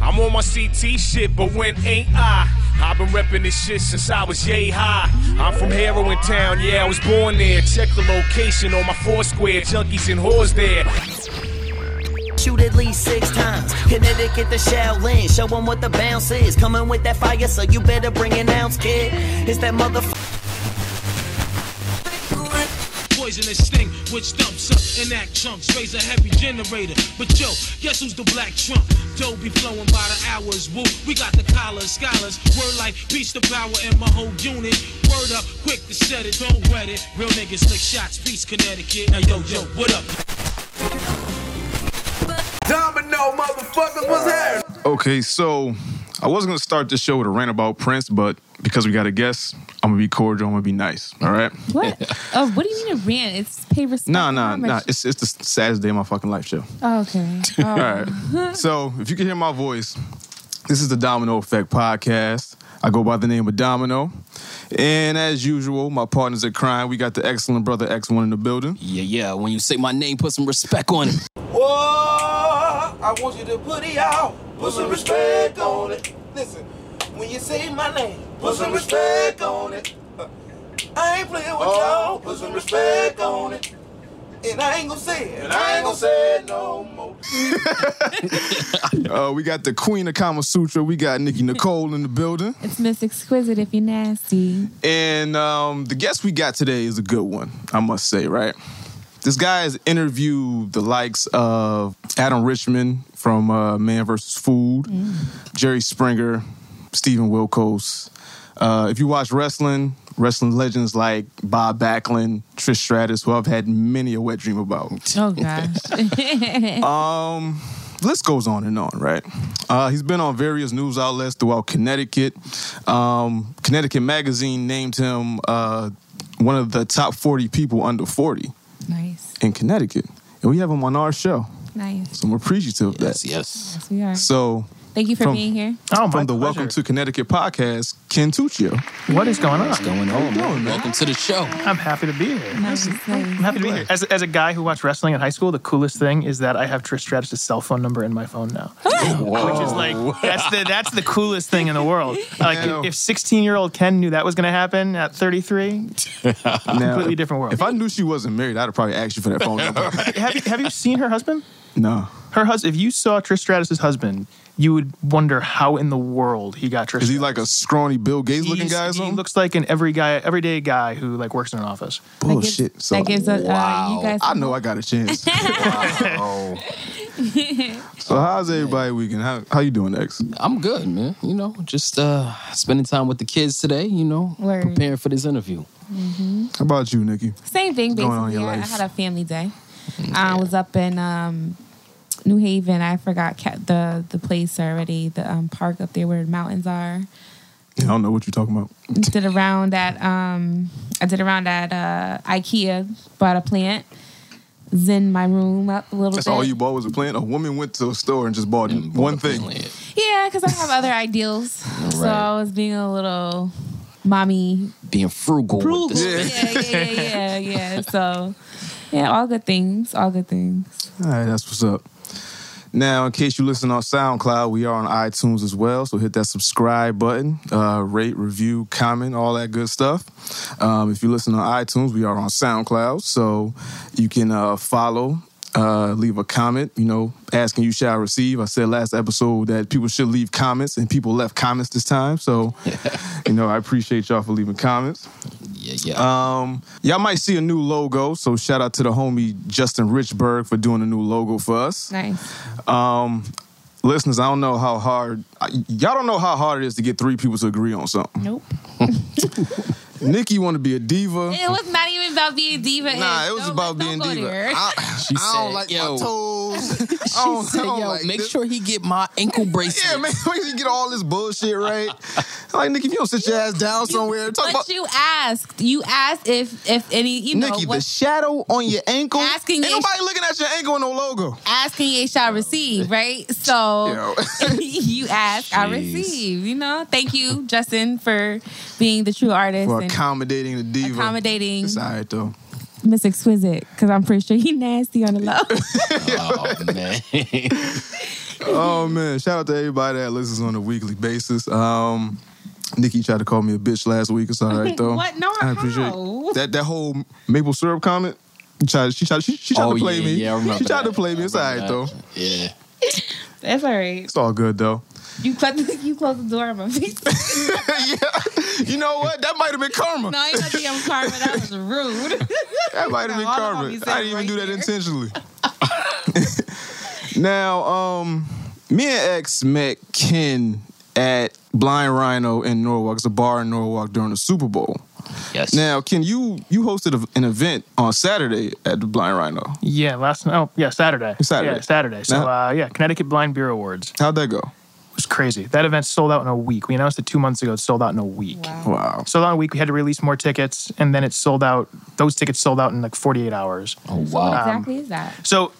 I'm on my CT shit, but when ain't I? I've been repping this shit since I was yay high. I'm from Heroin Town, yeah, I was born there. Check the location on my Foursquare, junkies and whores there. Shoot at least six times. Connecticut to Shaolin. Show them what the bounce is. Coming with that fire, so you better bring an ounce, kid. It's that motherfucker. Poisonous sting, which dumps up and act chunks, raise a heavy generator. But yo, guess who's the black trump? Dough be flowing by the hours. Woo, we got the collars, scholars. Word like beast the power in my whole unit. Word up, quick to set it, don't wet it. Real niggas lick shots, peace Connecticut. Now yo, yo, what up? Domino motherfuckers was here. Okay, so I was gonna start this show with a rant about Prince, but because we got a guest, I'm gonna be cordial. I'm gonna be nice. All right? What? oh, what do you mean a rant? It's pay respect. Nah, How nah, much- nah. It's it's the saddest day of my fucking life show. Oh, okay. Oh. All right. So if you can hear my voice, this is the Domino Effect podcast. I go by the name of Domino. And as usual, my partners at crime, we got the excellent brother X1 in the building. Yeah, yeah. When you say my name, put some respect on it. Whoa, I want you to put it out. Put some respect on it. Listen, when you say my name, put some respect on it. Uh, I ain't playing with y'all. Put some respect on it. And I ain't gonna say it. And I ain't gonna say it no more. Uh, we got the queen of Kama Sutra. We got Nikki Nicole in the building. It's Miss Exquisite if you're nasty. And um, the guest we got today is a good one, I must say, right? This guy has interviewed the likes of Adam Richman from uh, Man vs. Food, Jerry Springer, Stephen Wilkos. Uh, if you watch wrestling, wrestling legends like Bob Backlund, Trish Stratus, who I've had many a wet dream about. Oh gosh. Um, list goes on and on, right? Uh, he's been on various news outlets throughout Connecticut. Um, Connecticut Magazine named him uh, one of the top 40 people under 40 nice. in Connecticut. And we have him on our show. Nice. So I'm appreciative of that. Yes, yes. Yes, we are. So Thank you for from- being here. Oh, my from the pleasure. Welcome to Connecticut podcast, Ken Tuccio. What is going on? What's going on, man? Welcome to the show. I'm happy to be here. Nice, I'm happy to be here. As, as a guy who watched wrestling in high school, the coolest thing is that I have Trish Stratus' cell phone number in my phone now, which is like that's the that's the coolest thing in the world. Like Yeah. if 16 year old Ken knew that was going to happen at 33, Now, completely different world. If I knew she wasn't married, I'd have probably asked you for that phone number. have you have you seen her husband? no. Her husband. If you saw Trish Stratus' husband, you would wonder how in the world he got Trish. Is he like a scrawny Bill Gates looking guy or He something? looks like an every guy, everyday guy who like works in an office. That gives- Bullshit. So, that gives uh, Wow. you guys. I know I got a chance. so how's everybody weekend? How how you doing, X? I'm good, man. You know, just uh spending time with the kids today, you know, Word. preparing for this interview. How about you, Nikki? Same thing, going on in basically. your I, I life? had a family day. I was up in um, New Haven. I forgot ca- the the place already. The um, park up there where the mountains are. I don't know what you're talking about. did a round at um I did a round at uh IKEA, bought a plant, zen my room up a little That's bit. all you bought was a plant. A woman went to a store and just bought one thing. Yeah, because I have other ideals. So I was being a little mommy. Being frugal, with this. Yeah. Yeah, yeah, yeah, yeah, yeah. So yeah, all good things. All good things. All right, that's what's up. Now, in case you listen on SoundCloud, we are on iTunes as well. So hit that subscribe button, uh, rate, review, comment, all that good stuff. Um, if you listen on iTunes, we are on SoundCloud. So you can uh, follow, uh, leave a comment, you know, asking you shall receive. I said last episode that people should leave comments, and people left comments this time. So, you know, I appreciate y'all for leaving comments. Yeah, yeah. Um, y'all might see a new logo, so shout out to the homie Justin Richburg for doing a new logo for us. Nice. Um, listeners, I don't know how hard y'all don't know how hard it is to get three people to agree on something. Nope. Nikki want to be a diva. It was not even about being diva. Nah, it was Don't- about don't being go diva. there. I, She I don't said, like yo. my toes. I don't, said, I don't yo, like make this. sure he get my ankle bracelet. Yeah, man, make sure you get all this bullshit right. like, Nikki, if you don't sit your ass down somewhere, talk about. But about you asked. You asked if if any you know Nikki, the shadow on your ankle. Asking Ain't if- nobody looking at your ankle with no logo. asking ye shall receive, right? So Yo. you ask, I receive. You know, thank you, Justin, for being the true artist For and accommodating the diva. accommodating. It's all right, though. Miss Exquisite because I'm pretty sure he nasty on the low. Oh man. Oh man, shout out to everybody that listens on a weekly basis. Um, Nikki tried to call me a bitch last week. It's all right though. What? No, I appreciate how? that. That whole maple syrup comment. She tried. She tried. She, she tried oh to play yeah, me. yeah, I remember she tried that. to play me. It's all I right remember though. Yeah. That's all right. It's all good though. You close, you close the door on my face. yeah. You know what? That might have been karma. no, you know the I'm karma. That was rude. That might have been All karma. I didn't even right do that there. intentionally. now, um, me and X met Ken at Blind Rhino in Norwalk. It's a bar in Norwalk during the Super Bowl. Yes. Now, Ken, you you hosted a, an event on Saturday at the Blind Rhino. Yeah, last oh yeah Saturday. Saturday. Yeah, Saturday. So Now- uh, yeah, Connecticut Blind Beer Awards How'd that go? It was crazy. That event sold out in a week. We announced it two months ago. It sold out in a week. Wow. Sold out in a week. We had to release more tickets, and then it sold out. Those tickets sold out in like 48 hours. oh What wow. exactly is that? So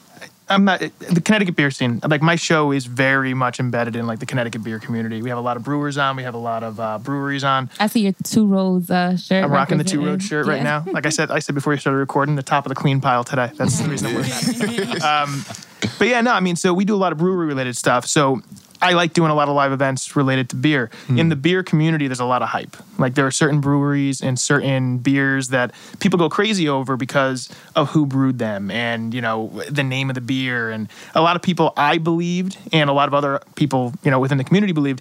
I'm not the Connecticut beer scene. Like my show is very much embedded in like the Connecticut beer community. We have a lot of brewers on. We have a lot of uh, breweries on. I see your two roads uh, shirt. I'm rocking the two road representing- shirt right now. Like I said, I said before we started recording, the top of the clean pile today. That's the reason I'm wearing that. Um, but yeah, no, I mean, so we do a lot of brewery related stuff. So I like doing a lot of live events related to beer. In hmm. the beer community, there's a lot of hype. Like there are certain breweries and certain beers that people go crazy over because of who brewed them and, you know, the name of the beer. And a lot of people I believed and a lot of other people, you know, within the community believed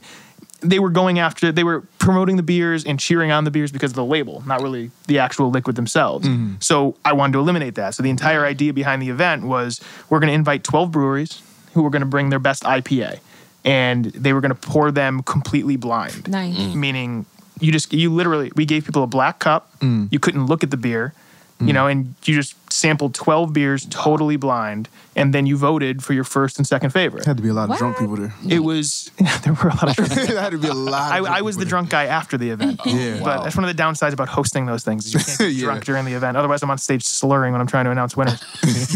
they were going after they were promoting the beers and cheering on the beers because of the label not really the actual liquid themselves mm-hmm. so i wanted to eliminate that so the entire idea behind the event was we're going to invite 12 breweries who were going to bring their best ipa and they were going to pour them completely blind Nice. Mm. meaning you just you literally we gave people a black cup you couldn't look at the beer you know and you just sampled 12 beers totally blind and then you voted for your first and second favorite Had to be a lot of What? drunk people there. it was there were a lot of there had to be a lot. I, Of I was the drunk guy after the event. Yeah. But that's one of the downsides about hosting those things. You can't get Yeah. drunk during the event. Otherwise, I'm on stage slurring when I'm trying to announce winners.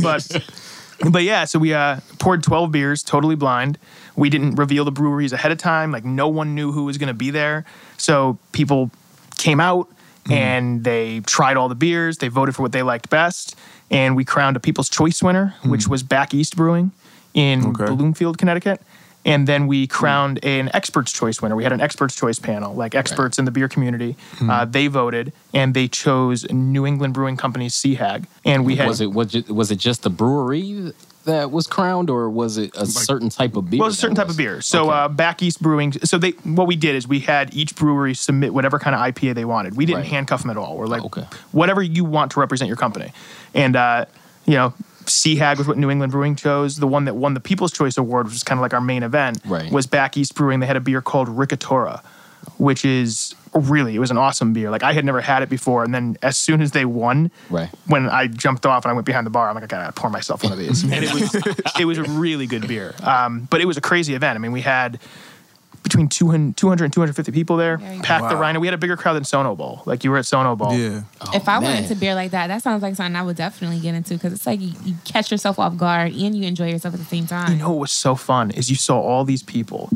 but but yeah, so we uh, poured 12 beers, totally blind. We didn't reveal the breweries ahead of time. Like no one knew who was going to be there. So people came out Mm-hmm. and they tried all the beers. They voted for what they liked best, and we crowned a People's Choice winner, which was Back East Brewing in Mm. Okay. Bloomfield, Connecticut. And then we crowned an experts choice winner. We had an experts choice panel, like experts in the beer community. Uh, they voted, and they chose New England Brewing Company's Sea Hag. And we had was it was it was it just the brewery that was crowned, or was it a certain type of beer? Well, it's a certain type of beer. So Okay. uh, Back East Brewing. So they what we did is we had each brewery submit whatever kind of IPA they wanted. We didn't Right. handcuff them at all. We're like, Okay. whatever you want to represent your company, and uh, you know. Sea Hag was what New England Brewing chose. The one that won the People's Choice Award, which was kind of like our main event, Right. was Back East Brewing. They had a beer called Ricatora, which is really it was an awesome beer. Like I had never had it before, and then as soon as they won, Right. when I jumped off and I went behind the bar, I'm like, I gotta pour myself one of these. And it was it was a really good beer. Um, but it was a crazy event. I mean, we had between 200, 200 and 250 people there. Yeah, you- Packed the Rhino. We had a bigger crowd than Sono Bowl. Like you were at Sono Bowl. Yeah. if I went man. into beer like that, that sounds like something I would definitely get into because it's like you, you catch yourself off guard and you enjoy yourself at the same time. You know what was so fun is you saw all these people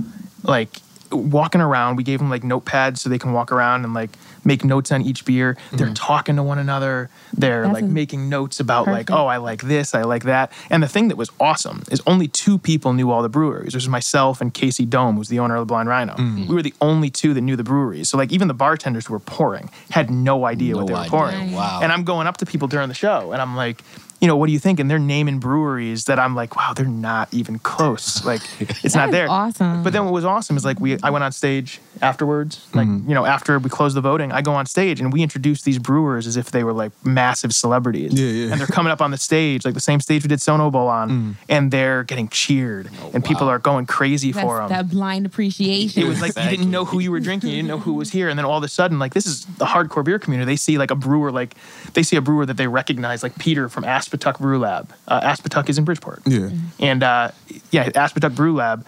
like walking around. We gave them like notepads so they can walk around and like make notes on each beer. They're mm-hmm. talking to one another. They're That's like making notes about like, oh, I like this, I like that. And the thing that was awesome is only two people knew all the breweries. It was myself and Casey Dome, who's the owner of the Blind Rhino. Mm-hmm. We were the only two that knew the breweries. So like even the bartenders who were pouring had no idea what No they were idea. pouring. Wow. And I'm going up to people during the show and I'm like, you know, what do you think? And they're naming breweries that I'm like, wow, they're not even close. Like, it's not there. awesome. But then what was awesome is like we, I went on stage afterwards, like mm-hmm. you know, after we closed the voting, I go on stage and we introduce these brewers as if they were like massive celebrities. Yeah, yeah. And they're coming up on the stage, like the same stage we did Sono Bowl on, mm. and they're getting cheered, oh, and people are going crazy That's for them. that blind appreciation. It was like you didn't know who you were drinking, you didn't know who was here, and then all of a sudden, like this is the hardcore beer community. They see like a brewer, like they see a brewer that they recognize, like Peter from Aspetuck Brew Lab. Uh, Aspetuck is in Bridgeport, Yeah. and uh, yeah, Aspetuck Brew Lab.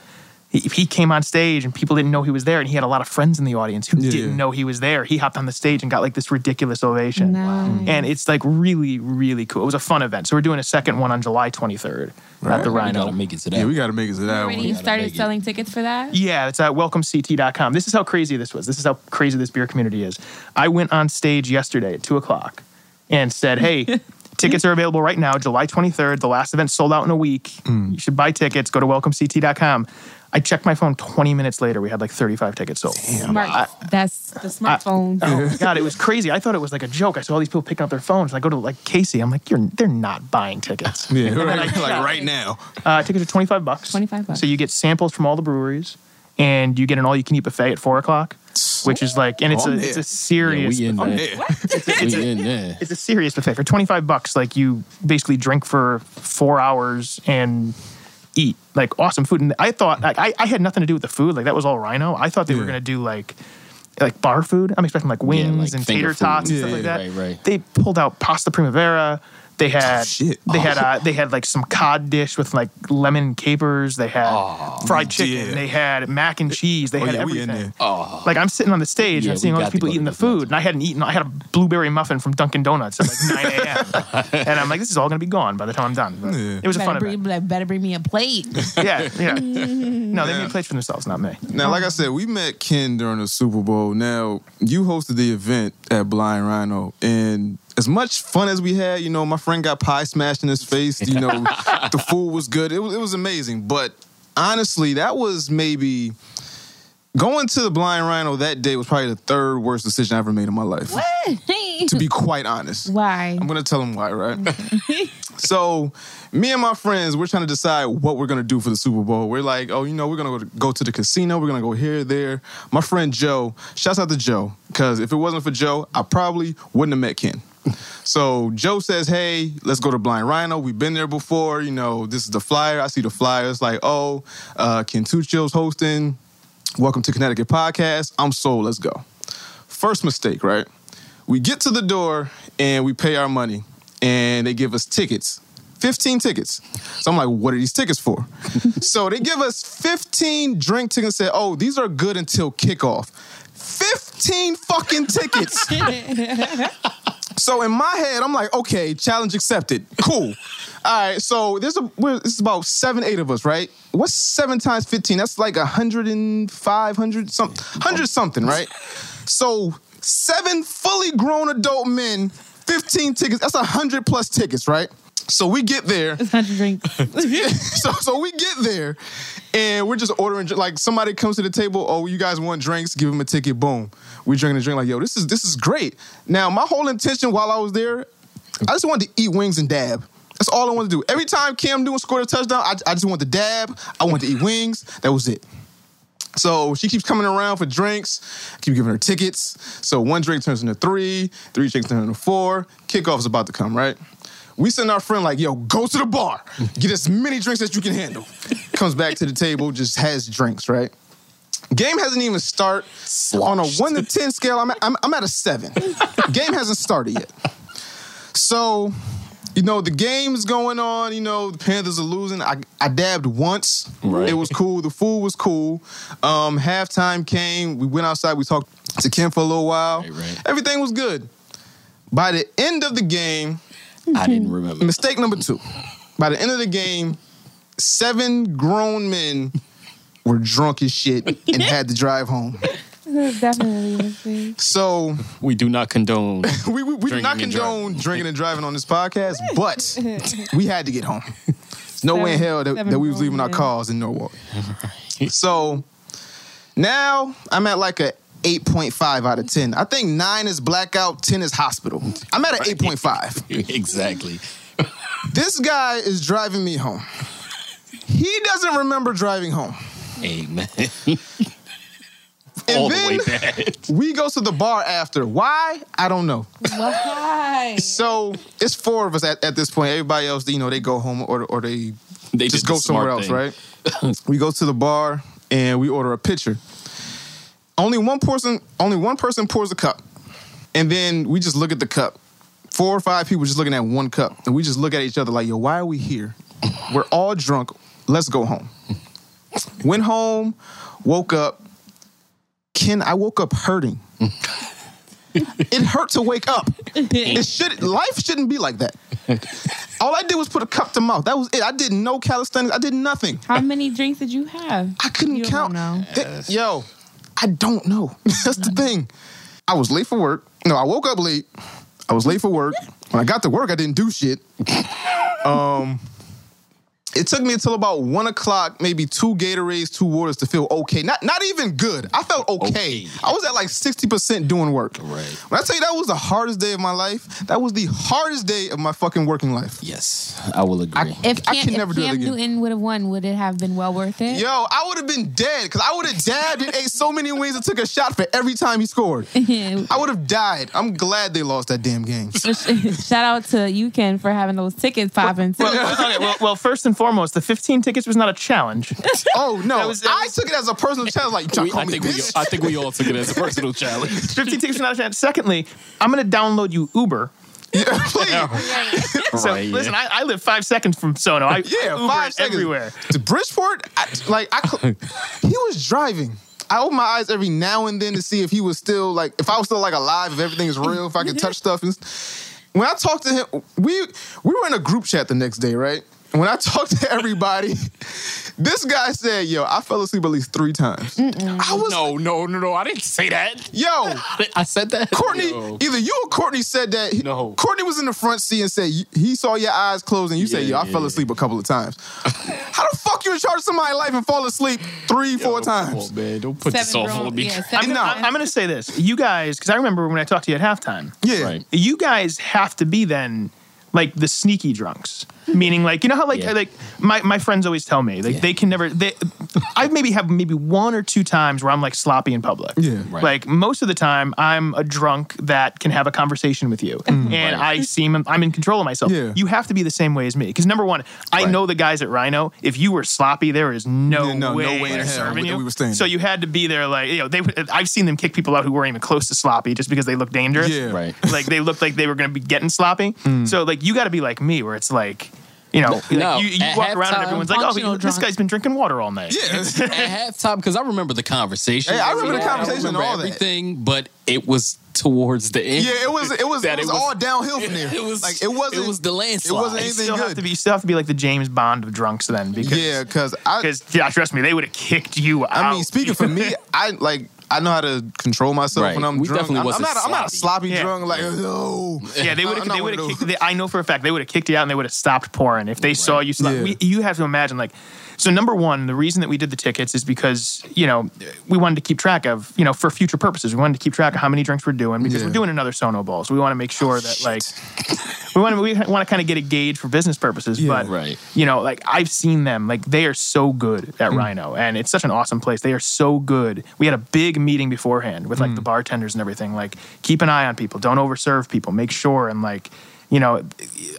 He, he came on stage and people didn't know he was there, and he had a lot of friends in the audience who Yeah. didn't know he was there. He hopped on the stage and got like this ridiculous ovation. Nice. And it's like really, really cool. It was a fun event. So we're doing a second one on July 23rd at the We Rhino. gotta make it to that. Yeah, we got to make it to that Already one. you started make it. selling tickets for that? Yeah, it's at welcomect.com. This is how crazy this was. This is how crazy this beer community is. I went on stage yesterday at two o'clock and said, Hey, Tickets are available right now, July 23rd. The last event sold out in a week. You should buy tickets. Go to welcomect.com. I checked my phone 20 minutes later. We had like 35 tickets sold. Smart. That's the smartphone. Oh god, it was crazy. I thought it was like a joke. I saw all these people picking up their phones. I go to like Casey. I'm like, you're they're not buying tickets. Yeah, And then I right, like checked. right now. Uh, tickets are 25 bucks. 25 bucks. So you get samples from all the breweries, and you get an all-you-can-eat buffet at four o'clock, which is like, and it's Oh, a yeah. it's a serious. we in buffet. there. we in there. It's a serious buffet for 25 bucks. Like you basically drink for four hours and eat like awesome food. And I thought like, I, I had nothing to do with the food. Like that was all Rhino. I thought they were gonna do like like bar food. I'm expecting like wings like and finger tater tots food. and stuff like that. right, right. They pulled out pasta primavera. They had shit. they had uh, they had like some cod dish with like lemon capers. They had fried chicken. yeah. They had mac and cheese. They Oh, had yeah, we in everything. there. Like I'm sitting on the stage Yeah, and I'm seeing all these people eating the those nuts. food, and I hadn't eaten. I had a blueberry muffin from Dunkin' Donuts at like 9 a.m. and I'm like, this is all gonna be gone by the time I'm done. But Yeah. It was a better, fun bring, event. better bring me a plate. Yeah, yeah. No, they made plates for themselves, not me. Now, like I said, we met Ken during the Super Bowl. Now, you hosted the event at Blind Rhino, and as much fun as we had, you know, my friend got pie smashed in his face. You know, the food was good. It was, it was amazing. But honestly, that was maybe going to the Blind Rhino that day was probably the third worst decision I ever made in my life. To be quite honest. Why? I'm gonna tell them why, right? so, me and my friends, we're trying to decide what we're gonna do for the Super Bowl. We're like, oh, you know, we're gonna go to, go to the casino. We're gonna go here, there. My friend Joe, shouts out to Joe, because if it wasn't for Joe, I probably wouldn't have met Ken. So Joe says, "Hey, let's go to Blind Rhino. We've been there before. You know, this is the flyer. I see the flyer. It's like, oh, uh, Ken Tuccio's hosting. Welcome to Connecticut Podcast. I'm sold. Let's go." First mistake, right? We get to the door and we pay our money, and they give us tickets. 15 tickets. So I'm like, what are these tickets for? so they give us 15 drink tickets and say, oh, these are good until kickoff. 15 fucking tickets. So in my head, I'm like, okay, challenge accepted. Cool. All right, so there's a we're, this is about seven, eight of us, right? What's seven times fifteen? That's like a hundred and five hundred something, hundred something, right? So seven fully grown adult men, fifteen tickets. That's a hundred plus tickets, right? So we get there. It's not drink. so so we get there and we're just ordering like somebody comes to the table oh you guys want drinks give them a ticket boom we drinking a drink like yo this is this is great now my whole intention while i was there i just wanted to eat wings and dab that's all i wanted to do every time cam newton scored a touchdown i, I just wanted to dab i wanted to eat wings that was it so she keeps coming around for drinks. I keep giving her tickets. So one drink turns into three, three drinks turn into four. Kickoff is about to come, right? We send our friend like, yo, go to the bar. Get as many drinks as you can handle. Comes back to the table, just has drinks, right? Game hasn't even start. On a one to ten scale, I'm at, I'm, I'm at a seven. Game hasn't started yet. So, you know, the game's going on. You know, the Panthers are losing. I, I dabbed once. Right. It was cool. The food was cool. Um, halftime came. We went outside. We talked to Kim for a little while. Right, right. Everything was good. By the end of the game, I didn't remember. mistake number two. By the end of the game, seven grown men were drunk as shit and had to drive home. Definitely. So We do not condone. we, we, we do Drinking not and condone drinking and driving on this podcast, but we had to get home. No way in hell that, that we was leaving our cars in Norwalk. so now I'm at like a 8.5 out of 10. I think 9 is blackout, 10 is hospital. I'm at an 8.5. exactly. This guy is driving me home. He doesn't remember driving home. Amen. And All the way bad. we go to the bar after. Why? I don't know. Why? So it's four of us at, at this point. Everybody else, you know, they go home or or they They just go the somewhere smart else, thing. right? we go to the bar and we order a pitcher. Only one person, only one person pours a cup, and then we just look at the cup. Four or five people just looking at one cup, and we just look at each other like, "Yo, why are we here? We're all drunk. Let's go home." Went home, woke up. Ken, I woke up hurting. it hurt to wake up. It should life shouldn't be like that. All I did was put a cup to mouth. That was it. I did no calisthenics. I did nothing. How many drinks did you have? I couldn't You don't count. know. Th- Yo, I don't know. That's the thing. I was late for work. No, I woke up late. I was late for work. When I got to work, I didn't do shit. um, it took me until about one o'clock, maybe two Gatorades, two waters to feel okay. Not not even good. I felt okay. Okay. I was at like 60% doing work. Right. When I tell you that was the hardest day of my life, that was the hardest day of my fucking working life. Yes, I will agree. If I Cam, can if never do it Cam again. Newton would have won, would it have been well worth it? Yo, I would have been dead because I would have dabbed and ate so many wings and took a shot for every time he scored. I would have died. I'm glad they lost that damn game. Shout out to you, Ken, for having those tickets popping. too. Well, okay, well, well, first and foremost, the 15 tickets was not a challenge. Oh no, That was- that I was- took it as a personal challenge. Like, you trying We- to call I me think we. I think we all took it as a personal challenge. 15 tickets was not a challenge. Secondly, I'm going to download you Uber. yeah, please. So Right, yeah. listen, I, I live five seconds from Sono. I Yeah, Uber five seconds. everywhere. To Bridgeport, I, like I, cl- he was driving. I opened my eyes every now and then to see if he was still like, if I was still like alive, if everything is real, if I could touch stuff. And when I talked to him, we we were in a group chat the next day, right? And when I talked to everybody, this guy said, "Yo, I fell asleep at least three times." I was No, no, no, no. I didn't say that. yo. I said that. Courtney, Yo. either you or Courtney said that. No. Courtney was in the front seat and said he saw your eyes closed and you said, "Yo, I yeah, fell yeah. asleep a couple of times." How the fuck you in charge of somebody's life and fall asleep three, four times? on, man. Don't put this off on me. yeah, I'm, seven No. I'm, I'm going to say this. You guys, because I remember when I talked to you at halftime, Yeah, Right. you guys have to be then like the sneaky drunks. Meaning, like you know how like Yeah. like my, my friends always tell me like Yeah. they can never. They, I maybe have maybe one or two times where I'm like sloppy in public. Yeah. Right. Like most of the time, I'm a drunk that can have a conversation with you, mm. and Right. I seem I'm in control of myself. Yeah. You have to be the same way as me because number one, I Right. know the guys at Rhino. If you were sloppy, there is no, Yeah, no- no way, way in they're hell serving that you. we were staying so you had to be there. Like you know, they. I've seen them kick people out who weren't even close to sloppy just because they look dangerous Yeah. Right. like they looked like they were going to be getting sloppy. Mm. So like you got to be like me, where it's like, you know, like, you, you at walk around and everyone's like, oh, functional this guy's been drinking water all night. yeah. At halftime, because I remember the conversation. Hey, I remember the Yeah, conversation and remember all that. everything, but it was towards the end. Yeah, it was it was That it was, it was- all downhill from there. It was like it wasn't It was the landslide. It wasn't You anything still have to be, you still have to be like the James Bond of drunks then, because yeah, because I because yeah, trust me, they would have kicked you out. I mean, speaking for me, I like I know how to control myself Right. when I'm We drunk. definitely I'm, I'm wasn't not. A, I'm not a sloppy Yeah. drunk. Like no. Yeah, they would have. I'm not They would have. kicked. I know for a fact they would have kicked you out and they would have stopped pouring if they saw you. Slap. Yeah. We, you have to imagine like. So number one, the reason that we did the tickets is because you know we wanted to keep track of you know for future purposes. We wanted to keep track of how many drinks we're doing because Yeah. we're doing another Sono Bowl. So we want to make sure that like we want to we want to kind of get a gauge for business purposes. Yeah. but Right. you know, like I've seen them, like they are so good at hmm. Rhino, and it's such an awesome place. They are so good. We had a big meeting beforehand with like hmm. the bartenders and everything. Like, keep an eye on people, don't overserve people, make sure, and like, you know,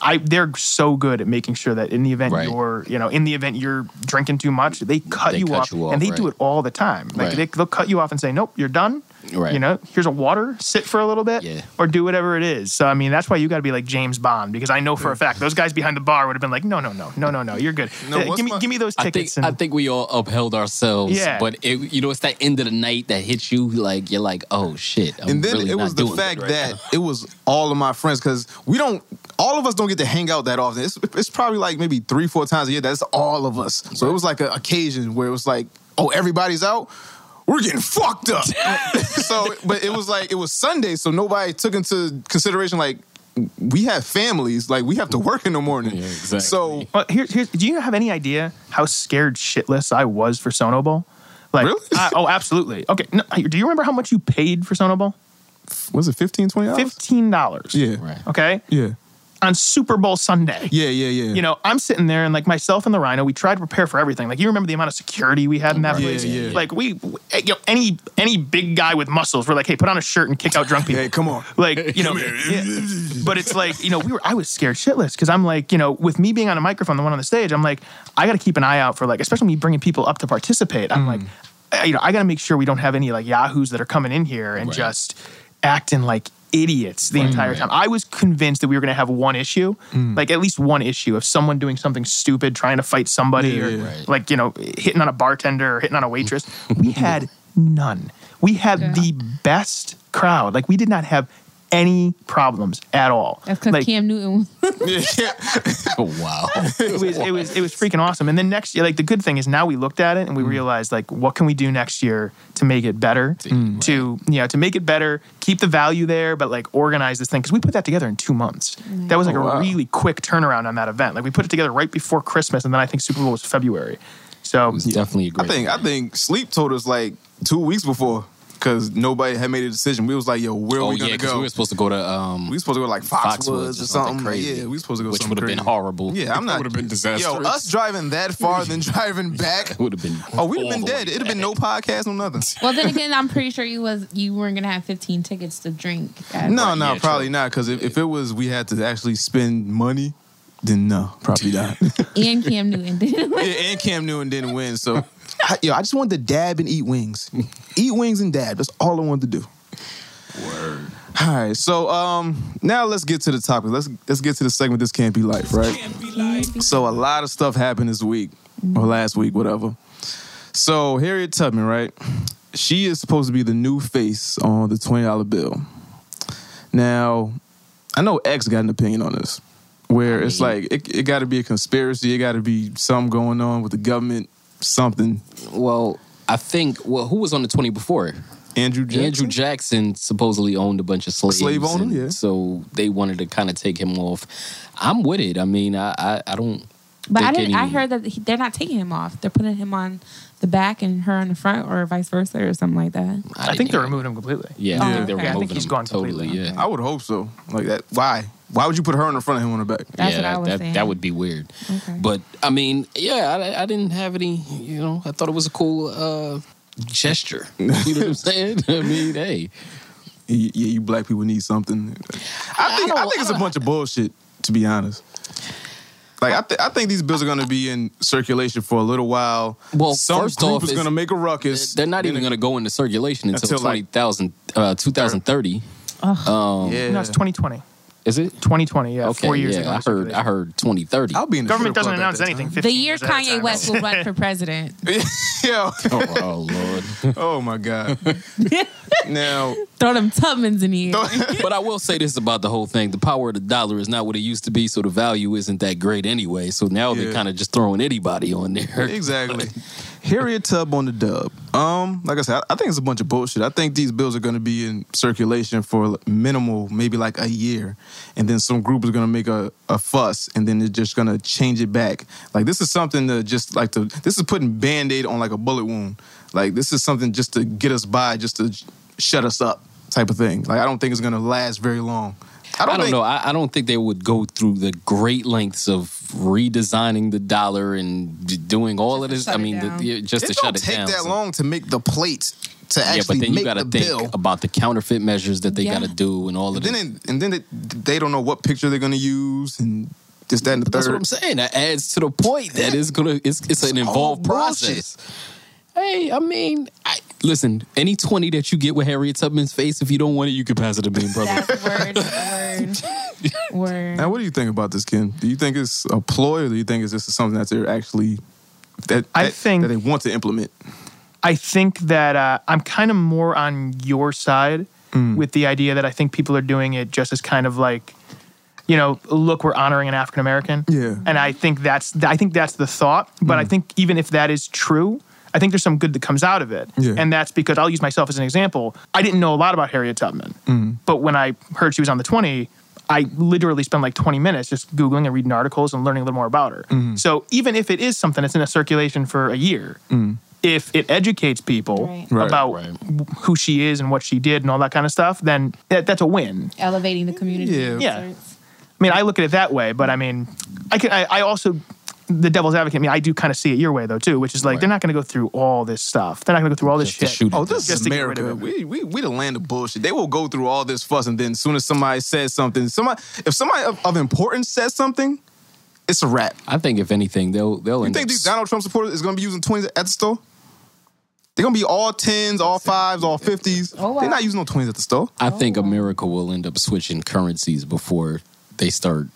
I they're so good at making sure that in the event Right. you're, you know, in the event you're drinking too much, they cut, They you, cut off, you off, and they do it all the time. Like Right. they, they'll cut you off and say, "Nope, you're done." Right. You know, here's a water, sit for a little bit, Yeah. or do whatever it is. So I mean, that's why you got to be like James Bond because I know for a fact those guys behind the bar would have been like, no, no, no, no, no, no, you're good. No, Uh, give me, my- give me those I think tickets. I think we all upheld ourselves. Yeah. But it, you know, it's that end of the night that hits you like you're like, oh shit. I'm and then really it was the fact right that now. it was all of my friends because we don't all of us don't get to hang out that often it's, it's probably like maybe three four times a year that's all of us so it was like an occasion where it was like oh everybody's out we're getting fucked up so but it was like it was sunday so nobody took into consideration like we have families like we have to work in the morning Yeah, exactly. so well, here's, here's, do you have any idea how scared shitless I was for Sono Bowl? Like, Really? I- oh, absolutely. Okay, no, do you remember how much you paid for Sono Bowl? was it 15 20 dollars Fifteen dollars. yeah Right. Okay. yeah On Super Bowl Sunday. yeah yeah yeah You know, I'm sitting there and like myself and the Rhino, we tried to prepare for everything. Like you remember the amount of security we had in that Yeah, place. yeah. Like we, eh, you know, any any big guy with muscles, we're like, hey, put on a shirt and kick out drunk people. hey come on like you know yeah. but it's like you know we were i was scared shitless because i'm like you know with me being on a microphone the one on the stage i'm like i gotta keep an eye out for like especially me bringing people up to participate i'm like I- you know i gotta make sure we don't have any like yahoos that are coming in here and Right. just acting like idiots the entire right. time i was convinced that we were gonna have one issue Mm. like at least one issue of someone doing something stupid trying to fight somebody Yeah, or yeah. Right. like you know hitting on a bartender or hitting on a waitress we had none we had Yeah. the best crowd like we did not have any problems at all. That's because Like, Cam Newton. Oh wow. it was it was it was freaking awesome. And then next year, like the good thing is now we looked at it and we Mm. realized like what can we do next year to make it better, to you know to make it better, keep the value there, but like organize this thing because we put that together in two months. That was like Oh, a wow. really quick turnaround on that event. Like we put it together right before Christmas, and then I think Super Bowl was February. So It was definitely a I great. think I think Sleep told us like two weeks before because nobody had made a decision. We was like, "Yo, where are oh we yeah, gonna because go?" we were supposed to go to um, We were supposed to go to like Foxwoods, or something. crazy. Yeah, we were supposed to go which something would have been horrible. Yeah, I'm not. would've been disastrous. Yo, us driving that far, than driving back. would have been. Oh, we'd have been dead. It'd have been no podcast, no nothing. well, then again, I'm pretty sure you was you weren't gonna have 15 tickets to drink. At No, no, yeah, probably true. not. Because if, if it was, we had to actually spend money. Then no, probably not. And Cam Newton didn't. win. yeah, and Cam Newton didn't win, so I, yo, I just wanted to dab and eat wings, eat wings and dab. That's all I wanted to do. Word. All right, so um, now let's get to the topic. Let's let's get to the segment. This can't be life, right? So a lot of stuff happened this week or last week, whatever. So Harriet Tubman, right? She is supposed to be the new face on the twenty dollar bill. Now, I know X got an opinion on this, where it's like it, it got to be a conspiracy. It got to be something going on with the government. Something. Well, I think. Well, who was on the twenty before? Andrew Jackson. Andrew Jackson supposedly owned a bunch of slaves. slave owner, yeah. So they wanted to kind of take him off. I'm with it. I mean, I I, I don't. But I didn't. I heard that he, they're not taking him off. They're putting him on the back and her on the front, or vice versa, or something like that. I, didn't think they're removing him completely. Yeah, Oh, I think they're okay. I removing think he's him gone totally. completely. Yeah. I would hope so. Like that. Why? Why would you put her in the front and him on the back? That's yeah, what I was that, saying. that would be weird. Okay. But I mean, yeah, I, I didn't have any. You know, I thought it was a cool uh, gesture. You know what I'm saying? I mean, hey, Yeah, you black people need something. I think I, don't- think it's a bunch of bullshit. To be honest. Like I, th- I think these bills are going to be in circulation for a little while. Well, some first group off, is going to make a ruckus. they're not even going to go into circulation until, Until, like, 20,000, uh, 2030. Um, Yeah, No, it's 2020. Is it? 2020. Yeah, Okay, four years yeah, ago. I heard. I heard 2030. I'll be in the Government strip doesn't club announce anything. 15 the year years Kanye. West will run for president. Yo, oh, oh, Lord. oh my god. now, Throw them Tubmans in here. but I will say this about the whole thing: the power of the dollar is not what it used to be, so the value isn't that great anyway. So now Yeah. they're kind of just throwing anybody on there. exactly. Harriet Tub on the dub. Um, like I said, I, think it's a bunch of bullshit. I think these bills are going to be in circulation for minimal, maybe like a year, and then some group is going to make a, a fuss, and then they're just going to change it back. Like this is something to just like to. This is putting band aid on like a bullet wound. Like this is something just to get us by, just to shut us up, type of thing. Like I don't think it's going to last very long. I don't, think- know. I, I don't think they would go through the great lengths of redesigning the dollar and d- doing all of this. I mean, the, down. the- just It to don't shut it take that So- long to make the plate to Yeah, actually but then you make got to the think bill. about the counterfeit measures that they Yeah. got to do and all of And this. then, it, and then it, they don't know what picture they're going to use, and this, that, and the But that's what I'm saying. That adds to the point that it's gonna. It's, it's an involved process. Hey, I mean, I, listen. Any twenty that you get with Harriet Tubman's face, if you don't want it, you can pass it to me, brother. That's word, word, word. Now, what do you think about this, Ken? Do you think it's a ploy, or do you think it's just something that they're actually that I that- think- that they want to implement? I think that uh, I'm kind of more on your side Mm. with the idea that I think people are doing it just as kind of like, you know, look, we're honoring an African American. Yeah. And I think that's I think that's the thought. But Mm. I think even if that is true, I think there's some good that comes out of it. Yeah. And that's because I'll use myself as an example. I didn't know a lot about Harriet Tubman, Mm. but when I heard she was on the 20. I literally spent like 20 minutes just Googling and reading articles and learning a little more about her. Mm-hmm. So even if it is something that's in a circulation for a year, if it educates people Right. Mm. About Right. who she is and what she did and all that kind of stuff, then that, that's a win. Elevating the community. Yeah. Yeah. I mean, I look at it that way, but I mean, I can. I, I also, the devil's advocate. I mean, I do kind of see it your way though too, which is like Right. they're not going to go through all this stuff. They're not going to go through all this Just shit. Oh, this Just is to get rid America. We, we we the land of bullshit. They will go through all this fuss, and then as soon as somebody says something, somebody if somebody of, of importance says something, it's a wrap. I think if anything, they'll they'll You end think up these Donald Trump supporters is going to be using twenties at the store? They're going to be all tens, all fives, all fifties. Oh, wow. They're not using no twenties at the store. I think oh, America will end up switching currencies before they start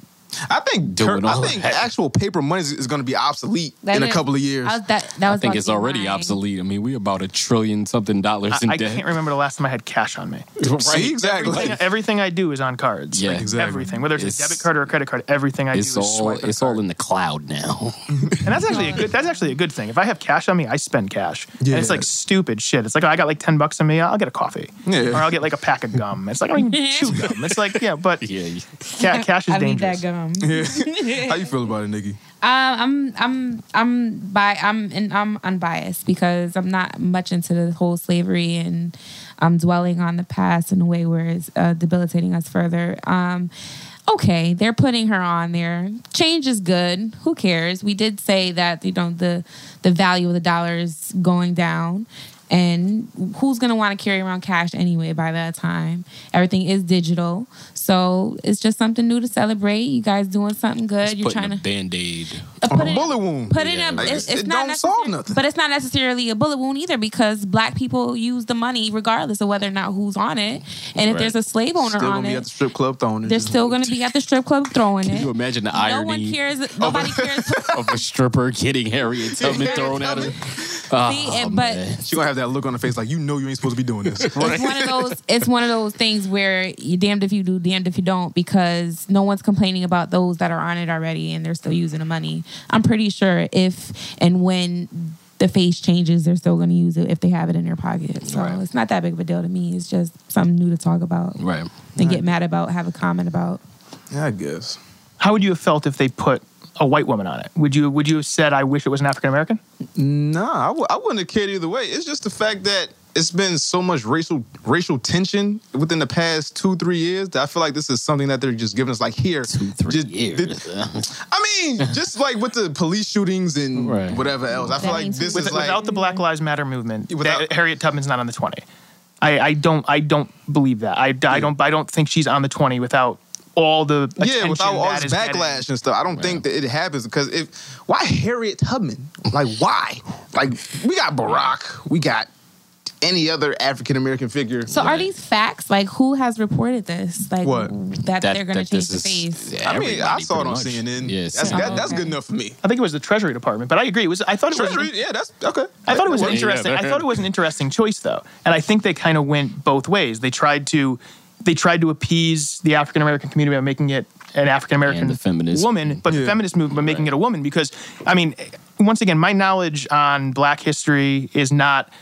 I think Doing I think that. actual paper money is, is going to be obsolete That in a couple of years. I that, that was I think it's already mine. obsolete. I mean, we about a trillion something dollars in I, I can't remember the last time I had cash on me. See, exactly. Everything, everything I do is on cards. Yeah. Like, Exactly. Everything, whether it's, It's- a debit card or a credit card, everything I It's do is all swipe at a it's all in the cloud now. and that's actually a good. That's actually a good thing. If I have cash on me, I spend cash. Yeah. And it's like stupid shit. It's like oh, I got like ten bucks on me. I'll get a coffee. Yeah. Or I'll get like a pack of gum. It's like I don't even chew gum. It's like yeah, but yeah, ca- cash is I dangerous. that gum. How you feel about it, Nikki? Um, I'm I'm I'm by I'm and I'm unbiased because I'm not much into the whole slavery and I'm dwelling on the past in a way where it's uh, debilitating us further. Um, okay, they're putting her on there. Change is good. Who cares? We did say that you know the the value of the dollar is going down. And who's gonna want to carry around cash anyway by that time? Everything is digital, so it's just something new to celebrate. You guys doing something good. You're trying a to band aid. uh, On a it- bullet wound. Put it Yeah, in. like, It's, it not don't solve nothing. But it's not necessarily a bullet wound either because black people use the money regardless of whether or not who's on it. And if there's a slave owner Still on gonna be at the it, strip club throwing it. they're still going to be at the strip club throwing Can it. you imagine the irony? no one cares. Nobody cares. of a stripper getting Harriet Tubman thrown at her? Oh, See, and- but man. She gonna have that look on her face like you know you ain't supposed to be doing this. it's one of those. It's one of those things where you damned if you do, damned if you don't, because no one's complaining about those that are on it already and they're still using the money. I'm pretty sure if and when the face changes, they're still going to use it if they have it in their pocket. So Right. it's not that big of a deal to me. It's just something new to talk about right. and get mad about, have a comment about. yeah, I guess. How would you have felt if they put a white woman on it? Would you Would you have said, "I wish it was an African American"? Nah, I w- I wouldn't have cared either way. It's just the fact that it's been so much racial racial tension within the past two three years that I feel like this is something that they're just giving us like here. Two, three just- years. Uh. I mean, just like with the police shootings and Right. whatever else. I feel That like this With, is like without the Black Lives Matter movement, Without- that- Harriet Tubman's not on the twenty. I, I don't I don't believe that. I, I don't I don't think she's on the twenty without all the yeah, without all this is getting. backlash and stuff. I don't think that it happens because if why Harriet Tubman? Like why? Like we got Barack, we got any other African American figure. So are these facts? Like who has reported this? Like What? that, That- they're going to change the face. yeah, I mean, I saw it on much. CNN. Yes. that's, Oh, that, that's okay. good enough for me. I think it was the Treasury Department, but I agree. It was I thought it was Treasury, yeah, that's okay. I thought it was an Yeah, interesting. I thought it was an interesting choice, though, and I think they kind of went both ways. They tried to, they tried to appease the African American community by making it an African American And the feminist- woman, but the feminist movement by making it a woman. Because I mean, once again, my knowledge on Black history is not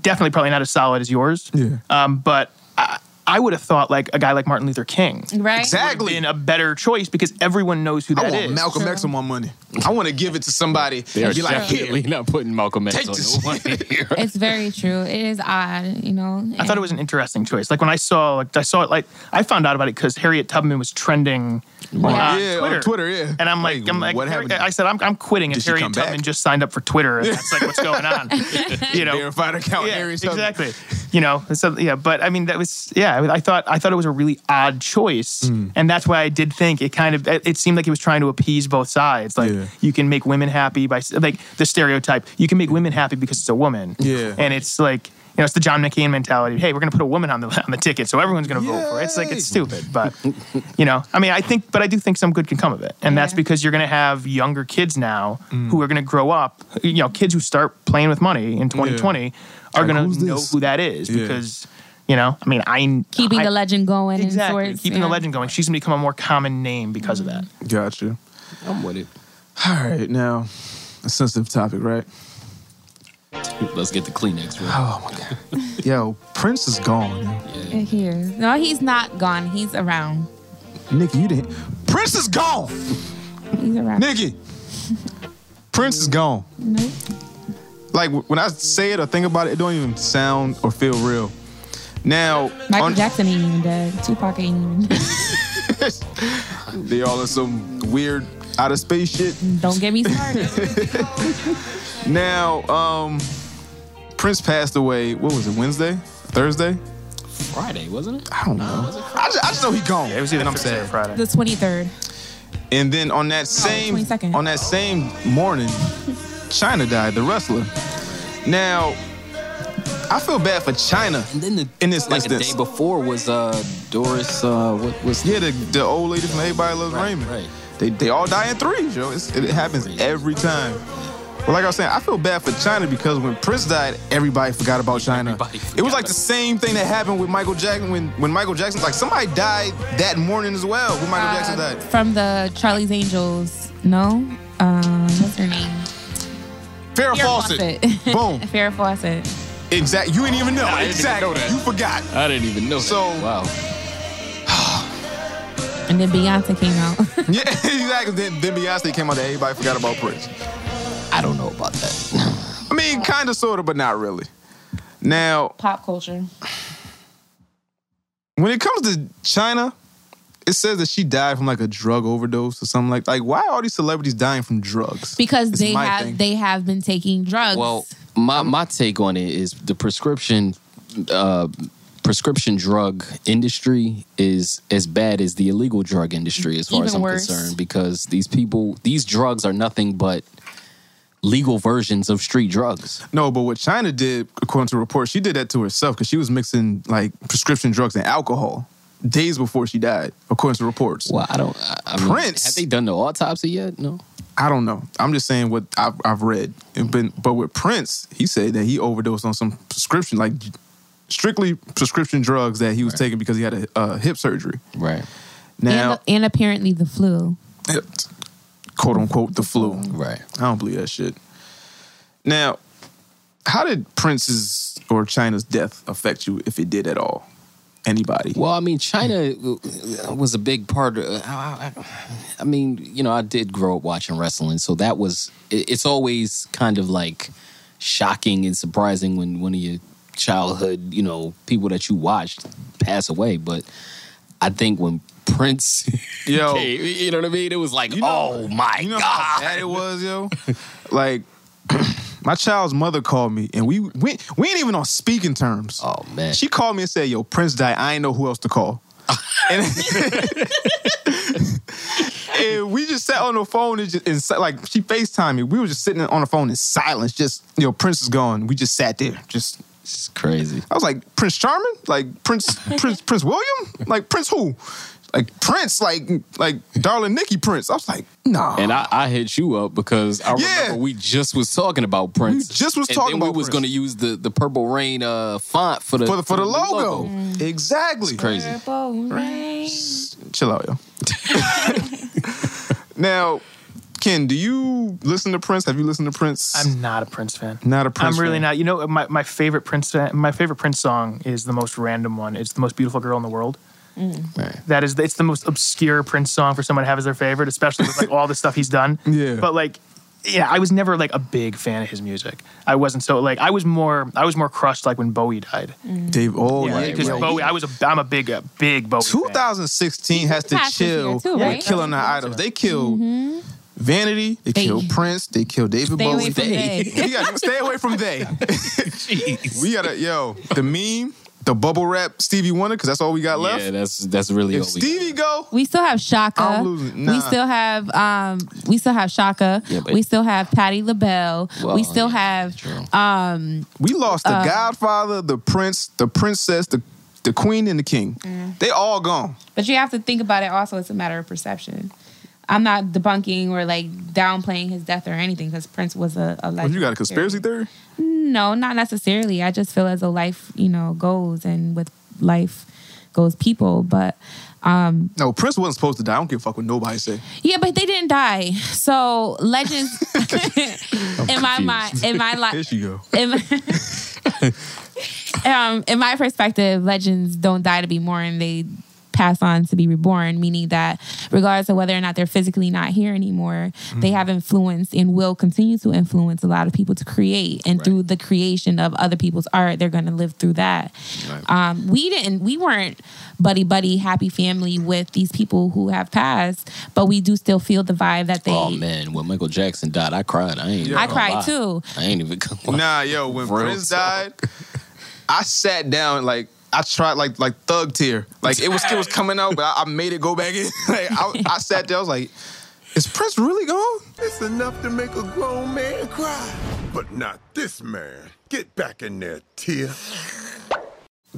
definitely probably not as solid as yours. Yeah. Um, but I, I would have thought like a guy like Martin Luther King Right? Exactly. been a better choice because everyone knows who that is. I want is. Malcolm True. X on my money. I want to give it to somebody They are and be like, definitely here. not putting Malcolm X on this. the one here. It's very true. It is odd, you know. I thought it was an interesting choice. Like when I saw, like I saw it, like I found out about it because Harriet Tubman was trending on Yeah, Twitter. on Twitter, yeah. And I'm like, Like, I'm like, what happened? I said, I'm, I'm quitting. Did If she Harriet Tubman back? just signed up for Twitter, and that's like what's going on. you know, Verified account. yeah, Harriet Tubman. exactly. You know, so yeah, but I mean, that was yeah. I thought I thought it was a really odd choice, Hmm. and that's why I did think it kind of it, it seemed like he was trying to appease both sides. Like Yeah. you can make women happy by like the stereotype. You can make women happy because it's a woman. Yeah. and it's like. You know, it's the John McCain mentality. Hey, we're going to put a woman on the on the ticket, so everyone's going to vote for it. It's like it's stupid, but you know, I mean, I think, but I do think some good can come of it, and that's because you're going to have younger kids now Mm. who are going to grow up. You know, kids who start playing with money in 2020 are Like, going to know this? who that is Yeah. because you know, I mean, I keeping I, the legend going exactly and sorts. keeping the legend going. She's going to become a more common name because of that. Mm-hmm. Gotcha. I'm with it. All right, now a sensitive topic, right? Let's get the Kleenex. Right? Oh my god. Yo, Prince is gone. yo. Yeah, Here. No, he's not gone. He's around. Nikki, you didn't. Prince is gone. He's around. Nikki. Prince is gone. Nope. Like when I say it or think about it, it don't even sound or feel real. Now, Michael on- Jackson ain't even dead. Tupac ain't even dead. they all in some weird out of space shit. Don't get me started. Now, um, Prince passed away. What was it? Wednesday, Thursday? Friday, wasn't it? I don't know. I just, I just know he gone. It was either and I'm Thursday sad. Friday. the 23rd. And then on that same 22nd. on that same morning, Chyna died, the wrestler. Now, I feel bad for Chyna. And then the In this like the instance. day before was uh Doris. Uh, what was Yeah, the, the old lady from Everybody Loves Right, Raymond. right. They they all die in threes, yo. It's, it happens every time. But like I was saying, I feel bad for Chyna because when Prince died, everybody forgot about Chyna. Everybody it was like the same thing that happened with Michael Jackson when when Michael Jackson like somebody died that morning as well when Michael Jackson Uh, died. from the Charlie's Angels. No, um, what's her name? Farrah Farrah Fawcett. Boom. Farrah Fawcett. Exactly. You didn't even know. I didn't even exactly. know. You forgot. I didn't even know. So- that. wow. And then Beyonce came out. Yeah, exactly. Then, then Beyonce came out that everybody forgot about Prince. I don't know about that. I mean, kind of, sort of, but not really. Now, Pop culture. when it comes to Chyna, it says that she died from like a drug overdose or something like. Like, why are all these celebrities dying from drugs? Because It's they have thing. they have been taking drugs. Well, my my take on it is the prescription uh, prescription drug industry is as bad as the illegal drug industry as far as I'm worse. concerned because these people these drugs are nothing but legal versions of street drugs. No, but what Chyna did, according to reports, she did that to herself because she was mixing like prescription drugs and alcohol days before she died, according to reports. Well, I don't. I, I mean, Prince. have they done the autopsy yet? No. I don't know. I'm just saying what I've, I've read. And been, but with Prince, he said that he overdosed on some prescription, like strictly prescription drugs that he was taking because he had a uh, hip surgery. Right. Now, and, and apparently the flu. quote unquote, the flu. Right. I don't believe that shit. Now, how did Prince's or Chyna's death affect you, if it did at all? Anybody? Well, I mean, Chyna was a big part of. I, I- I mean, you know, I did grow up watching wrestling, so that was. It's always kind of like shocking and surprising when one of your childhood, you know, people that you watched pass away. But I think when Prince, Yo. came, you know what I mean? It was like, You know- oh my You know god! how bad it was, yo. like, my child's mother called me, and we we we ain't even on speaking terms. Oh man, She called me and said, "Yo, Prince died. I ain't know who else to call." and, and we just sat on the phone and just and like she Facetime me. We were just sitting on the phone in silence. Just you know, Prince is gone. We just sat there. Just it's crazy. I was like Prince Charming, like Prince Prince Prince William, like Prince who, like Prince, like like darling Nikki Prince. I was like, nah. And I, I hit you up because I Yeah. remember we just was talking about Prince. We just was and talking then we about was Prince. going to use the, the Purple Rain uh, font for the for the for the new logo, exactly. It's crazy. Purple rain. Chill out, yo. now, Ken, do you listen to Prince? Have you listened to Prince? I'm not a Prince fan. not a Prince. I'm really fan. not. You know, my, my favorite Prince my favorite Prince song is the most random one. It's the most beautiful girl in the world. Mm. Right. That is, it's the most obscure Prince song for someone to have as their favorite, especially with like all the stuff he's done. Yeah. But like, yeah, I was never like a big fan of his music. I wasn't so like I was more I was more crushed like when Bowie died. Mm. Dave. Oh, yeah, yeah. because yo. Bowie, I was a I'm a big a big Bowie. fan. 2016 has to passed this year chill too, with killing the idols. They killed mm-hmm. Vanity. They, They- killed Prince. They killed David Stay Bowie. away from They- they. we gotta stay away from they. we gotta yo the meme, the bubble wrap Stevie Wonder because that's all we got left. Yeah, that's that's really if all we Stevie go, We still have Chaka. I'm losing. Nah. We still have um we still have Chaka. Yeah, but- we still have Patti LaBelle. Well, we still yeah, have true. um we lost the Godfather, the Prince, the Princess, the the Queen, and the King. Mm. They all gone. but you have to think about it also it's a matter of perception. I'm not debunking or like downplaying his death or anything because Prince was a, a What, legend. you got a conspiracy theory? No, not necessarily. I just feel as a life, you know, goes and with life goes people. But um No, Prince wasn't supposed to die. I don't give a fuck what nobody say. yeah, but they didn't die. So legends in my mind in my Here life she go. in my, um, in my perspective, legends don't die to be mourned; they pass on to be reborn. Meaning that, regardless of whether or not they're physically not here anymore, they have influenced and will continue to influence a lot of people to create. And through the creation of other people's art, they're going to live through that. Um, we didn't, we weren't buddy buddy happy family with these people who have passed, but we do still feel the vibe that they. Oh man, when Michael Jackson died, I cried. I ain't. I cried lie. too. I ain't even. Gonna Nah, yo, when Prince died, I sat down like I tried like like thug tear. Like it was it was coming out, but I, I made it go back in. like I, I sat there, I was like, is Prince really gone? It's enough to make a grown man cry. But not this man. Get back in there, Tia.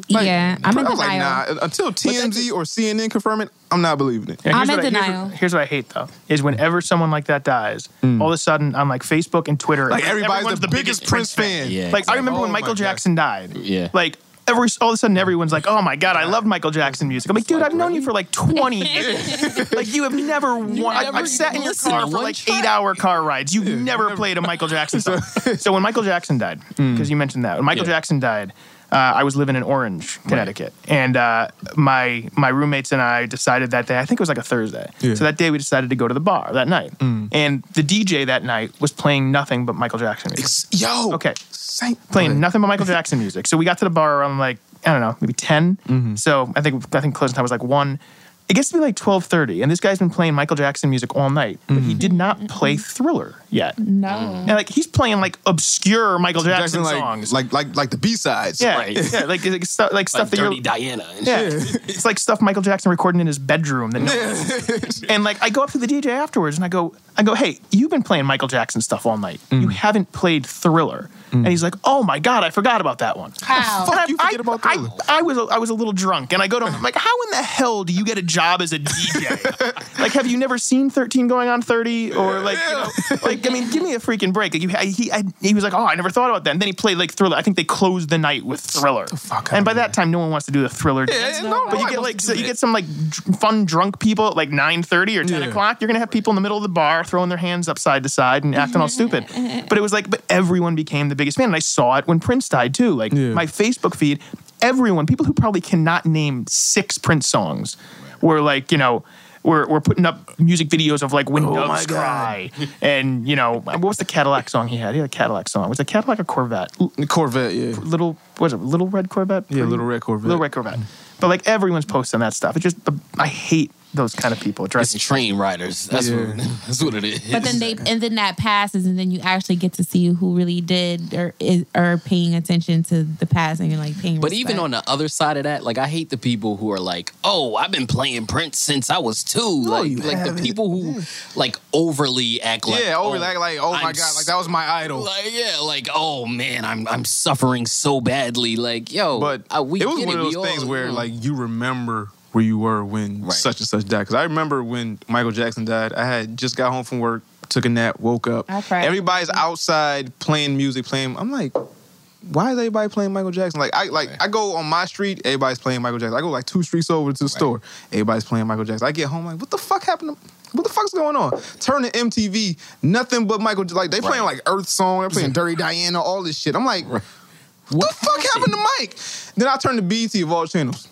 yeah, I'm in I was like, denial. nah. Until TMZ or CNN confirm it, I'm not believing it. Yeah, I'm here's in what I- denial. what- Here's what I hate though: is whenever someone like that dies, all of a sudden on like Facebook and Twitter, Mm. Like everybody's everyone's the biggest Prince fan. Yeah, Like I remember Oh when my Michael God. Jackson died. Yeah. Like every all of a sudden everyone's like, "Oh my god, I love Michael Jackson music." I'm like, dude, I've known you for like 20 years. like you have never. Won- I- I've sat in your car for like eight hour car rides. You've never played a Michael Jackson song. so when Michael Jackson died, because you mentioned that when Michael Yeah. Jackson died. Uh, I was living in Orange, Connecticut, and uh, my my roommates and I decided that day. I think it was like a Thursday. Yeah. So that day we decided to go to the bar that night, and the DJ that night was playing nothing but Michael Jackson music Yo. Okay. Saint playing nothing but Michael Jackson music. So we got to the bar around like I don't know, maybe 10 Mm-hmm. So I think I think closing time was like one. It gets to be like twelve thirty, and this guy's been playing Michael Jackson music all night, but Mm-hmm. he did not play Thriller yet. no. And like he's playing like obscure Michael Jackson, Jackson, like, songs. like like like the B sides. yeah, right. yeah, like, like stuff like stuff like that Dirty you're. Diana. And Yeah, shit. it's like stuff Michael Jackson recording in his bedroom. That no and like I go up to the DJ afterwards and I go, I go, hey, you've been playing Michael Jackson stuff all night. Mm. You haven't played Thriller. And he's like, oh my god, I forgot about that one. How? And I, you forget I- about I, I was a, I was a little drunk, and I go to him I'm like, how in the hell do you get a job as a DJ? like, have you never seen Thirteen Going on Thirty, or like, you know, like I mean, give me a freaking break. Like, you, I, he I, he was like, oh, I never thought about that. And then he played like Thriller. I think they closed the night with Thriller. fuck and by that time, no one wants to do the Thriller. dance. no, but you nobody get like so you get some like dr- fun drunk people at like nine thirty or ten Yeah. o'clock. You're gonna have people in the middle of the bar throwing their hands up side to side and acting all stupid. But it was like, but everyone became the biggest fan, and I saw it when Prince died too. Like Yeah. my Facebook feed, everyone, people who probably cannot name six Prince songs, were like, you know. We're, we're putting up music videos of like When Oh Doves Cry. And, you know, what was the Cadillac song he had? He had a Cadillac song. Was it Cadillac or Corvette? Corvette, yeah. Little, what was it? Little Red Corvette? Yeah, Little Red Corvette. Little Red Corvette. But like everyone's posting that stuff. It just, I hate those kind of people. It drives It's train riders. That's Yeah. what that's what it is. But then they and then that passes, and then you actually get to see who really did or is are paying attention to the past, and you're like paying. But even on the other side of that, like I hate the people who are like, "Oh, I've been playing Prince since I was two. like, you like the people who like overly act like, yeah, over oh, like, like, oh my I'm god, like that was my idol. Like yeah, like oh man, I'm I'm suffering so badly. Like yo, but uh, we it was get one of We those things all- where you know. like you remember where you were when Right. such and such died. Because I remember when Michael Jackson died, I had just got home from work, took a nap, woke up. I. Everybody's outside playing music, playing. I'm like. Why is everybody playing Michael Jackson? Like I like I go on my street, everybody's playing Michael Jackson. I go like two streets over to the store, everybody's playing Michael Jackson. I get home like, what the fuck happened? To, what the fuck's going on? Turn to MTV, nothing but Michael. Like they playing like Earth Song, they're playing Dirty Diana, all this shit. I'm like, what the fuck happened to Mike? Then I turn to BET of all channels.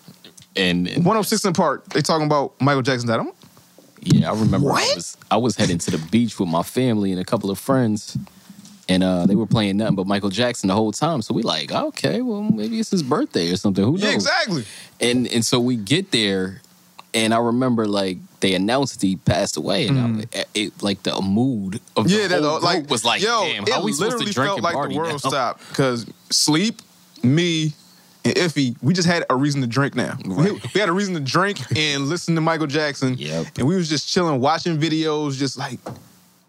And, and 106 & Park, they talking about Michael Jackson died. I'm, Yeah, I remember I What? was I was heading to the beach with my family and a couple of friends. And uh, they were playing nothing but Michael Jackson the whole time. So we like, okay, well, maybe it's his birthday or something. Who knows? yeah, exactly. And and so we get there, and I remember like they announced he passed away, and I, it like the mood of Mm. Yeah, the that whole like group was like, yo, damn, how we supposed literally to drink felt and like party the world now? stopped because sleep, me, and Iffy, we just had a reason to drink now. We, we had a reason to drink and listen to Michael Jackson. Yep. And we was just chilling, watching videos, just like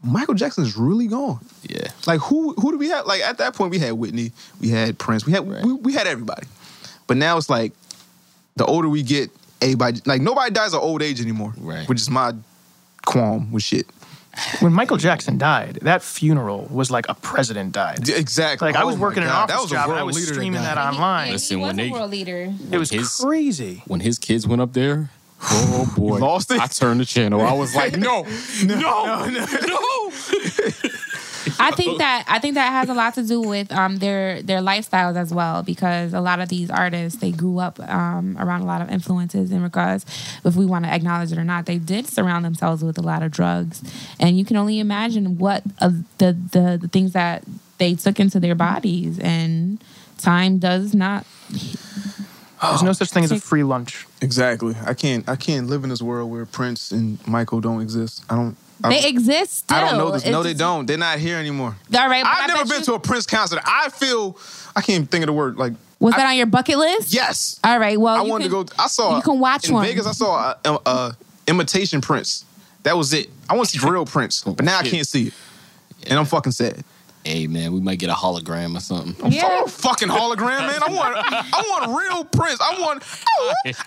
Michael Jackson's really gone. Yeah, Like who who do we have? Like at that point, we had Whitney, we had Prince, we had Right. we, we had everybody. But now it's like the older we get, everybody like nobody dies of old age anymore. Right. Which is my qualm with shit. When Michael Jackson died, that funeral was like a president died. Exactly. Like I Oh was my working an God, office that was a job and I was leader that streaming that online. Listen, he was when they- a world leader. It was his- crazy. when his kids went up there. Oh boy, lost it? I turned the channel. I was like, no, no, no. I think that I think that has a lot to do with um, their their lifestyles as well because a lot of these artists they grew up um, around a lot of influences in regards if we want to acknowledge it or not they did surround themselves with a lot of drugs and you can only imagine what uh, the, the the things that they took into their bodies and time does not There's no such thing as a free lunch. Exactly. I can't. I can't live in this world where Prince and Michael don't exist. I don't. I, they exist still. I don't know this. It's No, they just- don't. They're not here anymore. all right but I I've never been you- to a Prince concert. I feel. I can't even think of the word. Like was I- that on your bucket list yes. all right well I you wanted can- to go. I saw. you can watch in one. Vegas. I saw a, a, a imitation Prince. That was it. I want to see real Prince, but now I can't see it, and I'm fucking sad. Hey man, we might get a hologram or something. Yeah. Fucking hologram, man. I want I want real Prince. I want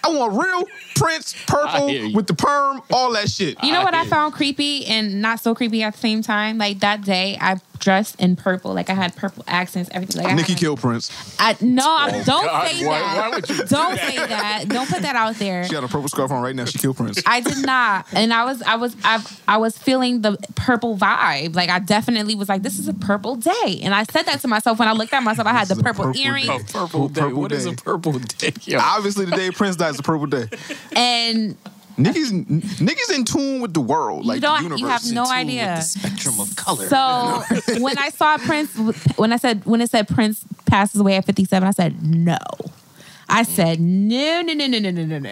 I want real Prince purple with the perm, all that shit. You know what I hear found creepy and not so creepy at the same time? Like that day, I dressed in purple. Like I had purple accents, everything. Like I Nikki had- killed Prince. I, no, oh, I- don't Oh, God, say why- that. why would you do don't say that. Don't put that out there. She got a purple scarf on right now. She killed Prince. I did not, and I was, I was, I, I was feeling the purple vibe. Like I definitely was like, this is a purple day, and I said that to myself when I looked at myself. I had the purple, purple earrings, day. Purple day. Purple What is day. a purple day? Yo. Obviously, the day Prince dies, is a purple day. and Nikki's Nikki's in tune with the world, like you the don't, universe. you have no Tune with idea. The spectrum of color. So when I saw Prince, when I said when it said Prince passes away at 57, I said no. I mm. said no, no, no, no, no, no, no, no.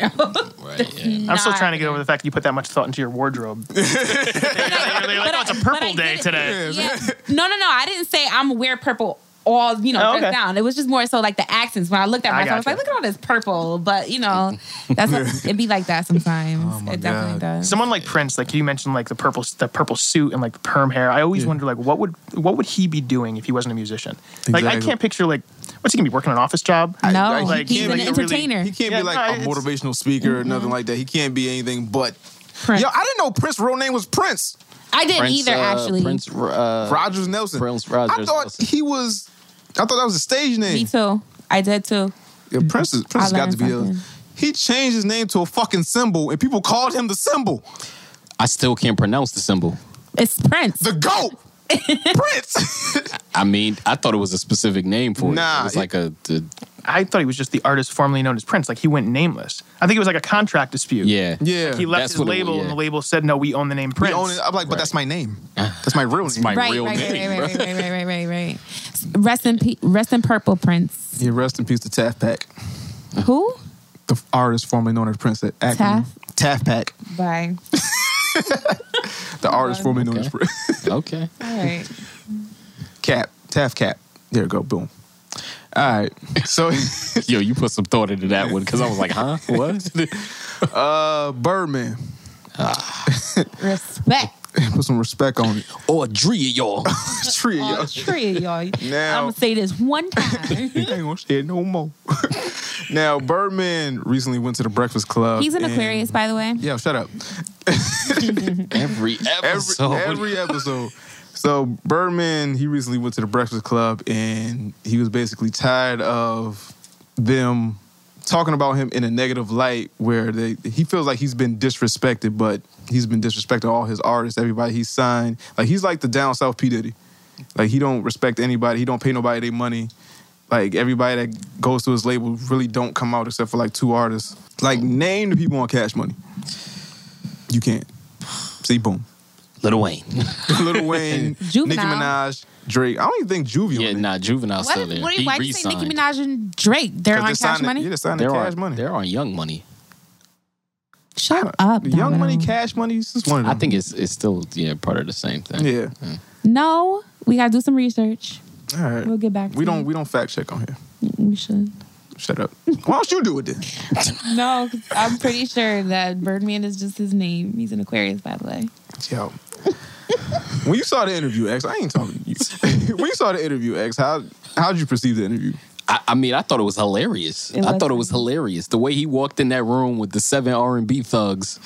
right, yeah. I'm still trying to get over the fact that you put that much thought into your wardrobe. You're like, But oh, it's a purple day today. Yeah. No, no, no. I didn't say I'm wear purple all you know Oh, okay. down. It was just more so like the accents. When I looked at I myself, I, was gotcha. like, look at all this purple. But you know, that's what, it'd be like that sometimes. Oh, my it definitely God. does. Someone like Prince, like you mentioned, like the purple, the purple suit and like the perm hair. I always wonder, like, what would what would he be doing if he wasn't a musician? Like, I can't picture like, what's he gonna be working an office job? no, I- like, he's he an can't really- entertainer. He can't Yeah, be like no, a motivational speaker or nothing like that. He can't be anything but. Prince. Yo, I didn't know Prince's real name was Prince. I didn't Prince, either, uh, actually. Prince uh, Rogers Nelson. Prince Rogers I thought Nelson. he was. I thought that was a stage name. Me too. I did too. Yeah, Prince is, Prince has got to be. learned A, he changed his name to a fucking symbol, and people called him the symbol, I still can't pronounce the symbol. It's Prince. the goat, Prince. I mean, I thought it was a specific name for it. Nah, it was like a, the, I thought he was just the artist formerly known as Prince. Like he went nameless. I think it was like a contract dispute. yeah, yeah, He left That's his what it label, was, and the label said, "No, we own the name we Prince." own it. I'm like, but Right. that's my name. That's my real name. my right, real right, name, right, right, right, right, right, right, right, right. Rest in pe- rest in purple, Prince. yeah, rest in peace to Taft Pack, Who? the artist formerly known as Prince. That acting- Taft? Taft Pack, Bye. the artist formerly known as Okay. Prince. Okay. All right. Cap, Taft Cap. There you go. Boom. All right. So, Yo, you put some thought into that one because I was like, huh? What? uh, Birdman. Respect. Put some respect on it. or a of y'all. Tree, Oh, yo. tree, of y'all. Now- I'm gonna say this one time. Ain't gonna say it no more. now, Birdman recently went to the Breakfast Club. He's an and- Aquarius, by the way. Yeah, shut up. Every Every episode. every episode. So Birdman, he recently went to the Breakfast Club, and he was basically tired of them talking about him in a negative light, where they he feels like he's been disrespected, but he's been disrespecting all his artists, everybody he's signed. Like he's like the down south P Diddy. Like he don't respect anybody. He don't pay nobody their money. Like everybody that goes to his label really don't come out except for like two artists. Like name the people on Cash Money. You can't. See, boom. Lil Wayne. Lil Wayne, Nicki Juvenile. Minaj, Drake. I don't even think Juvie yeah, on it. nah, Juvenile's What, still there. what, He why did you say Nicki re-signed. Minaj and Drake? They're 'Cause on they Cash signed Money. Yeah, they signed the They're Cash on, Money. They're on Young Money. Shut up. The Young Money, Cash Money, it's just one of I think it's it's still yeah part of the same thing. Yeah. No, we gotta do some research. All right. We'll get back. To we don't you. we don't fact check on here. We should. Shut up. Why don't you do it then? No, 'cause I'm pretty sure that Birdman is just his name. He's an Aquarius, by the way. Yo. when you saw the interview, X, I ain't talking to you. when you saw the interview, X, how how did you perceive the interview? I, I mean, I thought it was hilarious. It I thought it was hilarious the way he walked in that room with the seven R and B thugs,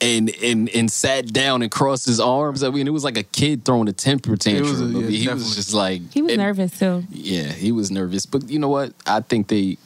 and and and sat down and crossed his arms. I mean, it was like a kid throwing a temper tantrum. was a- I mean, yeah, he definitely. was just like He was and- nervous too. Yeah, he was nervous. But you know what? I think they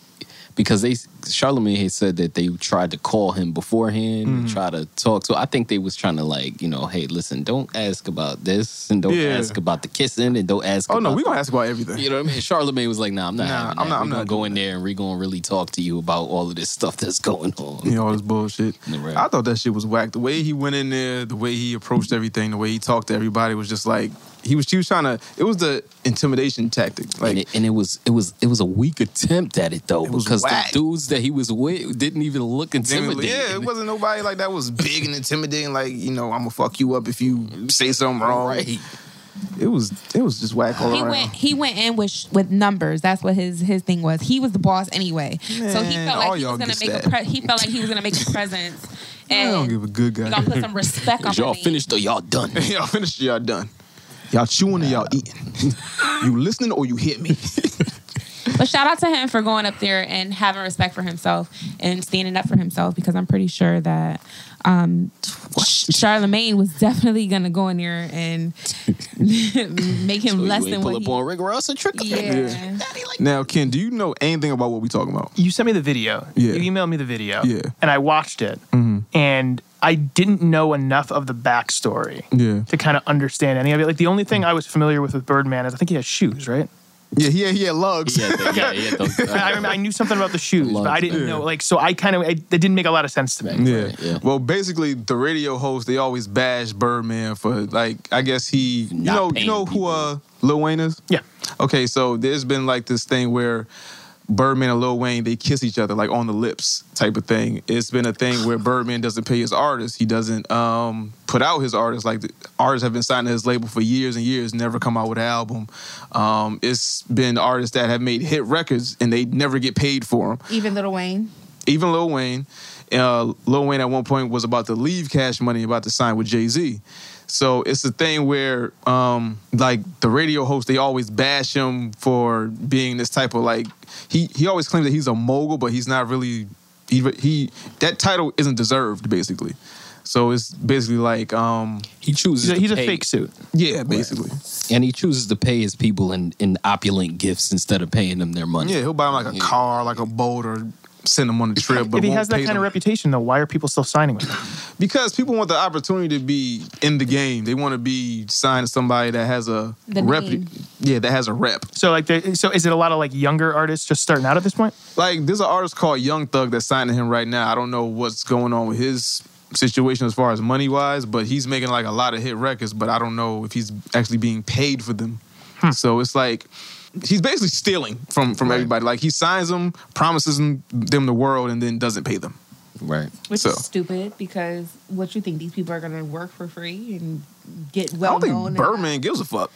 because they Charlemagne had said that they tried to call him beforehand Mm-hmm. and try to talk to. I think they was trying to like you know, hey, listen, don't ask about this and don't Yeah. ask about the kissing and don't ask. Oh no, we gonna ask about everything. you know what I mean? Charlemagne was like, "Nah, I'm not Nah, I'm not- I'm not gonna go in there and we're gonna really talk to you about all of this stuff that's going on." you know, all this bullshit. Right. I thought that shit was whack. The way he went in there, the way he approached everything, the way he talked to everybody was just like he was. He was trying to. It was the intimidation tactic. Like and, it, and it was it was it was a weak attempt at it though It because the dudes that he was with didn't even look intimidating. Yeah, it wasn't nobody like that was big and intimidating. Like you know, I'm gonna fuck you up if you say something wrong. Right. It was it was just whack all He around. went. He went in with with numbers. That's what his his thing was. He was the boss anyway. so he felt like he was gonna get make. A stabbed. pre- he felt like he was gonna make a presence, I don't give a good he guy. gonna put some respect on Is y'all my name. finished or y'all done? y'all finished. Y'all done. Y'all chewing or y'all eating? you listening or you hit me? But shout out to him for going up there and having respect for himself and standing up for himself because I'm pretty sure that um, Charlemagne was definitely gonna go in there and make him So less you than ain't pull what up he. on Rick Ross and trick Yeah. now, Ken, do you know anything about what we talking about? You sent me the video. Yeah. You emailed me the video. Yeah. And I watched it. And I didn't know enough of the backstory Yeah. to kind of understand any of it. Like the only thing I was familiar with with Birdman is I think he has shoes, right? Yeah, he had, he had lugs. Yeah, the- yeah, yeah. those, uh, I remember I knew something about the shoes, but I didn't yeah. know. Like, so I kind of it didn't make a lot of sense to me. Yeah. yeah. Well, basically, the radio host they always bash Birdman for like I guess he you Not know you paying know who uh Lil Wayne is. Yeah. Okay, so there's been like this thing where Birdman and Lil Wayne they kiss each other like on the lips type of thing. It's been a thing where Birdman doesn't pay his artists. He doesn't um, put out his artists. Like the artists have been signed to his label for years and years, never come out with an album. Um, it's been artists that have made hit records and they never get paid for them Even Lil Wayne. even Lil Wayne, uh, Lil Wayne at one point was about to leave Cash Money, about to sign with Jay Z. So it's a thing where, um, like the radio hosts, they always bash him for being this type of like he he always claims that he's a mogul, but he's not really. He, he that title isn't deserved basically. So it's basically like, um, he chooses. He's a, to he's a fake suit. yeah, basically, and he chooses to pay his people in, in opulent gifts instead of paying them their money. yeah. He'll buy him like a car, like a boat, or send him on a trip. But if he won't has that pay kind of reputation, though, why are people still signing with him? Because people want the opportunity to be in the game. They want to be signed to somebody that has a The rep. name. Yeah, that has a rep. So, like, there- so is it a lot of like younger artists just starting out at this point? Like there's an artist called Young Thug that's signed to him right now. I don't know what's going on with his situation as far as money wise, but he's making like a lot of hit records. But I don't know if he's actually being paid for them. Hmm. So it's like he's basically stealing from from everybody. Like he signs them, promises them, them the world, and then doesn't pay them. Right. Which So- is stupid because what you think these people are gonna work for free and get I well don't known? think Birdman gives a fuck.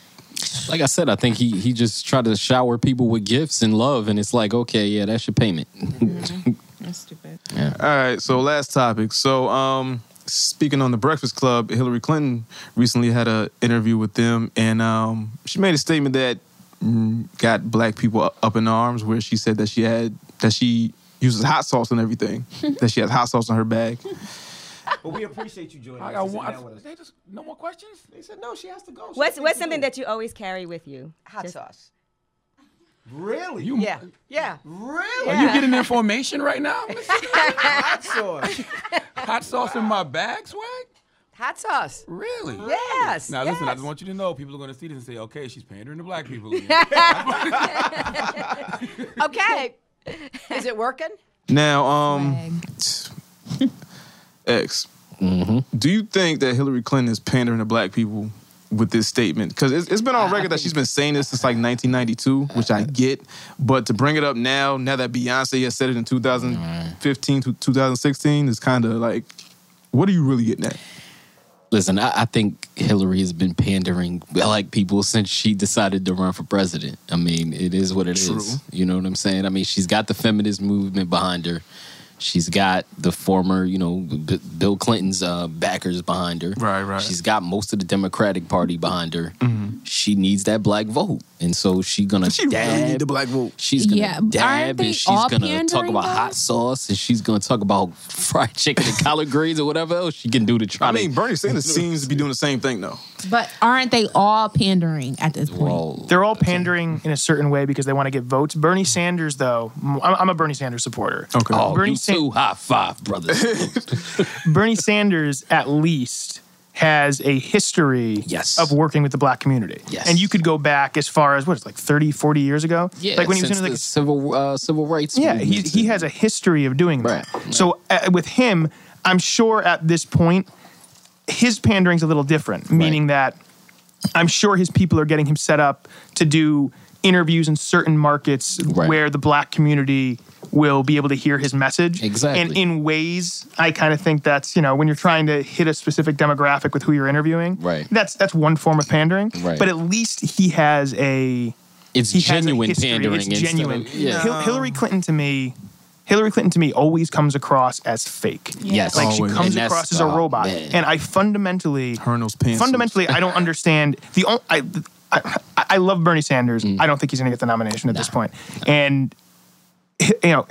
Like I said, I think he he just tried to shower people with gifts and love, and it's like, okay, yeah, that's your payment. That's stupid. Yeah. All right, so last topic. So, um, speaking on the Breakfast Club, Hillary Clinton recently had an interview with them, and um, she made a statement that got black people up in arms, where she said that she had that she uses hot sauce and everything, that she has hot sauce in her bag. But we appreciate you joining I us. got and sitting one. down with us. They just no more questions. They said no, she has to go. She What's what's something go. that you always carry with you? Hot Just- sauce. really? You, Yeah, yeah. really? Are you getting information right now? hot sauce. Hot sauce in my bag, swag? Hot sauce. Really? Yes. Now listen, I just want you to know people are going to see this and say, okay, she's pandering to black people. Okay. Is it working? Now, um, X, do you think that Hillary Clinton is pandering to black people with this statement? Because it's, it's been on record that she's been saying this since like 1992, which I get. But to bring it up now, now that Beyonce has said it in 2015 to 2016, is kind of like, what are you really getting at? Listen, I, I think Hillary has been pandering like people since she decided to run for president. I mean, it is what it is. True. You know what I'm saying? I mean, she's got the feminist movement behind her. She's got the former, you know, B- Bill Clinton's uh, backers behind her. Right, right. She's got most of the Democratic Party behind her. She needs that black vote, and so she's gonna She dab. really need the black vote. She's gonna Yeah, dab and she's gonna talk about though? hot sauce and she's gonna talk about fried chicken and collard greens or whatever else she can do to try I mean, to. Bernie Sanders seems to be doing the same thing though. But aren't they all pandering at this point? Well, They're all pandering in a certain way because they want to get votes. Bernie Sanders, though, I'm, I'm a Bernie Sanders supporter. Okay. oh, Bernie too. High five, brothers. Bernie Sanders, at least, has a history Yes. of working with the black community. Yes. And you could go back as far as, what, it's like 30, 40 years ago? yeah, Like when he was in the like civil uh, civil rights. Yeah, he, he has a history of doing that. Right, So uh, with him, I'm sure at this point, his pandering's a little different, meaning that I'm sure his people are getting him set up to do interviews in certain markets Right. where the black community will be able to hear his message. Exactly. And in ways, I kind of think that's, you know, when you're trying to hit a specific demographic with who you're interviewing, Right. that's that's one form of pandering. Right. But at least he has a It's he has a genuine pandering. It's genuine. Of, yeah. Hil- Hillary Clinton to me Hillary Clinton to me always comes across as fake. Yes. Like she oh, comes And across as a oh, robot. man. And I fundamentally Her in those pants. fundamentally I don't understand the only I, I I love Bernie Sanders. Mm. I don't think he's going to get the nomination at this point. And you know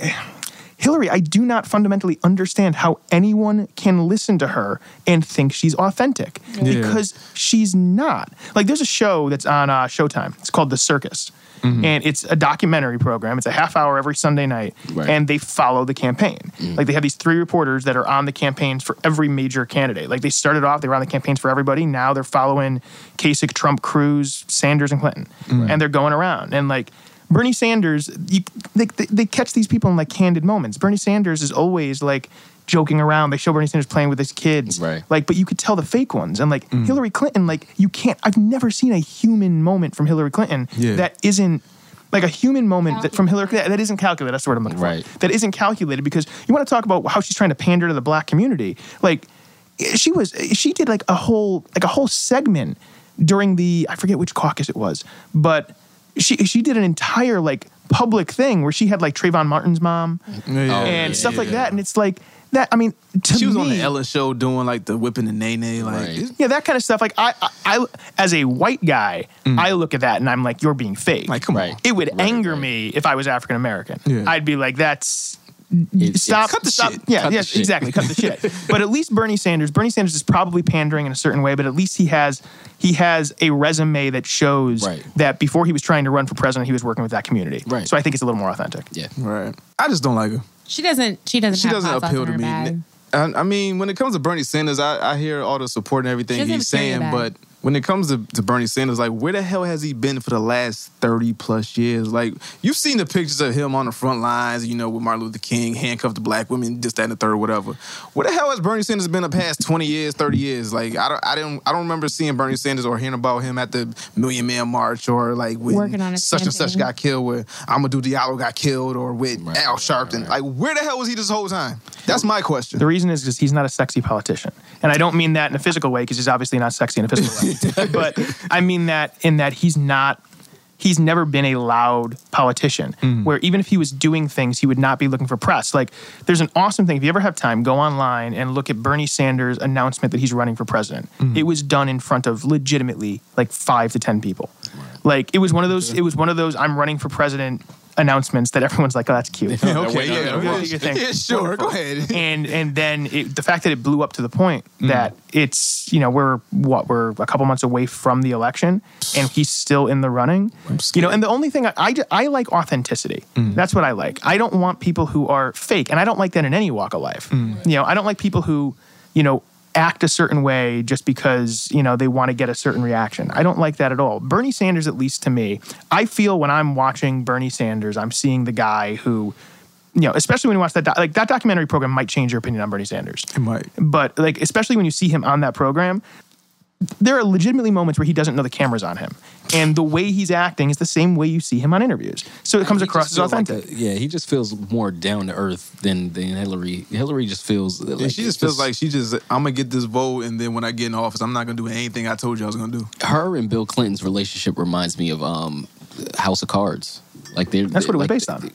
Hillary, I do not fundamentally understand how anyone can listen to her and think she's authentic because she's not. Like, there's a show that's on uh, Showtime. It's called The Circus. Mm-hmm. And it's a documentary program. It's a half hour every Sunday night. Right. And they follow the campaign. Mm. Like, they have these three reporters that are on the campaigns for every major candidate. Like, they started off, they were on the campaigns for everybody. Now they're following Kasich, Trump, Cruz, Sanders, and Clinton. Mm. And they're going around. And, like, Bernie Sanders, you, they, they, they catch these people in like candid moments. Bernie Sanders is always like joking around. They show Bernie Sanders playing with his kids, Right. Like, but you could tell the fake ones. And like mm. Hillary Clinton, like you can't. I've never seen a human moment from Hillary Clinton Yeah. that isn't like a human moment that from Hillary that, that isn't calculated. That's the word I'm looking Right. for. That isn't calculated because you want to talk about how she's trying to pander to the black community. Like she was, she did like a whole like a whole segment during the I forget which caucus it was, but she she did an entire like public thing where she had like Trayvon Martin's mom Yeah. and yeah, stuff like that, and it's like that. I mean, to She was me, on the Ellen show doing like the whipping the Nae Nae. Like, Right. yeah, that kind of stuff. Like I, I, I as a white guy, I look at that and I'm like, you're being fake. Mm. like come Right. on. it would Right, anger right. me if I was African American. Yeah. I'd be like, that's It- stop, it's- stop. shit. Yeah, Cut the yeah, shit. exactly. Cut the shit. But at least Bernie Sanders, Bernie Sanders is probably pandering in a certain way, but at least he has he has a resume that shows Right. that before he was trying to run for president, he was working with that community. Right. So I think it's a little more authentic. Yeah. Right. I just don't like her. She doesn't. She doesn't. She have doesn't appeal to me. bag. I, I mean, when it comes to Bernie Sanders, I, I hear all the support and everything he's have a carry saying, bag. but when it comes to, to Bernie Sanders, like where the hell has he been for the last 30 plus years? Like you've seen the pictures of him on the front lines, you know, with Martin Luther King, handcuffed to black women, this, that, and the third, whatever. Where the hell has Bernie Sanders been the past 20 years, 30 years? Like I don't I don't I don't remember seeing Bernie Sanders or hearing about him at the Million Man March or like when Working on his such and such got killed, where Amadou Diallo got killed, or with Al Sharpton. Like where the hell was he this whole time? That's my question. The reason is because he's not a sexy politician, and I don't mean that in a physical way because he's obviously not sexy in a physical way. but I mean that in that he's not. He's never been a loud politician mm-hmm. where even if he was doing things, he would not be looking for press. Like, there's an awesome thing. If you ever have time, go online and look at Bernie Sanders' announcement that he's running for president. Mm-hmm. It was done in front of legitimately like five to 10 people. Like, it was one of those, it was one of those, I'm running for president announcements that everyone's like, oh, that's cute. Yeah, okay, went yeah, under the yeah, thing. yeah, sure, Wonderful. go ahead. and and then it, the fact that it blew up to the point mm. that it's you know we're what we're a couple months away from the election and he's still in the running. You know, and the only thing I I, I like authenticity. Mm. That's what I like. I don't want people who are fake, and I don't like that in any walk of life. Mm. You know, I don't like people who you know act a certain way just because you know they want to get a certain reaction. I don't like that at all. Bernie Sanders, at least to me, I feel when I'm watching Bernie Sanders, I'm seeing the guy who, you know, especially when you watch that like that documentary program might change your opinion on Bernie Sanders. It might. But like especially when you see him on that program, there are legitimately moments where he doesn't know the camera's on him. And the way he's acting is the same way you see him on interviews. So it comes He across as feels like authentic. a- yeah, he just feels more down to earth than than Hillary. Hillary just feels. Yeah, Like she just feels like she just I'm gonna get this vote, and then when I get in office, I'm not gonna do anything I told you I was gonna do. her and Bill Clinton's relationship reminds me of um, House of Cards. Like they That's what it was like, based on.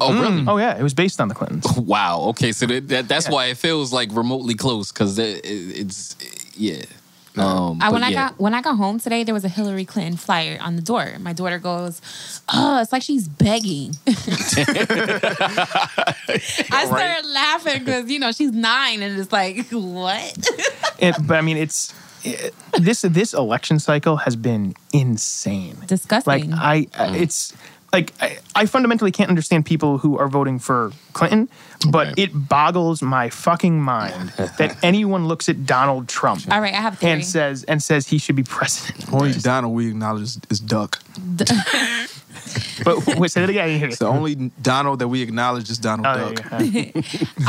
Oh, really? Oh yeah, it was based on the Clintons. Wow. Okay, so that, that that's why it feels like remotely close because it, it's yeah. Um, I, when but I got when I got home today, there was a Hillary Clinton flyer on the door. My daughter goes, "Oh, it's like she's begging." I started laughing because you know she's nine and it's like what? It- but I mean, it's it, this this election cycle has been insane. Disgusting. Like I, I- it's like I, I fundamentally can't understand people who are voting for Clinton, but Right. it boggles my fucking mind that anyone looks at Donald Trump All right, I have theory. and says and says he should be president. Only Donald we acknowledge is, is Duck. But wait, say that again. I didn't hear It's the only Donald that we acknowledge is Donald Oh, Duck. you go.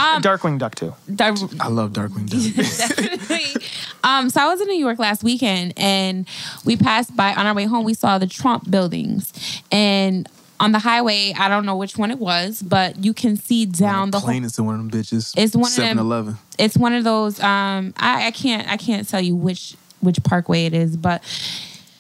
Um, Darkwing Duck too. Dar- I love Darkwing Duck. Definitely. Um, so I was in New York last weekend and we passed by on our way home, we saw the Trump buildings. And on the highway, I don't know which one it was, but you can see down the whole Plane into one of them bitches. It's one of them- 7-Eleven. it's one of those um I, I can't I can't tell you which which parkway it is, but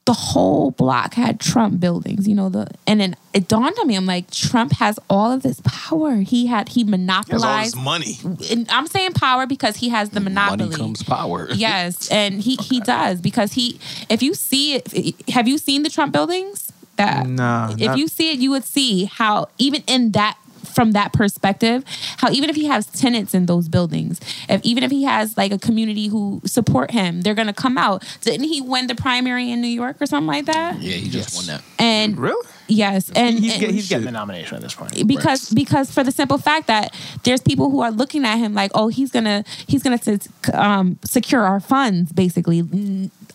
the whole block had Trump buildings, you know, the and then it dawned on me, I'm like, Trump has all of this power. He had he He has all monopolized this money. and I'm saying power because he has the monopoly. Money comes power. Yes, and he he does because he if you see it have you seen the Trump buildings? That Nah, if not- you see it you would see how even in that from that perspective, how even if he has tenants in those buildings, if even if he has like a community who support him, they're gonna come out. Didn't he win the primary in New York or something like that? Yeah, he just won that. And really, yes, and he's, and- get, he's getting the nomination at this point. because because for the simple fact that there's people who are looking at him like oh he's gonna he's gonna s- um, secure our funds basically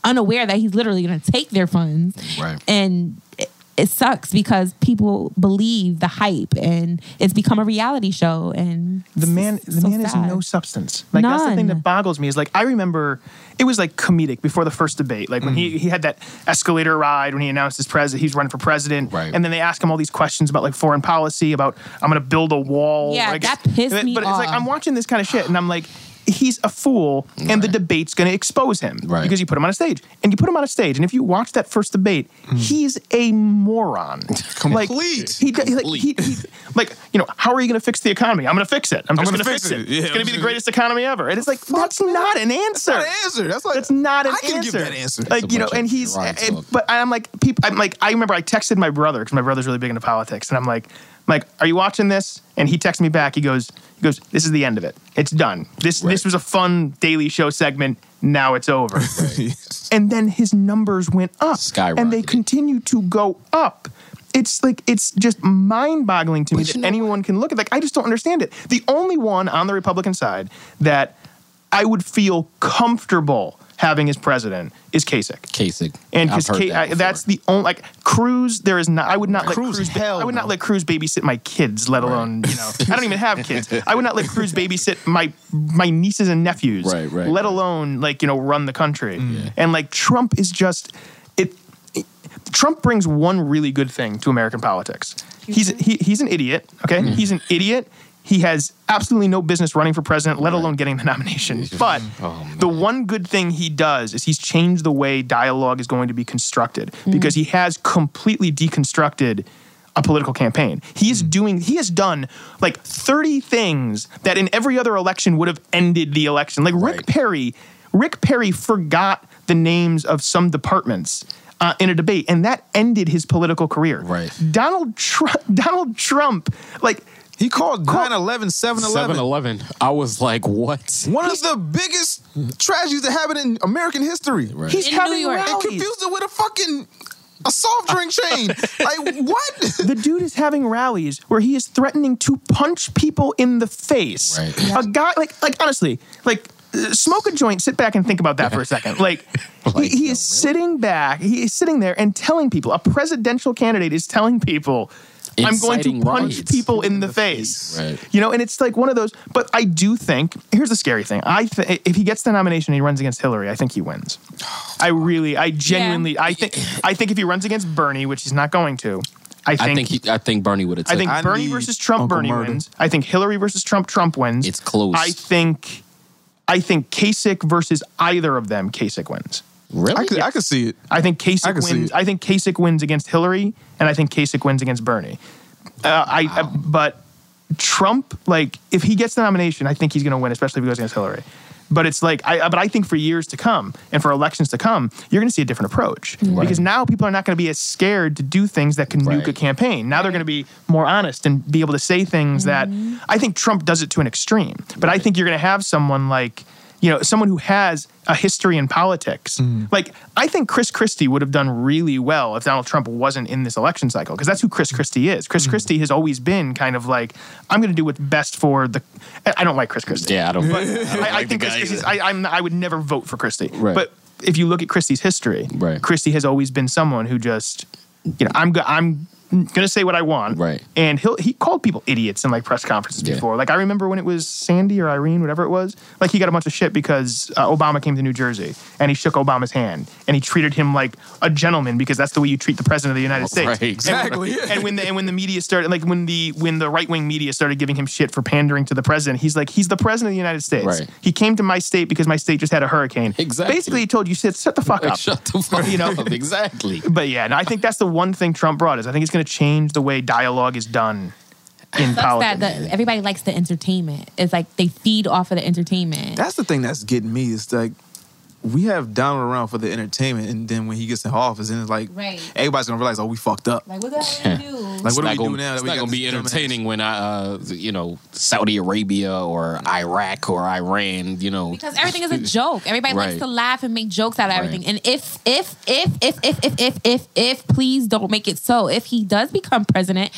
unaware that he's literally gonna take their funds Right. and it, it sucks because people believe the hype and it's become a reality show and the man the so man has sad. no substance like that's the thing that boggles me is like i remember it was like comedic before the first debate like when Mm. he, he had that escalator ride when he announced his president he's running for president Right. and then they ask him all these questions about like foreign policy about i'm gonna build a wall Yeah, like, that pissed me but me it's like i'm watching this kind of shit and i'm like he's a fool and the debate's going to expose him Right. because you put him on a stage and you put him on a stage and if you watch that first debate hmm. he's a moron like Complete. he, like, he, he, like you know how are you going to fix the economy i'm going to fix it i'm just gonna going to fix fix it, it. Yeah, it's going to be the greatest economy ever and it's like that's not an answer That's not an answer. That's like that's not an answer. I can answer. give that answer. Like you know, and he's. and- but I'm like, people. I'm like, I remember I texted my brother because my brother's really big into politics, and I'm like, I'm like, are you watching this? And he texts me back. He goes, he goes, this is the end of it. It's done. This this was a fun daily show segment. Now it's over. and then his numbers went up, and they continue to go up. It's like it's just mind-boggling to me But you that anyone can look at. Like I just don't understand it. The only one on the Republican side that I would feel comfortable having as president is Kasich. Kasich. And I've because heard that that's the only like Cruz, there is not. I would not let Cruz, Cruz. hell I would not let Cruz babysit my kids, let alone you know. I don't even have kids. I would not let Cruz babysit my my nieces and nephews, Right, right, Let alone like you know run the country. Mm. And like Trump is just it. it- Trump brings one really good thing to American politics. He's he, he's an idiot. Okay, Mm. he's an idiot. He has absolutely no business running for president, let alone getting the nomination. But Oh, the one good thing he does is he's changed the way dialogue is going to be constructed because he has completely deconstructed a political campaign. He's doing he has done like 30 things that in every other election would have ended the election. Like Rick Right. Perry, Rick Perry forgot the names of some departments uh, in a debate, and that ended his political career. Right. Donald Trump, Donald Trump, like He called 9 11 7 7 Eleven. I was like, what? One of the biggest tragedies that happened in American history. Right. he's In New having York. And rallies. confused it with a fucking a soft drink chain. like what? the dude is having rallies where he is threatening to punch people in the face. Right. A guy like like honestly, like uh, smoke a joint, sit back and think about that for a second. Like, Like, he, he no, is sitting back, he is sitting there and telling people, a presidential candidate is telling people I'm going to punch riots. people in the face. Right. You know, and it's like one of those. But I do think here's the scary thing. I th- if he gets the nomination, and he runs against Hillary. I think he wins. I really, I genuinely, I think, I think if he runs against Bernie, which he's not going to, I think, I think he, I think Bernie would have. I think I Bernie versus Trump, Uncle Bernie Murder. wins. I think Hillary versus Trump, Trump wins. It's close. I think, I think Kasich versus either of them, Kasich wins. Really. I could I could see it. I think Kasich I can see wins. it. I think Kasich wins against Hillary, and I think Kasich wins against Bernie. Uh, I, uh, but Trump, like, if he gets the nomination, I think he's going to win, especially if he goes against Hillary. But it's like, I, but I think for years to come and for elections to come, you're going to see a different approach because now people are not going to be as scared to do things that can nuke a campaign. Now they're going to be more honest and be able to say things that I think Trump does it to an extreme. But I think you're going to have someone like, you know, someone who has a history in politics. Mm. Like, I think Chris Christie would have done really well if Donald Trump wasn't in this election cycle, because that's who Chris mm. Christie is. Chris mm. Christie has always been kind of like, I'm going to do what's best for the. I I don't like Chris Christie. Yeah, I don't. But I don't I, I like the think Chris Christie's. I, I'm, I would never vote for Christie. Right. But if you look at Christie's history, Right. Christie has always been someone who just, you know, I'm go- I'm gonna say what I want. Right. And he'll he called people idiots in like press conferences Yeah. before. Like I remember when it was Sandy or Irene, whatever it was. Like he got a bunch of shit because uh, Obama came to New Jersey and he shook Obama's hand and he treated him like a gentleman because that's the way you treat the president of the United States. Right, exactly. And, and when the and when the media started, like when the when the right wing media started giving him shit for pandering to the president, he's like, he's the president of the United States. Right. He came to my state because my state just had a hurricane. Exactly. Basically, he told you, shit, shut the fuck up. shut the fuck You know? up. Exactly. But yeah, no, I think that's the one thing Trump brought is I think he's to change the way dialogue is done in Sucks politics. that the, everybody likes the entertainment. It's like they feed off of the entertainment. That's the thing that's getting me. It's like we have Donald around for the entertainment, and then when he gets in office, and it's like Right. everybody's gonna realize, oh, we fucked up. Like what the hell you do? Like, It's what do we gonna, do now? that It's we not going to be entertaining when I, uh, you know, Saudi Arabia or Iraq or Iran, you know, Because everything is a joke. Everybody likes to laugh and make jokes out of Right. everything. And if, if, if, if, if, if, if, if, if, please don't make it so. If he does become president,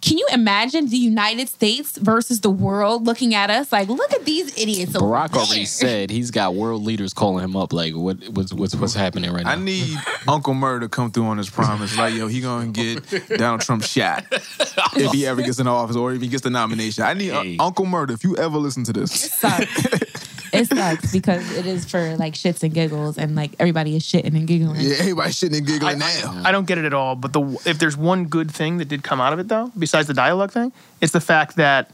can you imagine the United States versus the world looking at us like, look at these idiots? over Barack there. already said he's got world leaders calling him up. Like, what, what's, what's, what's happening right now? I need Uncle Murr to come through on his promise. Like, yo, he gonna get Donald Trump shot if he ever gets in office or if he gets the nomination. I need uh, Hey. Uncle Murr. If you ever listen to this, sucks. it sucks because it is for like shits and giggles, and like everybody is shitting and giggling. yeah, everybody shitting and giggling I, now. I don't get it at all. But the if there's one good thing that did come out of it, though, besides the dialogue thing, it's the fact that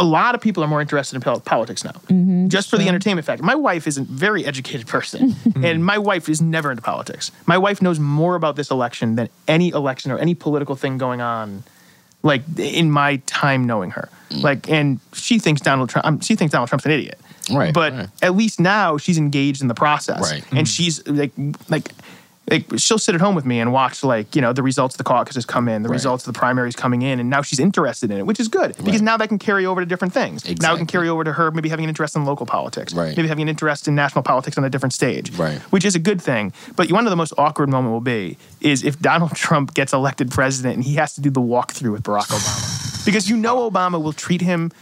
a lot of people are more interested in politics now, Mm-hmm. just for the entertainment factor. My wife is a very educated person, and my wife is never into politics. My wife knows more about this election than any election or any political thing going on, like in my time knowing her. Mm. Like, and she thinks Donald Trump. Um, she thinks Donald Trump's an idiot. Right, But right. at least now she's engaged in the process, Right. And mm-hmm. she's like, like, like she'll sit at home with me and watch like you know the results of the caucuses come in, the Right. results of the primaries coming in, and now she's interested in it, which is good because Right. now that can carry over to different things. Now it can carry over to her maybe having an interest in local politics, Right. maybe having an interest in national politics on a different stage, Right. Which is a good thing. But one of the most awkward moment will be is if Donald Trump gets elected president and he has to do the walkthrough with Barack Obama because you know Obama will treat him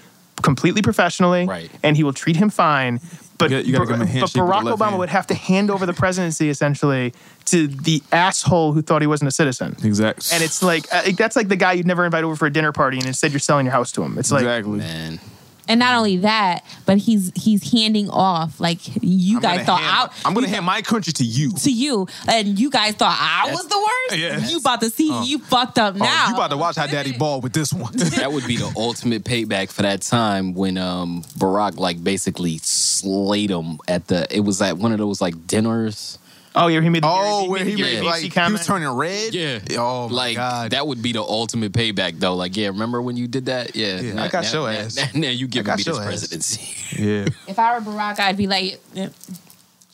completely professionally, Right. And he will treat him fine. But, You gotta- you gotta Bar- give him a but handshake with the Barack Obama hand. would have to hand over the presidency essentially to the asshole who thought he wasn't a citizen. Exactly. And it's like uh, that's like the guy you'd never invite over for a dinner party, and instead you're selling your house to him. It's like exactly. Man, And not only that, but he's he's handing off like you I'm guys thought hand- I I'm gonna hand my country to you. to you, and you guys thought I was the worst. Yeah. You about to see you fucked up Oh, now. you about to watch how Daddy ball with this one. that would be the ultimate payback for that time when um, Barack like basically slayed him at the. It was at one of those like dinners. Oh yeah, he made the oh, Gary- where he made the Gary made like he was turning red. Yeah. Oh my like god. that would be the ultimate payback though. Like, yeah, remember when you did that? Yeah, Yeah, now, I got now, your now- ass. Now, now you giving me this ass. presidency. yeah. if I were Barack, I'd be like,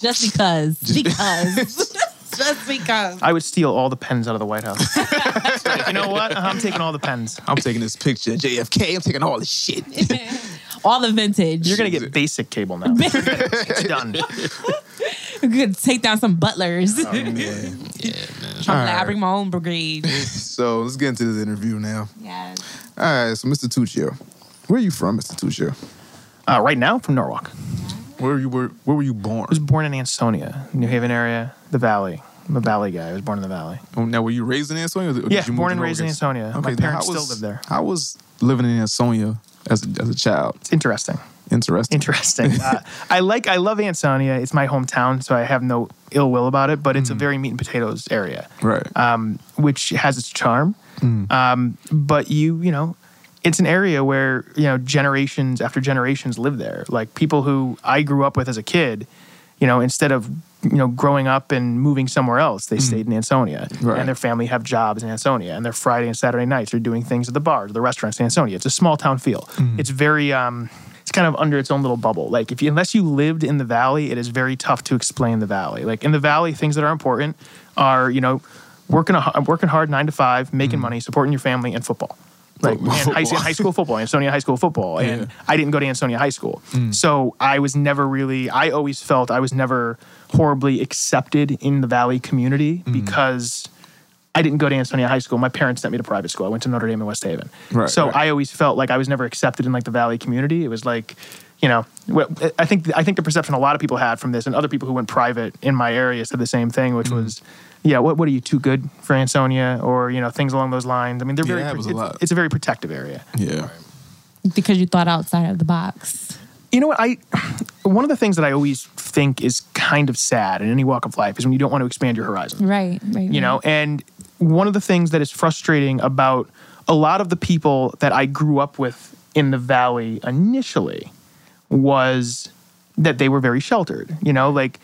just because, because, just because. I would steal all the pens out of the White House. you know what? Uh-huh, I'm taking all the pens. I'm taking this picture. JFK. I'm taking all the shit. All the vintage. You're gonna get basic cable now. it's done. You could take down some butlers. Oh, I'm Yeah, man. like, I bring my own brigade. so let's get into this interview now. yes. All right. So, Mr. Tuccio, where are you from, Mr. Tuccio? Uh, right now, from Norwalk. Where you were? Where were you born? I was born in Ansonia, New Haven area, the Valley. I'm a Valley guy. I was born in the Valley. Oh, now, were you raised in Ansonia? Or did Yeah, you move born to and raised in Norwalk? Ansonia. My now parents how still was- live there. How was living in Ansonia as a, as a child? It's interesting. Interesting. Interesting. uh, I like. I love Ansonia. It's my hometown, so I have no ill will about it. But it's a very meat and potatoes area. right. um, which has its charm. Um, but you, you know, it's an area where you know generations after generations live there. Like people who I grew up with as a kid, you know, instead of you know growing up and moving somewhere else, they stayed in Ansonia, Right. and their family have jobs in Ansonia, and their Friday and Saturday nights are doing things at the bars, the restaurants in Ansonia. It's a small town feel. It's very. Um, it's kind of under its own little bubble. Like if you, unless you lived in the valley, it is very tough to explain the valley. Like in the valley, things that are important are you know working a, working hard nine to five, making mm-hmm. money, supporting your family, and football. Like and high, high school football, Ansonia High School football, and I didn't go to Ansonia High School, mm. so I was never really. I always felt I was never horribly accepted in the Valley community mm. because I didn't go to Ansonia High School. My parents sent me to private school. I went to Notre Dame in West Haven. Right, so right. I always felt like I was never accepted in like the Valley community. It was like, you know, I think I think the perception a lot of people had from this, and other people who went private in my area said the same thing, which mm. was yeah, what what are you too good for Ansonia or you know things along those lines. I mean, they're Yeah, very it happens a it's, lot. it's a very protective area. Yeah. Because you thought outside of the box. You know what I one of the things that I always think is kind of sad in any walk of life is when you don't want to expand your horizon. Right, right. you know and one of the things that is frustrating about a lot of the people that i grew up with in the valley initially was that they were very sheltered you know like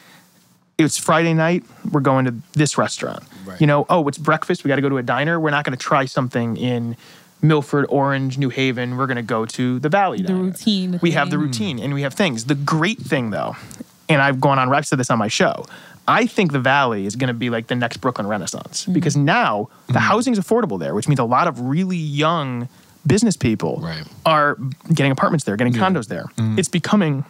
it's friday night we're going to this restaurant you know oh it's breakfast we got to go to a diner we're not going to try something in milford orange new haven we're going to go to the valley the diner. routine. we have the hmm. routine and we have things the great thing though and i've gone on i've said this on my show i think the valley is going to be like the next brooklyn renaissance Mm-hmm. because now the mm-hmm. housing is affordable there which means a lot of really young business people are getting apartments there getting condos there. Mm-hmm. It's becoming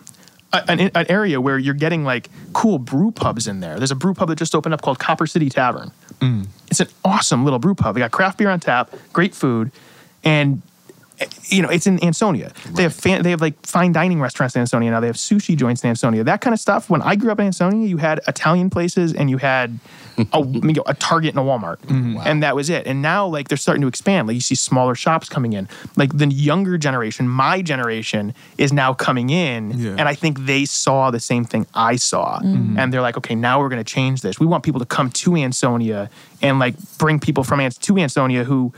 a- an, an area where you're getting like cool brew pubs in there. There's a brew pub that just opened up called copper city tavern. Mm. It's an awesome little brew pub. They got craft beer on tap great food and you know, it's in Ansonia. They have fan, they have like fine dining restaurants in Ansonia now. They have sushi joints in Ansonia. That kind of stuff. When I grew up in Ansonia, you had Italian places and you had a, you know, a Target and a Walmart, mm-hmm. and that was it. And now like they're starting to expand. Like you see smaller shops coming in. Like the younger generation, my generation, is now coming in, and I think they saw the same thing I saw, mm-hmm. and they're like, okay, now we're going to change this. We want people to come to Ansonia and like bring people from Ans- to Ansonia who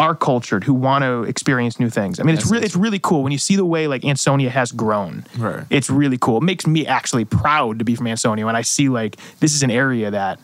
are cultured who want to experience new things. I mean, it's really it's really cool when you see the way like Ansonia has grown. Right. It's really cool. It makes me actually proud to be from Ansonia when I see like this is an area that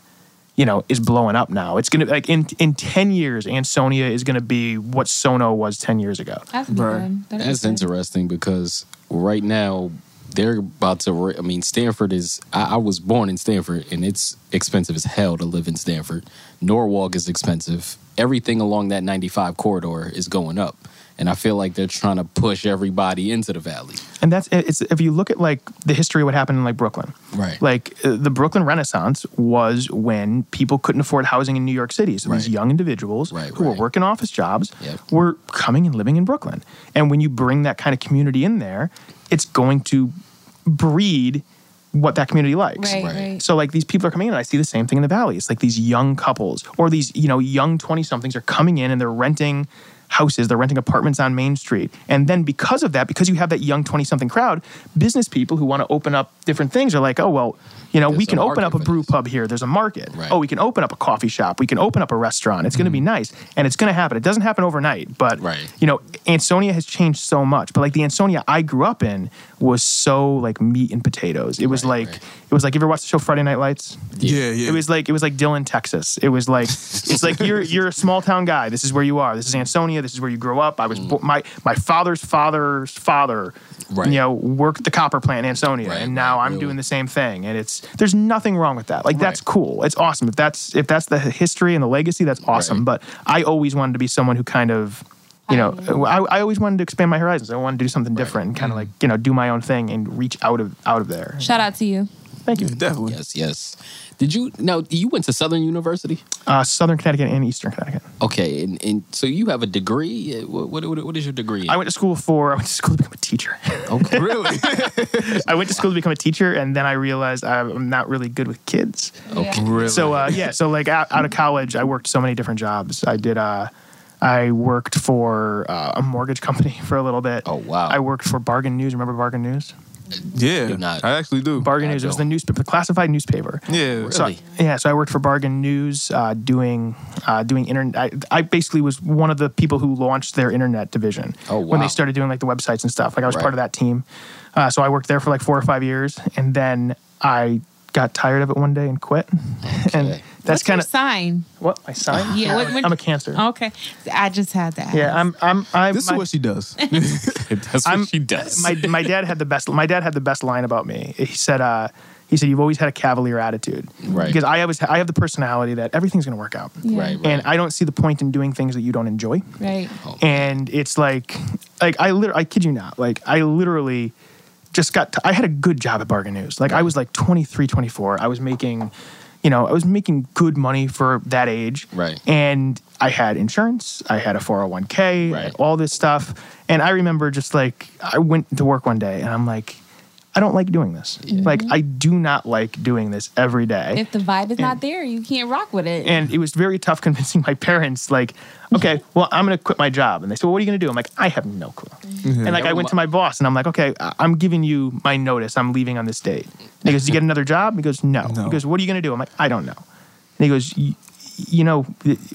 you know is blowing up now. It's gonna like in in ten years, Ansonia is gonna be what Sono was ten years ago. That's good. That is interesting because right now they're about to. Re- I mean, Stamford is. I, I was born in Stamford, and it's expensive as hell to live in Stanford. Norwalk is expensive. Everything along that 95 corridor is going up, and I feel like they're trying to push everybody into the valley. And that's it's if you look at like the history of what happened in like Brooklyn. Right. Like uh, the Brooklyn Renaissance was when people couldn't afford housing in New York City. So these young individuals who were working office jobs were coming and living in Brooklyn. And when you bring that kind of community in there, it's going to breed what that community likes. Right, Right. right. So like these people are coming in and I see the same thing in the valley. It's like these young couples or these, you know, young 20 somethings are coming in and they're renting houses, they're renting apartments on Main Street. And then because of that, because you have that young 20 something crowd, business people who want to open up different things are like, "Oh, well, you know, we can open up a brew pub here. There's a market. Oh, we can open up a coffee shop. We can open up a restaurant. It's going to be nice, and it's going to happen. It doesn't happen overnight, but you know, Ansonia has changed so much. But like the Ansonia I grew up in was so like meat and potatoes. It was like it was like you ever watched the show Friday Night Lights? Yeah, yeah. It was like it was like Dillon, Texas. It was like it's like you're you're a small town guy. This is where you are. This is Ansonia. This is where you grew up. I was bo- my my father's father's father. Right. You know, worked the copper plant in Ansonia, and now I'm doing the same thing. And it's there's nothing wrong with that. Like that's cool. It's awesome. If that's if that's the history and the legacy, that's awesome. But I always wanted to be someone who kind of you know, I, I always wanted to expand my horizons. I wanted to do something different and kind of mm-hmm. like you know do my own thing and reach out of out of there. Shout out to you. Thank you. definitely. Yes, yes. Did you now? You went to Southern University? Uh, Southern Connecticut and Eastern Connecticut. Okay, and, and so you have a degree. What, what, what is your degree? in? I went to school for I went to school to become a teacher. Okay, really? I went to school to become a teacher, and then I realized I'm not really good with kids. Okay. Really? So uh, yeah, so like out, out of college, I worked so many different jobs. I did. Uh, I worked for uh, a mortgage company for a little bit. Oh wow! I worked for Bargain News. Remember Bargain News? Yeah, I actually do. Bargain News. It was the newspaper, the classified newspaper. Yeah. So, Really? yeah, so I worked for Bargain News, uh, doing uh, doing internet. I, I basically was one of the people who launched their internet division. Oh, When they started doing like the websites and stuff, like I was Right. part of that team. Uh, so I worked there for like four or five years, and then I got tired of it one day and quit. and that's kind your of sign? what my sign. Yeah, what- I'm, I'm a Cancer. Okay, I just had that. Yeah, I'm. I'm. I'm This is what she does. That's I'm- what she does. My my dad had the best. My dad had the best line about me. He said, uh, "He said you've always had a cavalier attitude, Right. Because I always I have the personality that everything's going to work out, Yeah. Right, And I don't see the point in doing things that you don't enjoy. Right. And it's like, like I literally, I kid you not, like I literally just got. To, I had a good job at Bargain News. Like I was like 23, 24. I was making, you know, I was making good money for that age, Right. and I had insurance, I had a 401k, I had all this stuff. And I remember just like, I went to work one day and I'm like, I don't like doing this. Like I do not like doing this every day. If the vibe is not there, you can't rock with it. and it was very tough convincing my parents like okay well i'm going to quit my job. And they said well what are you going to do? I'm like i have no clue. Mm-hmm. And like i went to my boss and i'm like okay I- i'm giving you my notice. I'm leaving on this date. And he goes "Did you get another job? He goes no, he goes what are you going to do? I'm like i don't know. And he goes you know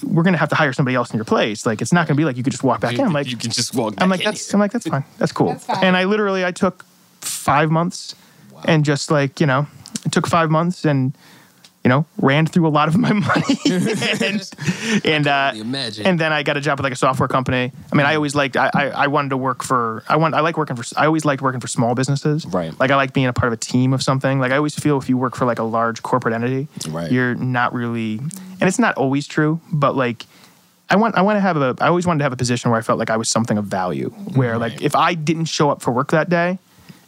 we're going to have to hire somebody else in your place. Like it's not going to be like you could just walk back in. I'm like you can just walk. i'm back like in. That's i'm like that's fine. That's cool. That's fine. and i literally i took five months and just like you know it took five months and you know, ran through a lot of my money, and and uh, and then I got a job with like a software company. I mean, I always liked I, I I wanted to work for I want I like working for I always liked working for small businesses. Right. Like I like being a part of a team of something. Like I always feel if you work for like a large corporate entity, Right. you're not really, and it's not always true, but like. I want I want to have a I always wanted to have a position where I felt like I was something of value. Where like if I didn't show up for work that day,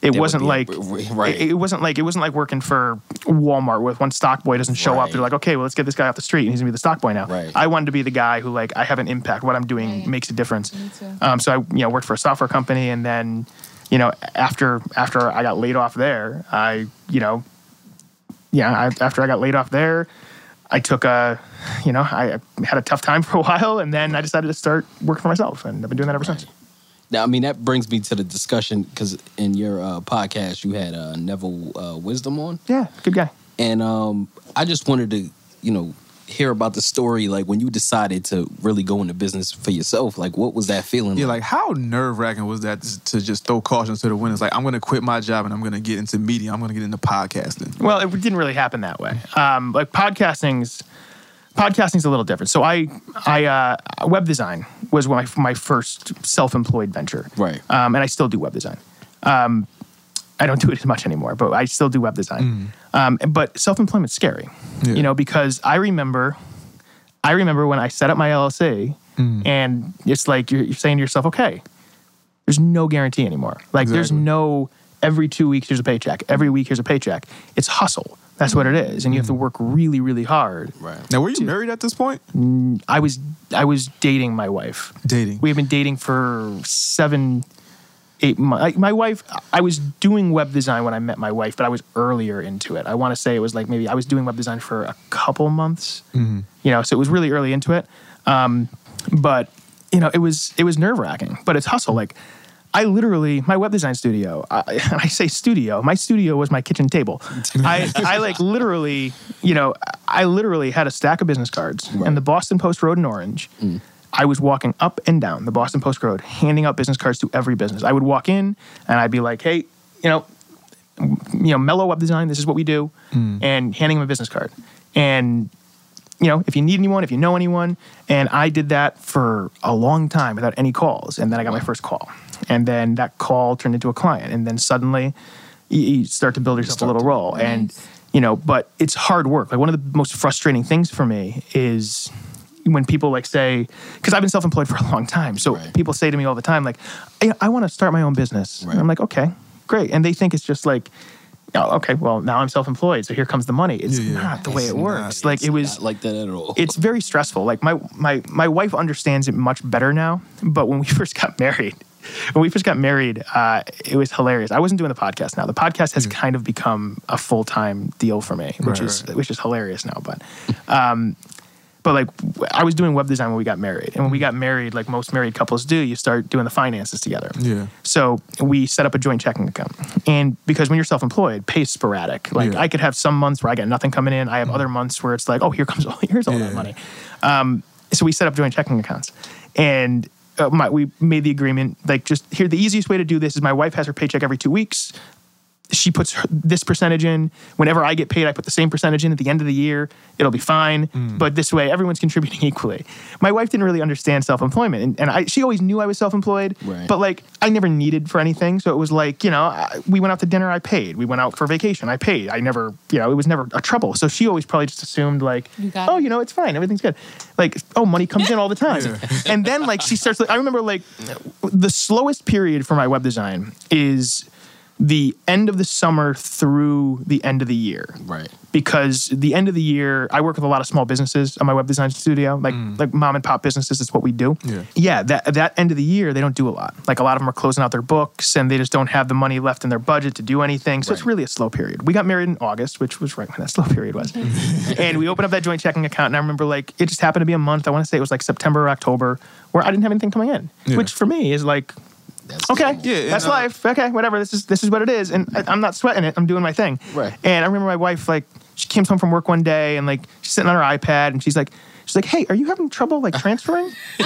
it would wasn't be- like right. it, it wasn't like it wasn't like working for Walmart with one stock boy doesn't show up. They're like, okay, well let's get this guy off the street and he's gonna be the stock boy now. Right. I wanted to be the guy who like I have an impact. What I'm doing makes a difference. Um, so I you know worked for a software company and then you know after after I got laid off there, I you know yeah I, after I got laid off there, I took a you know I had a tough time for a while and then I decided to start working for myself and I've been doing that ever since. Now, I mean, that brings me to the discussion because in your uh, podcast you had uh, Neville uh, Wisdom on, Yeah, good guy. and um, I just wanted to, you know, hear about the story. Like when you decided to really go into business for yourself, like what was that feeling? Yeah, like how nerve wracking was that to- to just throw caution to the wind? It's like I'm going to quit my job and I'm going to get into media. I'm going to get into podcasting. Well, it didn't really happen that way. Um, like podcasting's podcasting's a little different. So I I uh, web design was my my first self employed venture, Right. Um, and I still do web design. Um, I don't do it as much anymore, but I still do web design. Um, but self employment's scary, Yeah. you know, because I remember I remember when I set up my LLC, and it's like you're, you're saying to yourself, okay, there's no guarantee anymore. Like there's no every two weeks here's a paycheck. Every week here's a paycheck. It's hustle. That's what it is, and you have to mm. work really, really hard. right. Now, were you married at this point? Mm, I was I was dating my wife. Dating. We have been dating for seven, eight months. My wife, I was doing web design when I met my wife, but I was earlier into it. I want to say it was like maybe I was doing web design for a couple months. Mm-hmm. You know, so it was really early into it. Um, but you know, it was it was nerve wracking, but it's hustle. Like I literally my web design studio. I, I say studio. My studio was my kitchen table. I I like literally, you know, I literally had a stack of business cards and the Boston Post Road in Orange. Mm. I was walking up and down the Boston Post Road, handing out business cards to every business. I would walk in and I'd be like, "Hey, you know, you know, mellow web design. This is what we do," mm. and handing them a business card. And you know, if you need anyone, if you know anyone. And I did that for a long time without any calls. And then I got my first call. And then that call turned into a client. And then suddenly you, you start to build yourself a little role. And, you know, but it's hard work. Like one of the most frustrating things for me is when people like say, because I've been self employed for a long time. So Right. people say to me all the time, like, I, I want to start my own business. Right. And I'm like, okay, great. And they think it's just like, oh, okay, well, now I'm self employed. So here comes the money. It's Yeah, not the way it not. works. Like it was Not like that at all. it's very stressful. Like my my my wife understands it much better now. But when we first got married, when we first got married, uh, it was hilarious. I wasn't doing the podcast now. The podcast has kind of become a full time deal for me, which Right, is right. which is hilarious now. But um, but like I was doing web design when we got married, and when we got married, like most married couples do, you start doing the finances together. Yeah. So we set up a joint checking account. And because when you're self employed, pay's sporadic. Like Yeah. I could have some months where I got nothing coming in. I have other months where it's like, oh, here comes all here's all Yeah. that money. Um, so we set up joint checking accounts. And uh, my, we made the agreement like just here the easiest way to do this is my wife has her paycheck every two weeks she puts her, this percentage in. Whenever I get paid, I put the same percentage in at the end of the year. It'll be fine. Mm. But this way, everyone's contributing equally. My wife didn't really understand self employment, and, and I, she always knew I was self employed. Right. But like, I never needed for anything. So it was like, you know, I, we went out to dinner, I paid. We went out for vacation, I paid. I never, you know, it was never a trouble. So she always probably just assumed like, You oh, you know, it's fine, everything's good. Like, oh, money comes in all the time. and then like she starts. Like, I remember like the slowest period for my web design is the end of the summer through the end of the year. Right. Because the end of the year, I work with a lot of small businesses on my web design studio, like mm. like mom and pop businesses. Is what we do. Yeah. Yeah. That that end of the year, they don't do a lot. Like a lot of them are closing out their books, and they just don't have the money left in their budget to do anything. So it's really a slow period. We got married in August, which was right when that slow period was, and we opened up that joint checking account. And I remember like it just happened to be a month. I want to say it was like September or October, where I didn't have anything coming in, Yeah. which for me is like okay, Yeah, that's uh, life. Okay, whatever. This is this is what it is, and I, I'm not sweating it. I'm doing my thing. Right. And I remember my wife like she came home from work one day and like she's sitting on her iPad and she's like she's like, "Hey, are you having trouble like transferring?"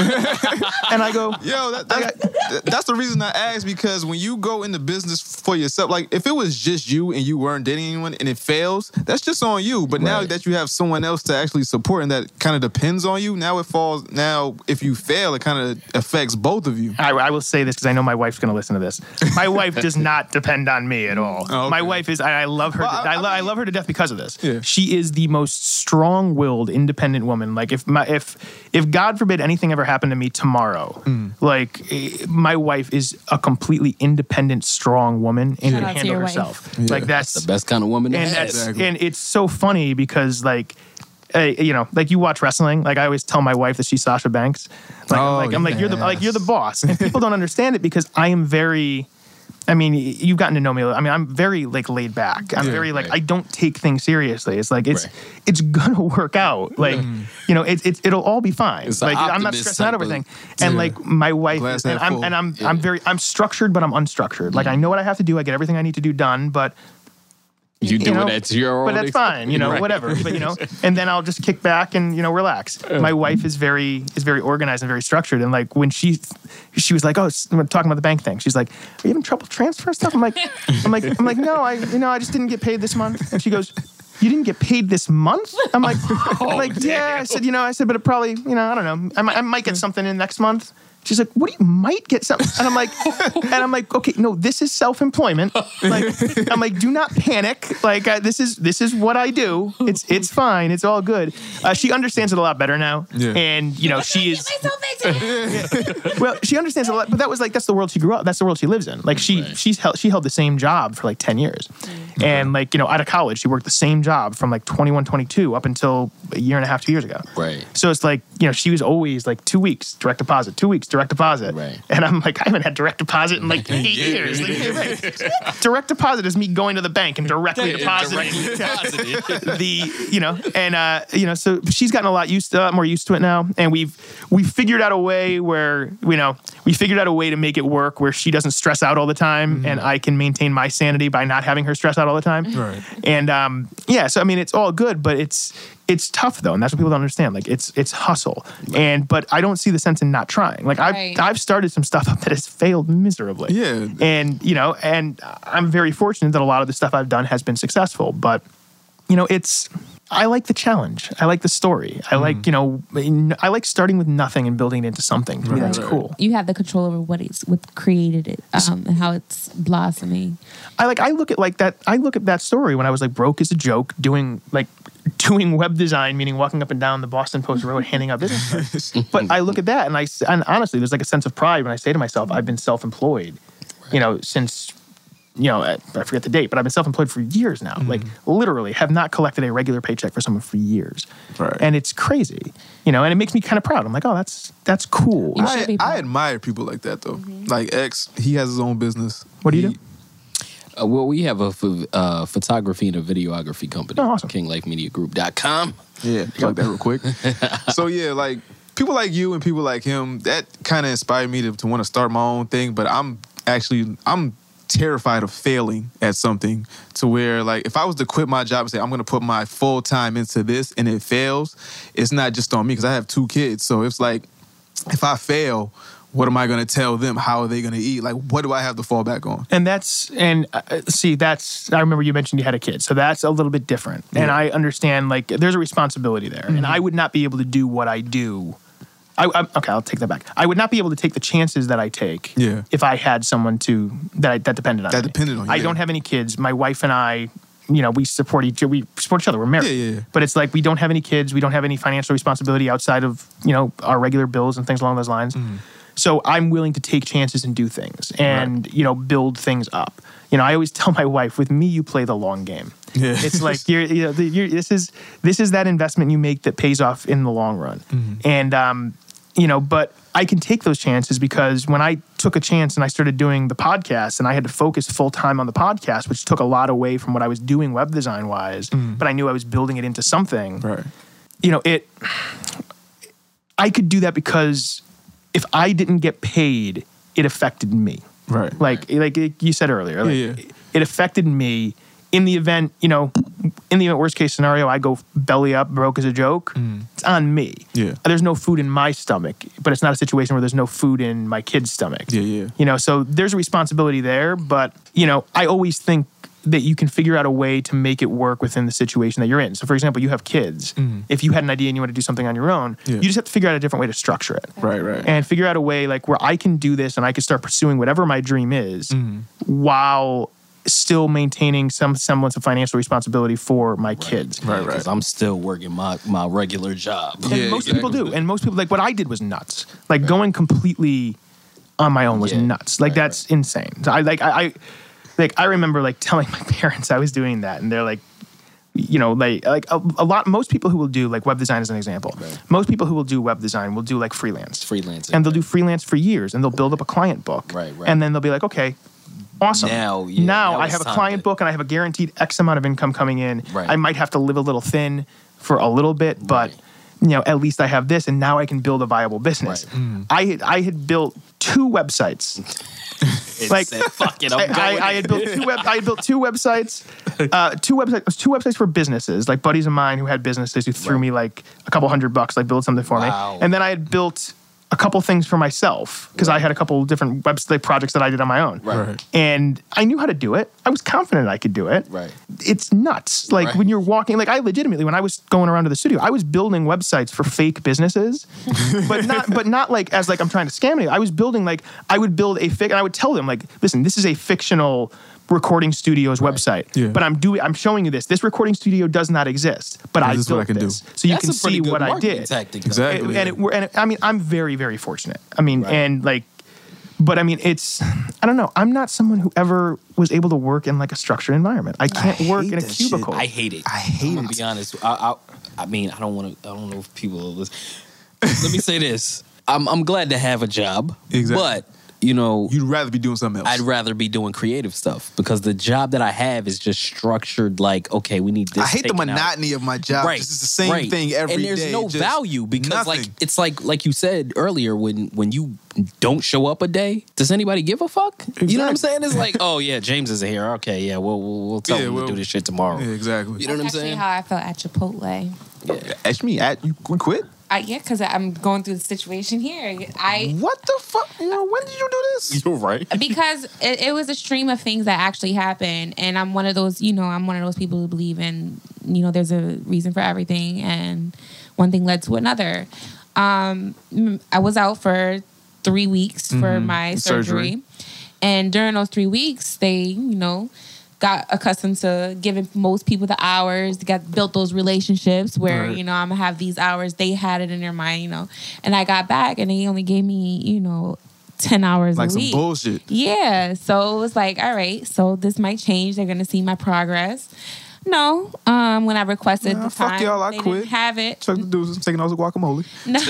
and I go, Yo, that, that's, that's the reason I asked because when you go into business for yourself, like if it was just you and you weren't dating anyone and it fails, that's just on you. But now Right. that you have someone else to actually support and that kind of depends on you, now it falls. Now, if you fail, it kind of affects both of you. I, I will say this because I know my wife's going to listen to this. My wife does not depend on me at all. Oh, okay. My wife is, I, I love her. Well, to, I- I, lo- I love her to death because of this. Yeah. She is the most strong-willed, independent woman. Like if my if if God forbid anything ever happened to me tomorrow, Mm. like eh, my wife is a completely independent, strong woman and Shout can handle herself. Yeah. Like that's The best kind of woman to and have. that's and it's so funny because like uh, you know like you watch wrestling like i always tell my wife that she's sasha banks like, I'm Oh, like i'm like you're the like you're the boss and people don't understand it because i am very I mean, you've gotten to know me. I mean, I'm very like laid back. I'm Yeah, very like right. I don't take things seriously. It's like it's Right. it's gonna work out. Like you know, it's it it'll all be fine. It's like I'm not stressing out everything. And Yeah. like my wife, Glass and I'm and I'm I'm very I'm structured, but I'm unstructured. Like I know what I have to do. I get everything I need to do done, but you do know, it at your but that's fine, you know, Right. whatever. But you know, and then I'll just kick back and you know relax. My wife is very is very organized and very structured, and like when she she was like, oh, we're talking about the bank thing. She's like, are you having trouble transferring stuff? I'm like, I'm like, I'm like, no, I you know I just didn't get paid this month, and she goes. You didn't get paid this month? I'm like, I'm like, yeah. I said, you know, I said, but it probably, you know, I don't know. I might, I might get something in next month. She's like, "What do you might get something?" And I'm like, "And I'm like, okay, no, this is self-employment. Like, I'm like, do not panic. Like, uh, this is this is what I do. It's it's fine. It's all good." Uh, she understands it a lot better now, Yeah. and you know, she is well, she understands a lot, but that was like that's the world she grew up. That's the world she lives in. Like she she's held she held the same job for like ten years, and like you know out of college she worked the same job from like 21, 22 up until a year and a half, two years ago. Right. So it's like you know she was always like two weeks direct deposit, two weeks direct deposit, Right. and I'm like I haven't had direct deposit in like eight years. Like, hey, right. direct deposit is me going to the bank and directly depositing Directly the you know and uh you know so she's gotten a lot used to a lot more used to it now and we've we figured out a way where you know we figured out a way to make it work where she doesn't stress out all the time and I can maintain my sanity by not having her stress out all the time Right. and um yeah so I mean it's all good but it's it's tough though and that's what people don't understand like it's it's hustle and but I don't see the sense in not trying like I've Right. I've started some stuff up that has failed miserably Yeah. and you know and I'm very fortunate that a lot of the stuff I've done has been successful but you know, it's I like the challenge. I like the story. I like, you know, I like starting with nothing and building it into something. To me, that's cool. You have the control over what it's what created it, um, and how it's blossoming. I like I look at like that I look at that story when I was like broke as a joke, doing like doing web design, meaning walking up and down the Boston Post Road handing out business cards. but I look at that and I and honestly, there's like a sense of pride when I say to myself, I've been self-employed, you know, since you know, I I forget the date, but I've been self-employed for years now. Like literally, have not collected a regular paycheck for someone for years, Right. and it's crazy, you know. And it makes me kind of proud. I'm like, oh, that's that's cool. I. I admire people like that though. Like X, he has his own business. What do you He- do? Uh, well, we have a ph- uh, photography and a videography company. Oh, awesome. KingLifeMediaGroup.com. Yeah, plug that real quick. so yeah, like people like you and people like him, that kind of inspired me to, to want to start my own thing. But I'm actually I'm terrified of failing at something to where like if I was to quit my job and say I'm gonna put my full time into this and it fails, it's not just on me because I have two kids. So it's like if I fail, what am I gonna tell them? How are they gonna eat? Like what do I have to fall back on? And that's and uh, see that's I remember you mentioned you had a kid, so that's a little bit different. And I understand like there's a responsibility there, and I would not be able to do what I do. I, I, okay, I'll take that back. I would not be able to take the chances that I take Yeah. if I had someone to that I, that depended on That me. depended on you, I yeah. don't have any kids. My wife and I you know, we support each we support each other. We're married. Yeah, yeah, yeah. But it's like we don't have any kids. We don't have any financial responsibility outside of you know our regular bills and things along those lines. Mm-hmm. So I'm willing to take chances and do things and you know build things up. You know, I always tell my wife, with me, you play the long game. Yeah. It's like you're, you know, the, you're, this is this is that investment you make that pays off in the long run. And um, you know, but I can take those chances because when I took a chance and I started doing the podcast and I had to focus full time on the podcast, which took a lot away from what I was doing web design wise, but I knew I was building it into something. Right. You know, it I could do that because if I didn't get paid, it affected me. Right. Like like you said earlier, like, Yeah, yeah. it affected me in the event, you know, in the event worst case scenario, I go belly up, broke as a joke. It's on me. Mm. Yeah. There's no food in my stomach, but it's not a situation where there's no food in my kid's stomach. Yeah, yeah. You know, so there's a responsibility there, but you know, I always think that you can figure out a way to make it work within the situation that you're in. So for example, you have kids. If you had an idea and you want to do something on your own, Yeah. you just have to figure out a different way to structure it Right, right. and figure out a way like where I can do this and I can start pursuing whatever my dream is Mm-hmm. while still maintaining some semblance of financial responsibility for my kids. Right, right. Because I'm still working my, my regular job. And Yeah, most people do. And most people like what I did was nuts. Like going completely on my own was Yeah. nuts. Like Right, that's insane. So I like I, I like I remember like telling my parents I was doing that and they're like you know, like like a, a lot most people who will do like web design as an example. Most people who will do web design will do like freelance. freelance, and they'll do freelance for years and they'll build up a client book. Right, right. And then they'll be like, okay, awesome. Now, yeah, now, now I have a client to- book and I have a guaranteed X amount of income coming in. Right. I might have to live a little thin for a little bit, but Right. you know, at least I have this and now I can build a viable business. Right. I I had built two websites. Like- said, fuck it, I'm I, going. I, I had built two web I had built two websites, uh, two websites, two websites for businesses, like buddies of mine who had businesses who threw Right. me like a couple hundred bucks, like build something for Wow. me, and then I had built a couple things for myself because I had a couple different website projects that I did on my own, Right. Right. and I knew how to do it. I was confident I could do it. Right. It's nuts. Like Right. when you're walking, like I legitimately, when I was going around to the studio, I was building websites for fake businesses, but not, but not like as like I'm trying to scam anyone. I was building like I would build a fic, and I would tell them like, listen, this is a fictional recording studio's website, Yeah. but I'm doing, I'm showing you this. This recording studio does not exist, but I This is built what I can do. this, so you can a see good what I did. Tactic, though. Exactly. And, and, it, and it, I mean, I'm very, very fortunate. I mean, Right. and like, but I mean, it's, I don't know. I'm not someone who ever was able to work in like a structured environment. I can't work in a that shit. cubicle. I hate it. I hate I'm gonna it. be honest. I, I, I mean, I don't want to. I don't know if people. Let me say this. I'm I'm glad to have a job. Exactly. But you know, You'd rather be doing something else. I'd rather be doing creative stuff because the job that I have is just structured like, okay, we need this. I hate the taken out. monotony of my job. Right, It's just the same right. thing every and there's day, no value because like it's like like you said earlier when when you don't show up a day, does anybody give a fuck? You know what I'm saying? It's like, oh yeah, James isn't here. Okay, yeah, we'll we'll, we'll tell Yeah, him well- to do this shit tomorrow. Yeah, exactly. You know what I'm That's actually saying? how I felt at Chipotle. Yeah. Ask me at you we quit. I, yeah, because I'm going through the situation here. I What the fuck? You know, when did you do this? You're right. because it, it was a stream of things that actually happened and i'm one of those you know i'm one of those people who believe in you know there's a reason for everything and one thing led to another um i was out for three weeks for my surgery. Surgery. and during those three weeks they you know got accustomed to giving most people the hours got built those relationships where Right. you know i'm gonna have these hours they had it in their mind you know and i got back and they only gave me you know 10 hours Like a some bullshit. yeah. So it was like, all right, so this might change. They're gonna see my progress. No. Um, when I requested Nah, the fuck time, y'all, I they quit. didn't have it. Chuck the dudes taking all the guacamole. No,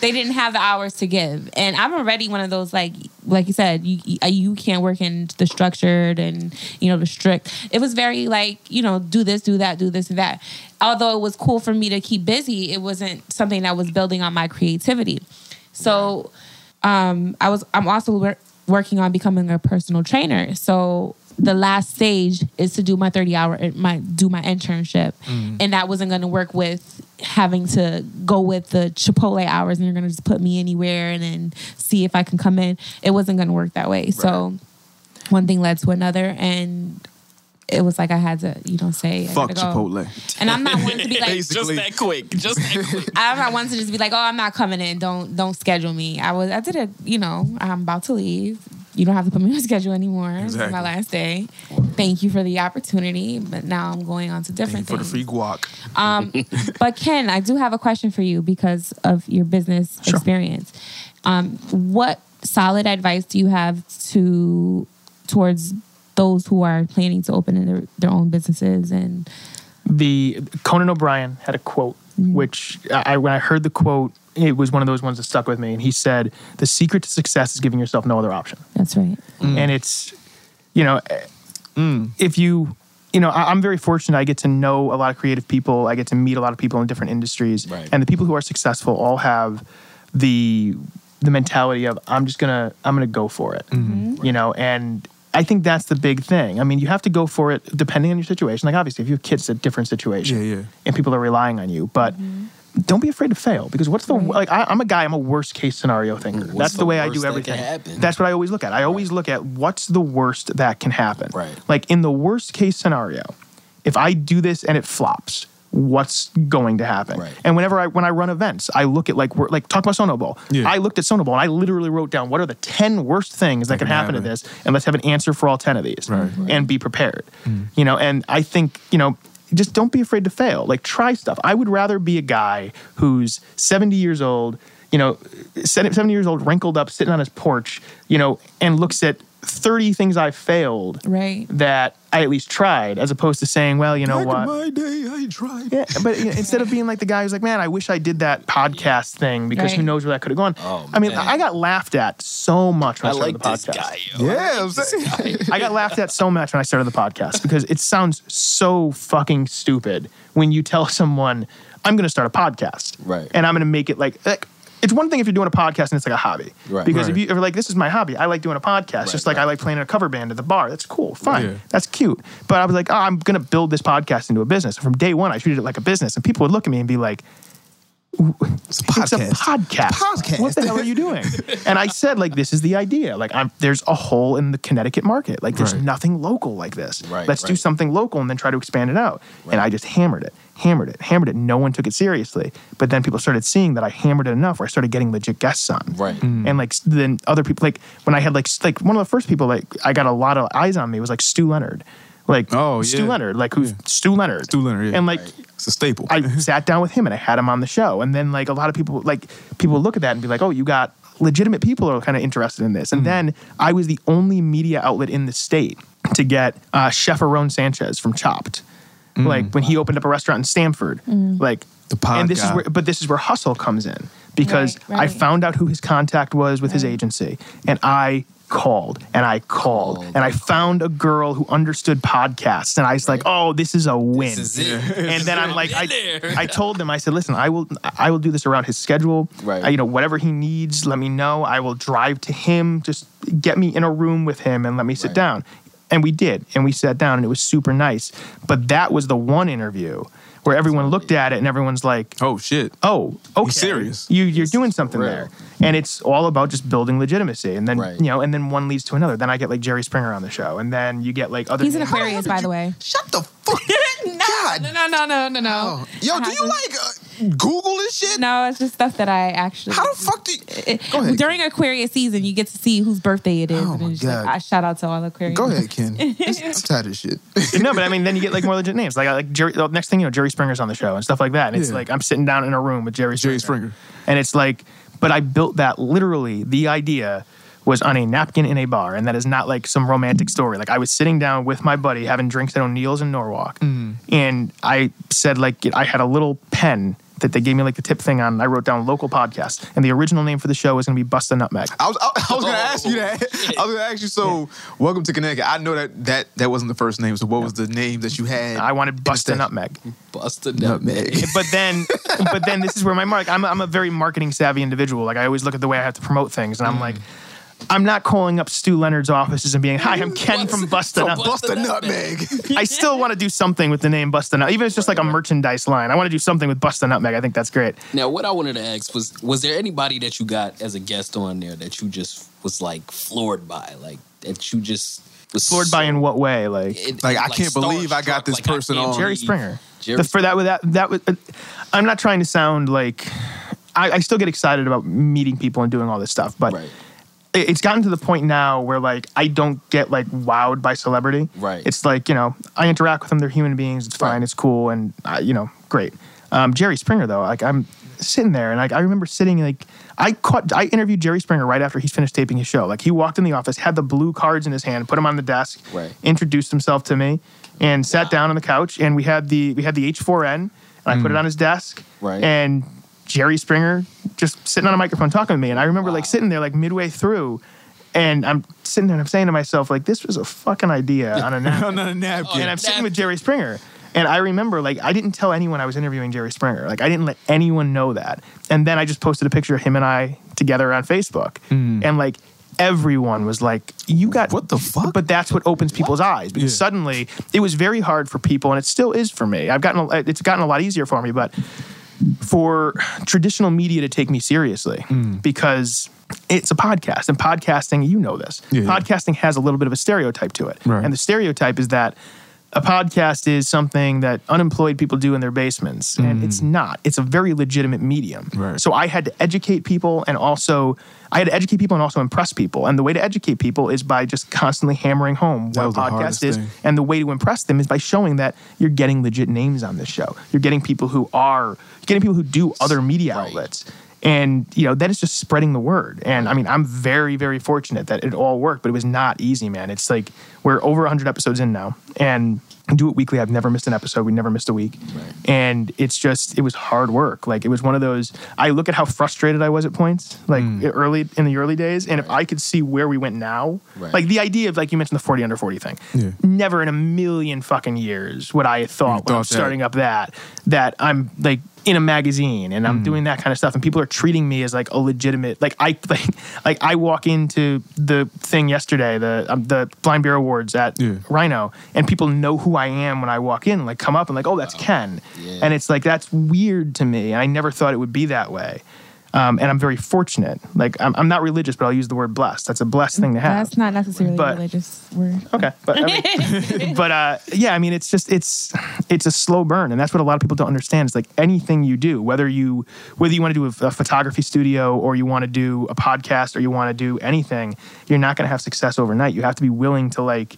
they didn't have the hours to give, and I'm already one of those like, like you said, you you can't work in the structured and you know the strict. It was very like you know do this, do that, do this and that. Although it was cool for me to keep busy, it wasn't something that was building on my creativity. So um, I was I'm also wor- working on becoming a personal trainer. So the last stage is to do my 30 hour eh, my do my internship. Mm. And that wasn't going to work with having to go with the chipotle hours and you're going to just put me anywhere and then see if i can come in. It wasn't going to work that way. So one thing led to another and it was like i had to you know say I Fuck gotta go. Chipotle. and i'm not one to be like Just that quick. Just that quick. I'm not one to just be like, oh, I'm not coming in. Don't don't schedule me. I was I did it. You know, I'm about to leave. You don't have to put me on schedule anymore. This is Exactly. my last day. thank you for the opportunity, but now I'm going on to different For the free guac. Um, but Ken, I do have a question for you because of your business experience. Um, what solid advice do you have to towards those who are planning to open their, their own businesses and the Conan O'Brien had a quote, mm. which I when I heard the quote, it was one of those ones that stuck with me. And he said, "The secret to success is giving yourself no other option." that's right. Mm. And it's, you know, eh, mm. if you, you know, I, I'm very fortunate. I get to know a lot of creative people. I get to meet a lot of people in different industries, Right. and the people who are successful all have the the mentality of I'm just gonna I'm gonna go for it, mm-hmm. Mm-hmm. you know, and. I think that's the big thing. I mean, you have to go for it depending on your situation. Like, obviously, if you have kids, it's a different situation Yeah, yeah. and people are relying on you. But mm-hmm. don't be afraid to fail because what's the like? I, I'm a guy. I'm a worst case scenario thinker. What's That's the, the way I worst do that everything. can happen? That's what I always look at. I always look at what's the worst that can happen. Right. Like in the worst case scenario, if I do this and it flops, what's going to happen? Right. And whenever I when I run events, I look at like we're, like talk about Sonoball. Yeah. I looked at Sonoball and I literally wrote down what are the ten worst things that, can happen, to this, and let's have an answer for all ten of these, Right. and be prepared. Hmm. You know, and I think you know. Just don't be afraid to fail. Like try stuff. I would rather be a guy who's 70 years old, you know, 70 years old, wrinkled up, sitting on his porch, you know, and looks at 30 things I failed Right. that I at least tried, as opposed to saying, well, you know Back what? my day, I tried. Yeah, but you know, instead of being like the guy who's like, man, I wish I did that podcast thing because who knows where that could have gone. Oh, I mean, man. I got laughed at so much when I I, started like the this podcast. guy. Yeah, I'm saying. I got laughed at so much when I started the podcast because it sounds so fucking stupid when you tell someone, I'm going to start a podcast. Right. And I'm going to make it like, like, it's one thing if you're doing a podcast and it's like a hobby. Right. Because if you are like, this is my hobby, I like doing a podcast, just like I like playing in a cover band at the bar. That's cool, fine. Yeah. That's cute. But I was like, oh, I'm going to build this podcast into a business. From day one, I treated it like a business. And people would look at me and be like, It's a it's a podcast. podcast. Podcast. What the hell are you doing? and I said, like, this is the idea. Like, I'm there's a hole in the Connecticut market. Like, there's Right. nothing local like this. Right, Let's do something local and then try to expand it out. And I just hammered it, hammered it, hammered it. No one took it seriously. But then people started seeing that I hammered it enough where I started getting legit guests on. Right. And like then other people, like when I had like like one of the first people like I got a lot of eyes on me was like Stew Leonard. Like Oh, Stew yeah. Leonard, like who's Stew Leonard? Stew Leonard, yeah. And like It's a staple. I sat down with him and I had him on the show. And then like a lot of people like people look at that and be like, "Oh, you got legitimate people who are kind of interested in this." And then I was the only media outlet in the state to get uh, Chef Aaron Sanchez from Chopped. Mm. Like when he opened up a restaurant in Stamford, mm. like The pod and this is where, but this is where hustle comes in because Right, I found out who his contact was with his agency, and I called and I called Called and I and found a girl who understood podcasts, and I was like, "Oh, this is a win." This is it. and then I'm like, I. I told him, I said, listen, I will, I will do this around his schedule. Right. I- you know, whatever he needs, let me know. I will drive to him. Just get me in a room with him and let me sit Right. down. And we did, and we sat down, and it was super nice. But that was the one interview where everyone looked at it, and everyone's like, oh shit. "Oh, okay, serious. You, you're doing something real. there." And it's all about just building legitimacy, and then Right. you know, and then one leads to another. Then I get like Jerry Springer on the show, and then you get like other. He's an. Aquarius, by the way. Shut the fuck. God. No, no, no, no, no, no. Yo, do you like uh, Google this shit? No, it's just stuff that I actually. How the fuck do you? Go ahead. During Aquarius season, you get to see whose birthday it is. Oh and my it's just like, God. I shout out to all the Aquarius. Go ahead, Ken. It's- I'm tired of shit. no, but I mean, then you get like more legit names. Like, like Jerry. The next thing you know, Jerry Springer's on the show and stuff like that. And it's Yeah. like I'm sitting down in a room with Jerry Springer. Jerry Springer. and it's like, but I built that literally. The idea was on a napkin in a bar, and that is not like some romantic story. Like I was sitting down with my buddy having drinks at O'Neill's in Norwalk, mm-hmm. and I said like I had a little pen. That they gave me like the tip thing on. I wrote down local podcast, and the original name for the show was going to be Bust a Nutmeg. I was, I, I was gonna ask you oh, that. I was gonna ask you. So, welcome to Connecticut. I know that that that wasn't the first name. So, what was the name that you had? I wanted Bust a Instead- Nutmeg. Bust a nutmeg. but then but then this is where my mark I'm, I'm a very marketing savvy individual like i always look at the way i have to promote things and i'm mm. like i'm not calling up stew leonard's offices and being hi i'm ken from bust a From Nut." Bust a Nutmeg. i still want to do something with the name Busta a nut even if it's just like a merchandise line i want to do something with Busta nutmeg i think that's great Now, what I wanted to ask was: Was there anybody that you got as a guest on there that you just was like floored by, like that you just was floored by in what way like it- Like, I can't believe I got this like, person can't on. jerry springer Jerry the, for that that that was uh, i'm not trying to sound like I, I still get excited about meeting people and doing all this stuff but Right. It- it's gotten to the point now where like I don't get like wowed by celebrity. Right. It's like you know I interact with them. They're human beings. It's fine. It's cool. And uh, you know, great. Um, Jerry Springer though, like I'm sitting there and like I remember sitting like I caught I interviewed Jerry Springer right after he's finished taping his show. Like he walked in the office, had the blue cards in his hand, put them on the desk, Right. introduced himself to me, and sat down on the couch. And we had the we had the H4n, and I put it on his desk. Right. And Jerry Springer just sitting on a microphone talking to me. And I remember like sitting there like midway through. And I'm sitting there and I'm saying to myself, like, this was a fucking idea on a napkin. On a napkin. and I'm sitting with Jerry Springer. And I remember, like, I didn't tell anyone I was interviewing Jerry Springer. Like, I didn't let anyone know that. And then I just posted a picture of him and I together on Facebook. Mm. And, like, everyone was like, you got. What the fuck? But that's what opens people's eyes because Yeah. suddenly it was very hard for people, and it still is for me. I've gotten, a- it's gotten a lot easier for me, but for traditional media to take me seriously hmm. because it's a podcast and podcasting you know this Yeah, yeah. podcasting has a little bit of a stereotype to it Right. and the stereotype is that a podcast is something that unemployed people do in their basements and mm. it's not it's a very legitimate medium Right. so i had to educate people and also i had to educate people and also impress people and the way to educate people is by just constantly hammering home That what a podcast is thing. and the way to impress them is by showing that you're getting legit names on this show. You're getting people who are you're getting people who do other media outlets. And you know that is just spreading the word. And I mean, I'm very, very fortunate that it all worked, but it was not easy, man. It's like we're over 100 episodes in now, and do it weekly. I've never missed an episode. We never missed a week, and it's just it was hard work. Like it was one of those. I look at how frustrated I was at points, like mm. early in the early days, and if I could see where we went now, Right. like the idea of like you mentioned the 40 under 40 thing, Yeah. never in a million fucking years would I have thought, You when thought I'm starting up that that I'm like in a magazine and I'm Mm. doing that kind of stuff and people are treating me as like a legitimate like I like like I walk into the thing yesterday the um, the Blind Beer Awards at Yeah. Rhino and people know who I am when I walk in like come up and like oh that's Ken and it's like that's weird to me and I never thought it would be that way. Um, and I'm very fortunate. Like I'm, I'm not religious, but I'll use the word blessed. That's a blessed thing to have. That's not necessarily But- a religious word. Okay, but I mean, but uh, yeah, I mean, it's just it's it's a slow burn, and that's what a lot of people don't understand. It's like anything you do, whether you whether you want to do a, a photography studio or you want to do a podcast or you want to do anything, you're not going to have success overnight. You have to be willing to like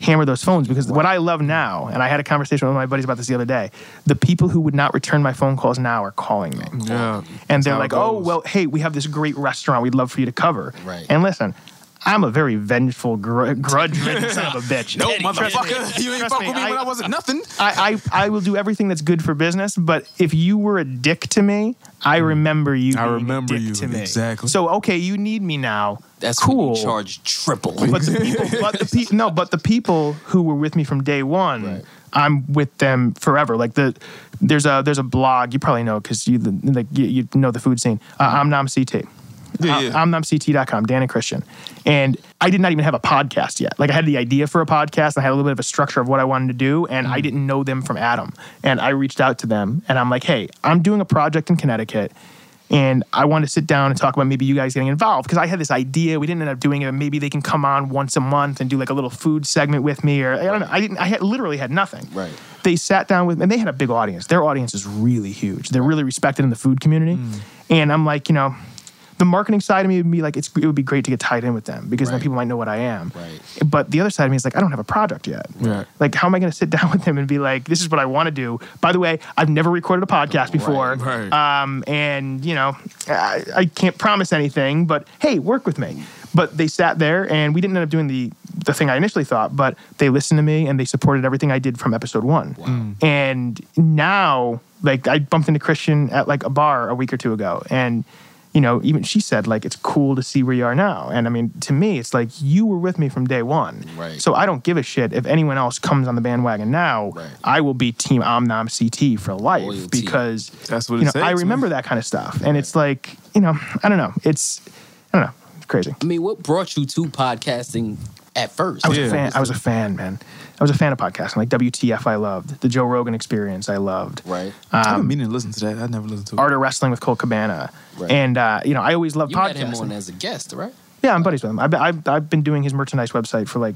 hammer those phones because what I love now, and I had a conversation with my buddies about this the other day. The people who would not return my phone calls now are calling me. Yeah. And they're like, oh, well, hey, we have this great restaurant we'd love for you to cover. Right. And listen, I'm a very vengeful, gr- grudge ridden son of a bitch. No, Trust me. motherfucker. You ain't fuck me, with me I- when I wasn't nothing. I, I, I will do everything that's good for business, but if you were a dick to me, I mm. remember you I being remember a dick you, to me. exactly. So, okay, you need me now. That's cool. when you charge triple. But the people, but the pe- no, but the people who were with me from day one, Right. I'm with them forever. Like the there's a there's a blog you probably know because you like you, you know the food scene. Uh, Omnom CT. Yeah, yeah. omnomct.com, Dan and Christian. And I did not even have a podcast yet. Like I had the idea for a podcast, I had a little bit of a structure of what I wanted to do, and Mm. I didn't know them from Adam. And I reached out to them and I'm like, hey, I'm doing a project in Connecticut. And I want to sit down and talk about maybe you guys getting involved because I had this idea. We didn't end up doing it. Maybe they can come on once a month and do like a little food segment with me, or I don't know. I didn't. I had literally had nothing. Right. They sat down with, and they had a big audience. Their audience is really huge. They're really respected in the food community. Mm. And I'm like, you know, the marketing side of me would be like, it's, it would be great to get tied in with them because then people might know what I am. Right. But the other side of me is like, I don't have a product yet. Right. Like, how am I going to sit down with them and be like, this is what I want to do? By the way, I've never recorded a podcast before. Right. Um, and, you know, I, I can't promise anything, but hey, work with me. But they sat there and we didn't end up doing the, the thing I initially thought, but they listened to me and they supported everything I did from episode one. Wow. And now, like, I bumped into Christian at like a bar a week or two ago. And, you know, even she said, like, it's cool to see where you are now. And I mean, to me, it's like you were with me from day one. Right. So I don't give a shit if anyone else comes on the bandwagon now. Right. I will be Team Omnom CT for life Loyalty. because That's what you know, takes, I man. remember that kind of stuff. And it's like, you know, I don't know. It's, I don't know. It's crazy. I mean, what brought you to podcasting at first? I was Yeah. a fan. I was a fan, man. I was a fan of podcasting. Like WTF, I loved the Joe Rogan Experience. I loved Right. I've been meaning to listen to that. I never listened to it. Art of Wrestling with Colt Cabana, Right. and uh, you know, I always loved You had him podcasting. on as a guest, right? yeah, I'm buddies with him. I've, I've, I've been doing his merchandise website for like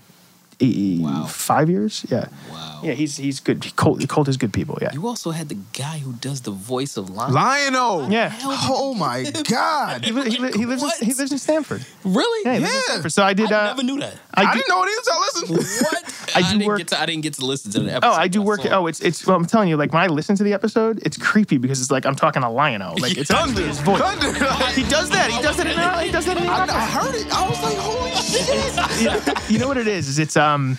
eight, five years. Yeah. Wow. Yeah, he's he's good. Colt, Colt is good people. Yeah. You also had the guy who does the voice of Lion. Lion-O. Yeah. Oh my God. He, li- he, li- he lives in, he lives in Stamford. Really? Yeah. He lives in Stamford. So I did. I uh, never knew that. I, I, do- didn't know it either. So listen. What? I I, do didn't work- get to. I didn't get to listen to the episode. Oh, I do work. Oh, it's it's. Well, I'm telling you, like when I listen to the episode, it's creepy because it's like I'm talking to Lion-O. Like it's actually his voice. Thunder. He does that. He does that. In, he does that in the I, I heard it. I was like, holy shit. Yeah. You know what it is? Is it's um.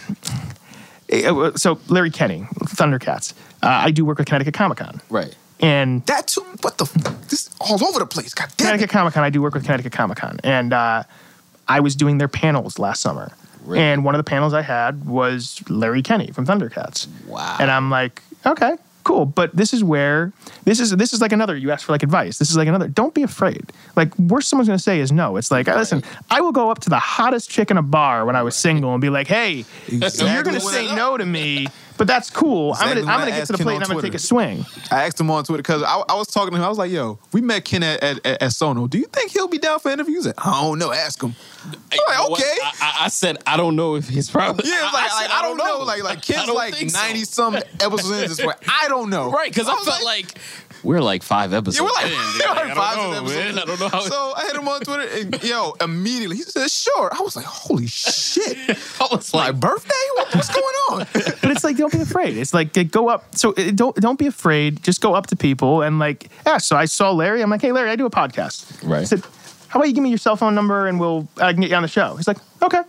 Eh, uh, So Larry Kenney, Thundercats. Uh, I do work with Connecticut Comic Con, Right. and That too. What the? F- this is all over the place. God damn Connecticut it. Comic Con. I do work with Connecticut Comic Con, and uh, I was doing their panels last summer. Really? And one of the panels I had was Larry Kenney from Thundercats. Wow. And I'm like, okay, cool. But this is where this is this is like another. You ask for like advice. This is like another. Don't be afraid. Like worst someone's gonna say is no. It's like, listen, I will go up to the hottest chick in a bar when I was single and be like, hey, Exactly you're gonna say no to me. But that's cool. Exactly I'm gonna I'm gonna get to the Ken plate and I'm gonna Twitter. take a swing. I asked him on Twitter because I, I was talking to him. I was like, "Yo, we met Ken at, at, at, at Sono. Do you think he'll be down for interviews?" Like, I don't know. Ask him. I'm like, okay. I, I- I said I don't know if he's probably. Yeah, it's like, I, like, said, I, don't know. Like, like I Ken's like think so. ninety some episodes in this. Where I don't know. Right, because I, was felt like, we're like five episodes. Yeah, we're like, in. we're like like, I five don't know, episodes. man. I don't know how. So I hit him on Twitter, and yo, immediately he said, "Sure." I was like, "Holy shit!" I was My like, birthday? What, what's going on? but it's like don't be afraid. It's like go up. So don't don't be afraid. Just go up to people and like yeah. So I saw Larry. I'm like, hey Larry, I do a podcast. Right. I said, how about you give me your cell phone number and we'll I can get you on the show. He's like, okay.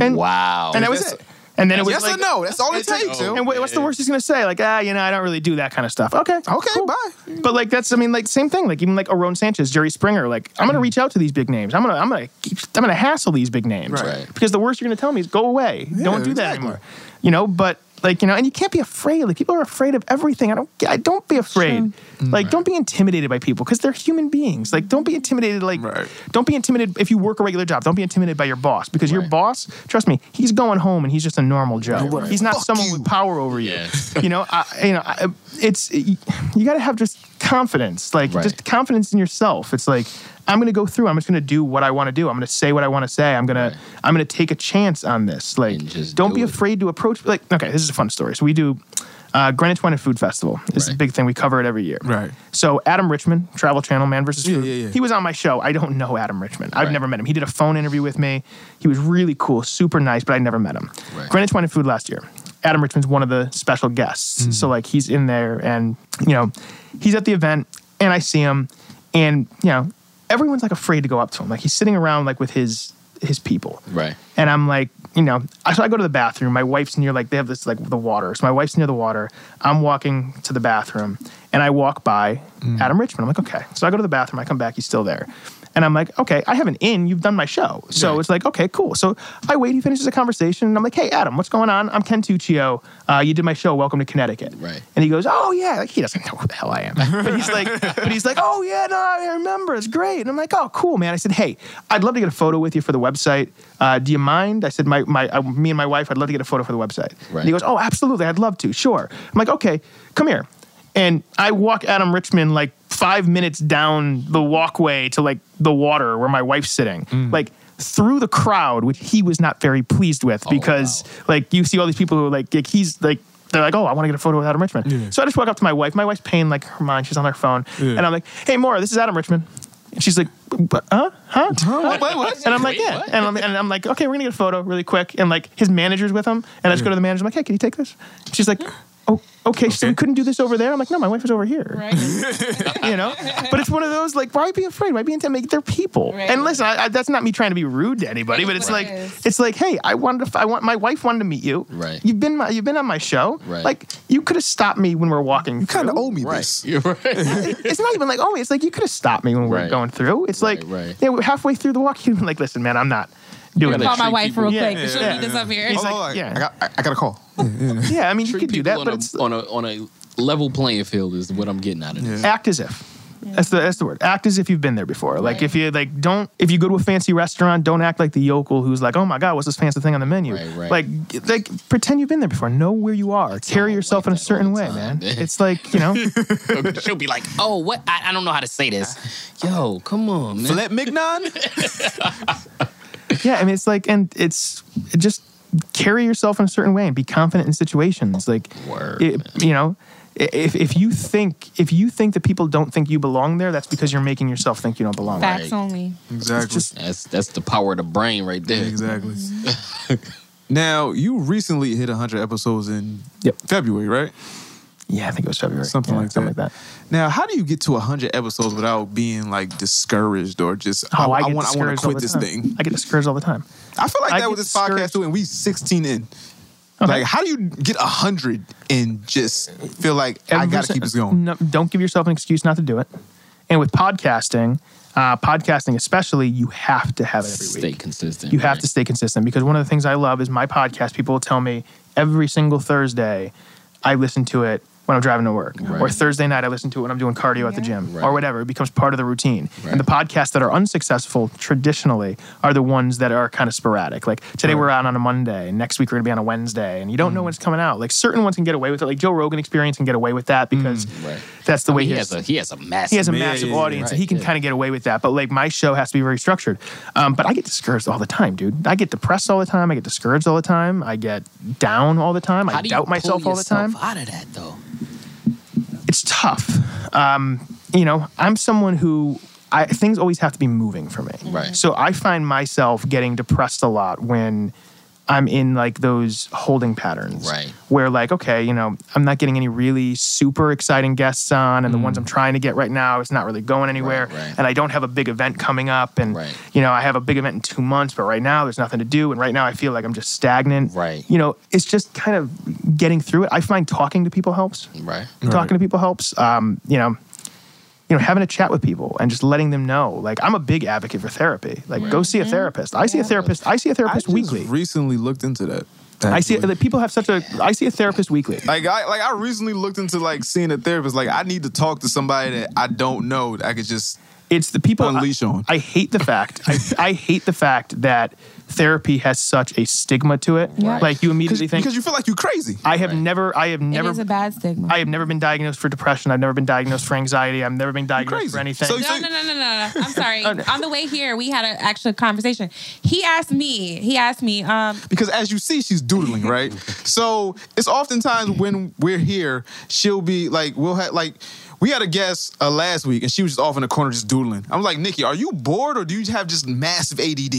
And wow. and that was it. And then it was yes like, or no? That's all it it's like, takes. And what- what's the worst he's gonna say? Like, ah, you know, I don't really do that kind of stuff. Okay. Okay, cool. bye. But like that's I mean like same thing. Like even like Aarón Sánchez, Jerry Springer. Like I'm gonna reach out to these big names. I'm gonna I'm gonna keep, I'm gonna hassle these big names. Right. Because the worst you're gonna tell me is go away. don't do that exactly. anymore. You know. But like you know, and you can't be afraid. Like people are afraid of everything. I don't. I don't be afraid. Like don't be intimidated by people because they're human beings. Like don't be intimidated. Like Right. don't be intimidated if you work a regular job. Don't be intimidated by your boss because your boss. Trust me, he's going home and he's just a normal Joe. Right. He's not Fuck someone you. with power over you. Yeah. you know, I, you know, I, it's you, got to have just confidence, like Right. just confidence in yourself. It's like I'm going to go through. I'm just going to do what I want to do. I'm going to say what I want to say. I'm gonna Right. I'm going to take a chance on this. Like, just don't do be it. afraid to approach. Like, okay, this is a fun story. So we do. Uh, Greenwich Wine and Food Festival This is a big thing. We cover it every year. Right. So Adam Richman, Travel Channel, Man versus Yeah, Food. yeah, yeah. He was on my show. I don't know Adam Richman. I've Right. never met him. He did a phone interview with me. He was really cool, super nice, but I never met him. Right. Greenwich Wine and Food last year. Adam Richman's one of the special guests. Mm. So like he's in there and you know, he's at the event and I see him and you know, everyone's like afraid to go up to him. Like he's sitting around like with his his people. Right. And I'm like, you know, I, so I go to the bathroom. My wife's near, like, they have this, like, the water. So my wife's near the water. I'm walking to the bathroom and I walk by Adam Richmond. I'm like, okay. So I go to the bathroom. I come back. He's still there. And I'm like, okay, I have an in. You've done my show. So Right. it's like, okay, cool. So I wait. He finishes the conversation. And I'm like, hey, Adam, what's going on? I'm Ken Tuccio. Uh, you did my show. Welcome to Connecticut. Right. And he goes, oh, yeah. Like, he doesn't know who the hell I am. But he's like, but he's like, oh, yeah, no, I remember. It's great. And I'm like, oh, cool, man. I said, hey, I'd love to get a photo with you for the website. Uh, do you mind? I said, my, my, uh, me and my wife, I'd love to get a photo for the website. Right. And he goes, oh, absolutely. I'd love to. Sure. I'm like, okay, come here. And I walk Adam Richman like five minutes down the walkway to like the water where my wife's sitting. Mm. Like, through the crowd, which he was not very pleased with oh, because, like, you see all these people who are like, like he's like, they're like, oh, I want to get a photo with Adam Richman. So I just walk up to my wife. My wife's paying like her mind. She's on her phone. Yeah. And I'm like, hey, Maura, this is Adam Richman. And she's like, huh? Huh? Huh? Wait, what? And I'm like, Wait, yeah. And I'm, and I'm like, okay, we're gonna get a photo really quick. And like his manager's with him. And I just go to the manager. I'm like, hey, can you take this? She's like, oh, okay. So we couldn't do this over there. I'm like, no, my wife is over here. Right. You know. But it's one of those like, why be afraid? Why be intimidated? They're people. Right. And listen, I, I, that's not me trying to be rude to anybody, but it's Right. like, it's like, hey, I wanted to. I want my wife wanted to meet you. Right. You've been my, you've been on my show. Right. Like you could have stopped me when we're walking. You kind of owe me Right. this. You're right. it's not even like, oh, it's like you could have stopped me when we we're Right. going through. It's like, Right, right. yeah, halfway through the walk, you'd be like, listen, man, I'm not doing gotta. Call my wife people- real quick. yeah, She'll yeah. need this up here. He's Oh, like, like, yeah. I got, I, I got a call. Yeah, I mean, you Treat could do people that, on but a, it's on a on a level playing field is what I'm getting out of this. act as if. That's the that's the word. Act as if you've been there before. Like if you like don't if you go to a fancy restaurant, don't act like the yokel who's like, oh my god, what's this fancy thing on the menu? Right, right. Like like pretend you've been there before. Know where you are. Carry yourself like in a certain way, time, man. man. It's like you know. She'll be like, "Oh, what? I, I don't know how to say this." Yo, come on, man. Filet mignon? yeah, I mean, it's like, and it's it just carry yourself in a certain way and be confident in situations. Like, it- you know, if, if you think if you think that people don't think you belong there, that's because you're making yourself think you don't belong there. Facts only. Exactly. That's that's the power of the brain right there. Exactly. Mm-hmm. now, you recently hit 100 episodes in February, right? Yeah, I think it was February. Something, Yeah, like, something that. like that. Now, how do you get to 100 episodes without being like discouraged or just, Oh, I, I, get want, I want to quit this time. thing? I get discouraged all the time. I feel like I that get with this podcast too, and we 16 in. Okay. Like, how do you get 100 and just feel like I got to keep this going? No, don't give yourself an excuse not to do it. And with podcasting, uh, podcasting especially, you have to have it every Stay week. consistent. You have to stay consistent because one of the things I love is my podcast. People will tell me every single Thursday, I listen to it when I'm driving to work, or Thursday night I listen to it when I'm doing cardio at the gym, or whatever. It becomes part of the routine. And the podcasts that are unsuccessful traditionally are the ones that are kind of sporadic. Like today we're out on a Monday, next week we're gonna be on a Wednesday, and you don't know when it's coming out. Like certain ones can get away with it. Like Joe Rogan Experience can get away with that because that's the I way mean, he his- has a he has a massive he has a massive yeah, yeah, audience and he can yeah. kind of get away with that. But like my show has to be very structured. Um, but I get discouraged all the time, dude. I get depressed all the time. I get discouraged all the time. I get down all the time. How I do you doubt pull myself all the time. yourself Out of that though. It's tough. Um, you know, I'm someone who I, things always have to be moving for me. Right. So I find myself getting depressed a lot when I'm in like those holding patterns. Right. Where like, okay, you know, I'm not getting any really super exciting guests on, and the ones I'm trying to get right now, it's not really going anywhere. Mm. right. And I don't have a big event coming up, and Right. you know, I have a big event in two months, but right now there's nothing to do, and right now I feel like I'm just stagnant. Right. You know, it's just kind of getting through it. I find talking to people helps Right. talking to people helps. Um, you know, you know, having a chat with people and just letting them know. Like, I'm a big advocate for therapy. Like, go see a mm-hmm. therapist. I see a therapist. I see a therapist just weekly. recently looked into that. I see actually. like, people have such a. I see a therapist weekly. Like I like I recently looked into like seeing a therapist. Like I need to talk to somebody that I don't know that I could just It's the people unleash I, on. I hate the fact. I, I hate the fact that therapy has such a stigma to it. Yeah. Like you immediately think because you feel like you're crazy. I have never. I have never. is a bad stigma. I have never been diagnosed for depression. I've never been diagnosed for anxiety. I've never been diagnosed for anything. So- no, no, no, no, no, no. I'm sorry. On the way here, we had an actual conversation. He asked me. He asked me. Um, because as you see, she's doodling, right? so it's oftentimes when we're here, she'll be like, we'll have like. We had a guest uh, last week, and she was just off in the corner just doodling. I was like, Nikki, are you bored, or do you have just massive ADD?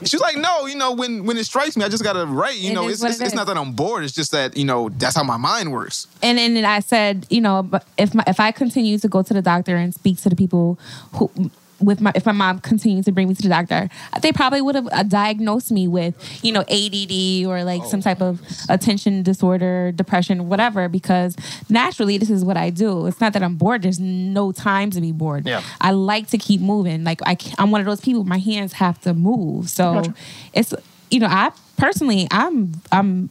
And she was like, No, you know, when when it strikes me, I just gotta write. You It know, it's it's, it it's not that I'm bored. It's just that you know that's how my mind works. and then I said, you know, if my, if I continue to go to the doctor and speak to the people who with my if my mom continued to bring me to the doctor, they probably would have uh, diagnosed me with you know ADD or like some type of attention disorder, depression, whatever. Because naturally, this is what I do. It's not that I'm bored. There's no time to be bored. Yeah. I like to keep moving. Like I, I'm one of those people. My hands have to move. So Gotcha. it's you know I personally I'm I'm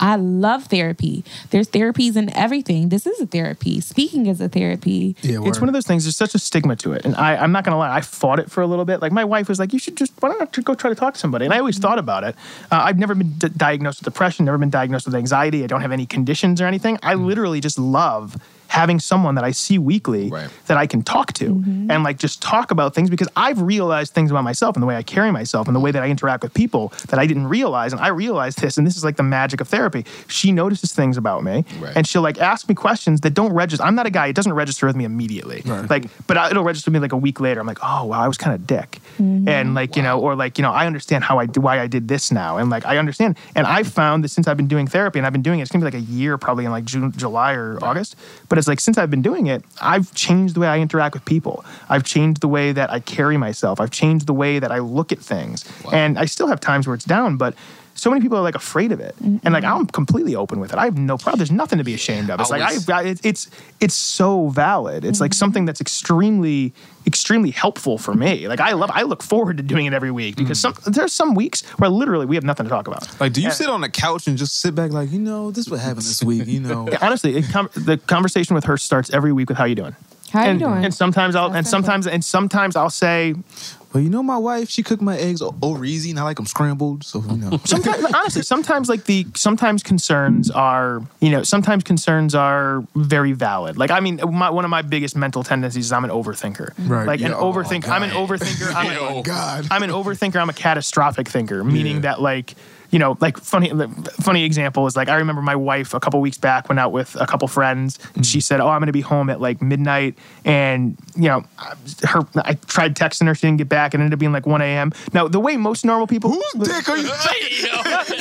I love therapy. There's therapies in everything. This is a therapy. Speaking is a therapy. Yeah, it's one of those things. There's such a stigma to it, and I, I'm not gonna lie. I fought it for a little bit. Like my wife was like, "You should just why don't you go try to talk to somebody?" And I always thought about it. Uh, I've never been d- diagnosed with depression. Never been diagnosed with anxiety. I don't have any conditions or anything. I literally just love having someone that I see weekly that I can talk to mm-hmm. and like just talk about things because I've realized things about myself and the way I carry myself and the way that I interact with people that I didn't realize. And I realized this, and this is like the magic of therapy. She notices things about me and she'll like ask me questions that don't register. I'm not a guy, it doesn't register with me immediately. Like, but I- it'll register with me like a week later. I'm like, oh, wow, I was kind of dick. Mm-hmm. And like, you know, or like, you know, I understand how I do, why I did this now. And like, I understand. And I've found that since I've been doing therapy and I've been doing it, it's gonna be like a year probably in like June, July or August. But it's like, since I've been doing it, I've changed the way I interact with people. I've changed the way that I carry myself. I've changed the way that I look at things. And I still have times where it's down, but so many people are like afraid of it, and like I'm completely open with it. I have no problem. There's nothing to be ashamed of. It's like I, I it's it's it's so valid. It's like mm-hmm. something that's extremely extremely helpful for me. Like I love. I look forward to doing it every week because mm. some there's some weeks where literally we have nothing to talk about. Like, do you Yeah. sit on the couch and just sit back, like, you know, this is what happened this week, you know? Yeah, honestly, it com- the conversation with her starts every week with "How you doing?" How you and, doing? And sometimes I'll and sometimes and sometimes I'll say, Well, you know, my wife, she cooked my eggs over easy, and I like them scrambled, so you know. sometimes honestly sometimes like the sometimes concerns are you know sometimes concerns are very valid like i mean my, one of my biggest mental tendencies is i'm an overthinker Right. like an Yeah. Oh, overthinker i'm an overthinker i'm Oh, God. I'm an overthinker i'm a catastrophic thinker meaning that like you know, like funny, funny example is like I remember my wife a couple weeks back went out with a couple friends. And she said, "Oh, I'm going to be home at like midnight," and you know, her I tried texting her, she didn't get back, and it ended up being like 1 a.m. Now, the way most normal people whose dick are you? Saying?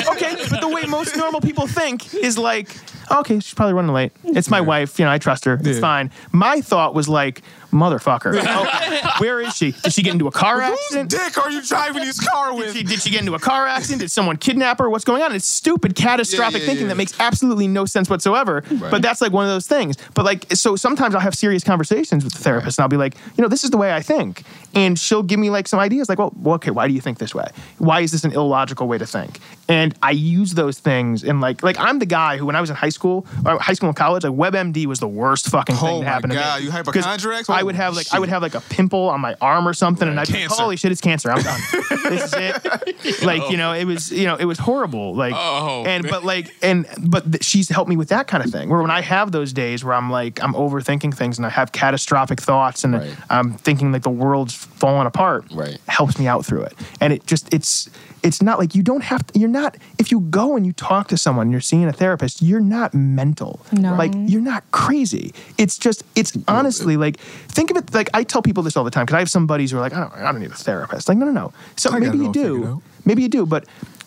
Okay, but the way most normal people think is like, okay, she's probably running late. It's my wife, you know, I trust her. It's Yeah. fine. My thought was like, motherfucker. Oh, where is she? Did she get into a car Whose accident? dick are you driving this car Did with? she, did she get into a car accident? Did someone kidnap her? What's going on? It's stupid, catastrophic Yeah, yeah, thinking yeah. that makes absolutely no sense whatsoever. But that's like one of those things. But like, so sometimes I'll have serious conversations with the therapist, and I'll be like, you know, this is the way I think, and she'll give me like some ideas, like, well, well, okay, why do you think this way? Why is this an illogical way to think? And I use those things, and like, like I'm the guy who, when I was in high school, or high school and college, like WebMD was the worst fucking thing Oh to my happen to God, me. you 'Cause hypochondriacs? I would have like, I would have like a pimple on my arm or something, and I'd be like, holy shit, it's cancer. I'm done. this is it. Like, you know, it was, you know, it was horrible. Like, Oh, and man. but like, and but th- she's helped me with that kind of thing. Where when I have those days where I'm like, I'm overthinking things and I have catastrophic thoughts and Right. I'm thinking like the world's falling apart. Right. helps me out through it. And it just, it's, it's not like you don't have to, you're not, if you go and you talk to someone, you're seeing a therapist, you're not mental. No. Like, you're not crazy. It's just, it's honestly like, think of it like I tell people this all the time because I have some buddies who are like, I don't, I don't need a therapist. Like, no, no, no. So I maybe you do. Maybe you do. But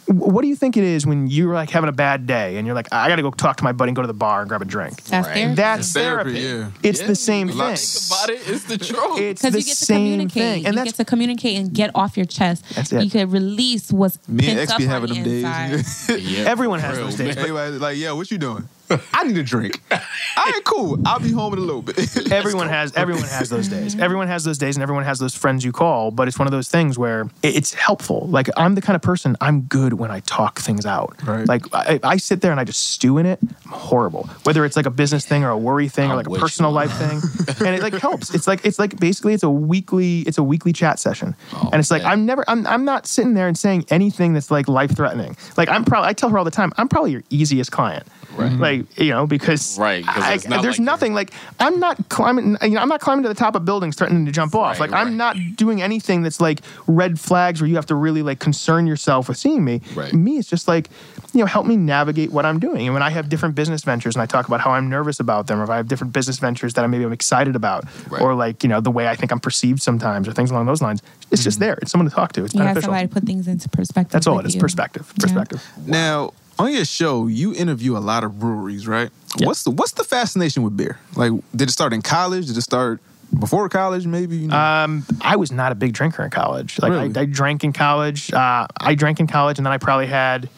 what do you think it is when you're like having a bad day and you're like, I got to go talk to my buddy and go to the bar and grab a drink? That's therapy. That's Therapy, therapy. yeah. It's Yeah, the same you thing. Think about it, it's the truth. It's Because the you get to same communicate. thing. you And get that's to communicate and get off your chest. That's it. You can release what's Me and pent X be having them inside. days. Yeah, everyone has real, those days. man. Everybody's like, yeah, what you doing? I need a drink. All right, cool. I'll be home in a little bit. everyone has everyone has those days. Everyone has those days, and everyone has those friends you call. But it's one of those things where it's helpful. Like I'm the kind of person I'm good when I talk things out. Right. Like I, I sit there and I just stew in it. I'm horrible. Whether it's like a business thing or a worry thing I or like a personal life thing, and it like helps. It's like it's like basically it's a weekly it's a weekly chat session, Oh, and it's like man. I'm never I'm I'm not sitting there and saying anything that's like life threatening. Like I'm probably I tell her all the time I'm probably your easiest client. Right. Mm-hmm. Like you know because Right, 'cause I- not there's like nothing like I'm not climbing. You know, I'm not climbing to the top of buildings threatening to jump off. Right, like I'm not doing anything that's like red flags where you have to really like concern yourself with seeing me. Right. Me, it's just like you know, help me navigate what I'm doing. And when I have different business ventures and I talk about how I'm nervous about them, or if I have different business ventures that I maybe I'm excited about, Right. or like you know the way I think I'm perceived sometimes, or things along those lines, it's just mm-hmm. there. It's someone to talk to. It's You beneficial. somebody to put things into perspective. That's all it is. you. Perspective. Yeah. Perspective. now, on your show, you interview a lot of breweries, right? What's the what's the fascination with beer? Like, did it start in college? Did it start before college? Maybe. You know? Um, I was not a big drinker in college. Like Really? I, I drank in college. Uh, I drank in college, and then I probably had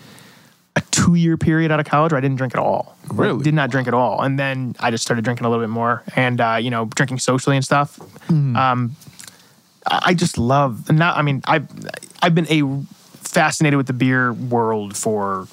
a two-year period out of college where I didn't drink at all. Really? did not drink at all. And then I just started drinking a little bit more, and uh, you know, drinking socially and stuff. Um, I I just love. Now, I mean, I've I've been a fascinated with the beer world for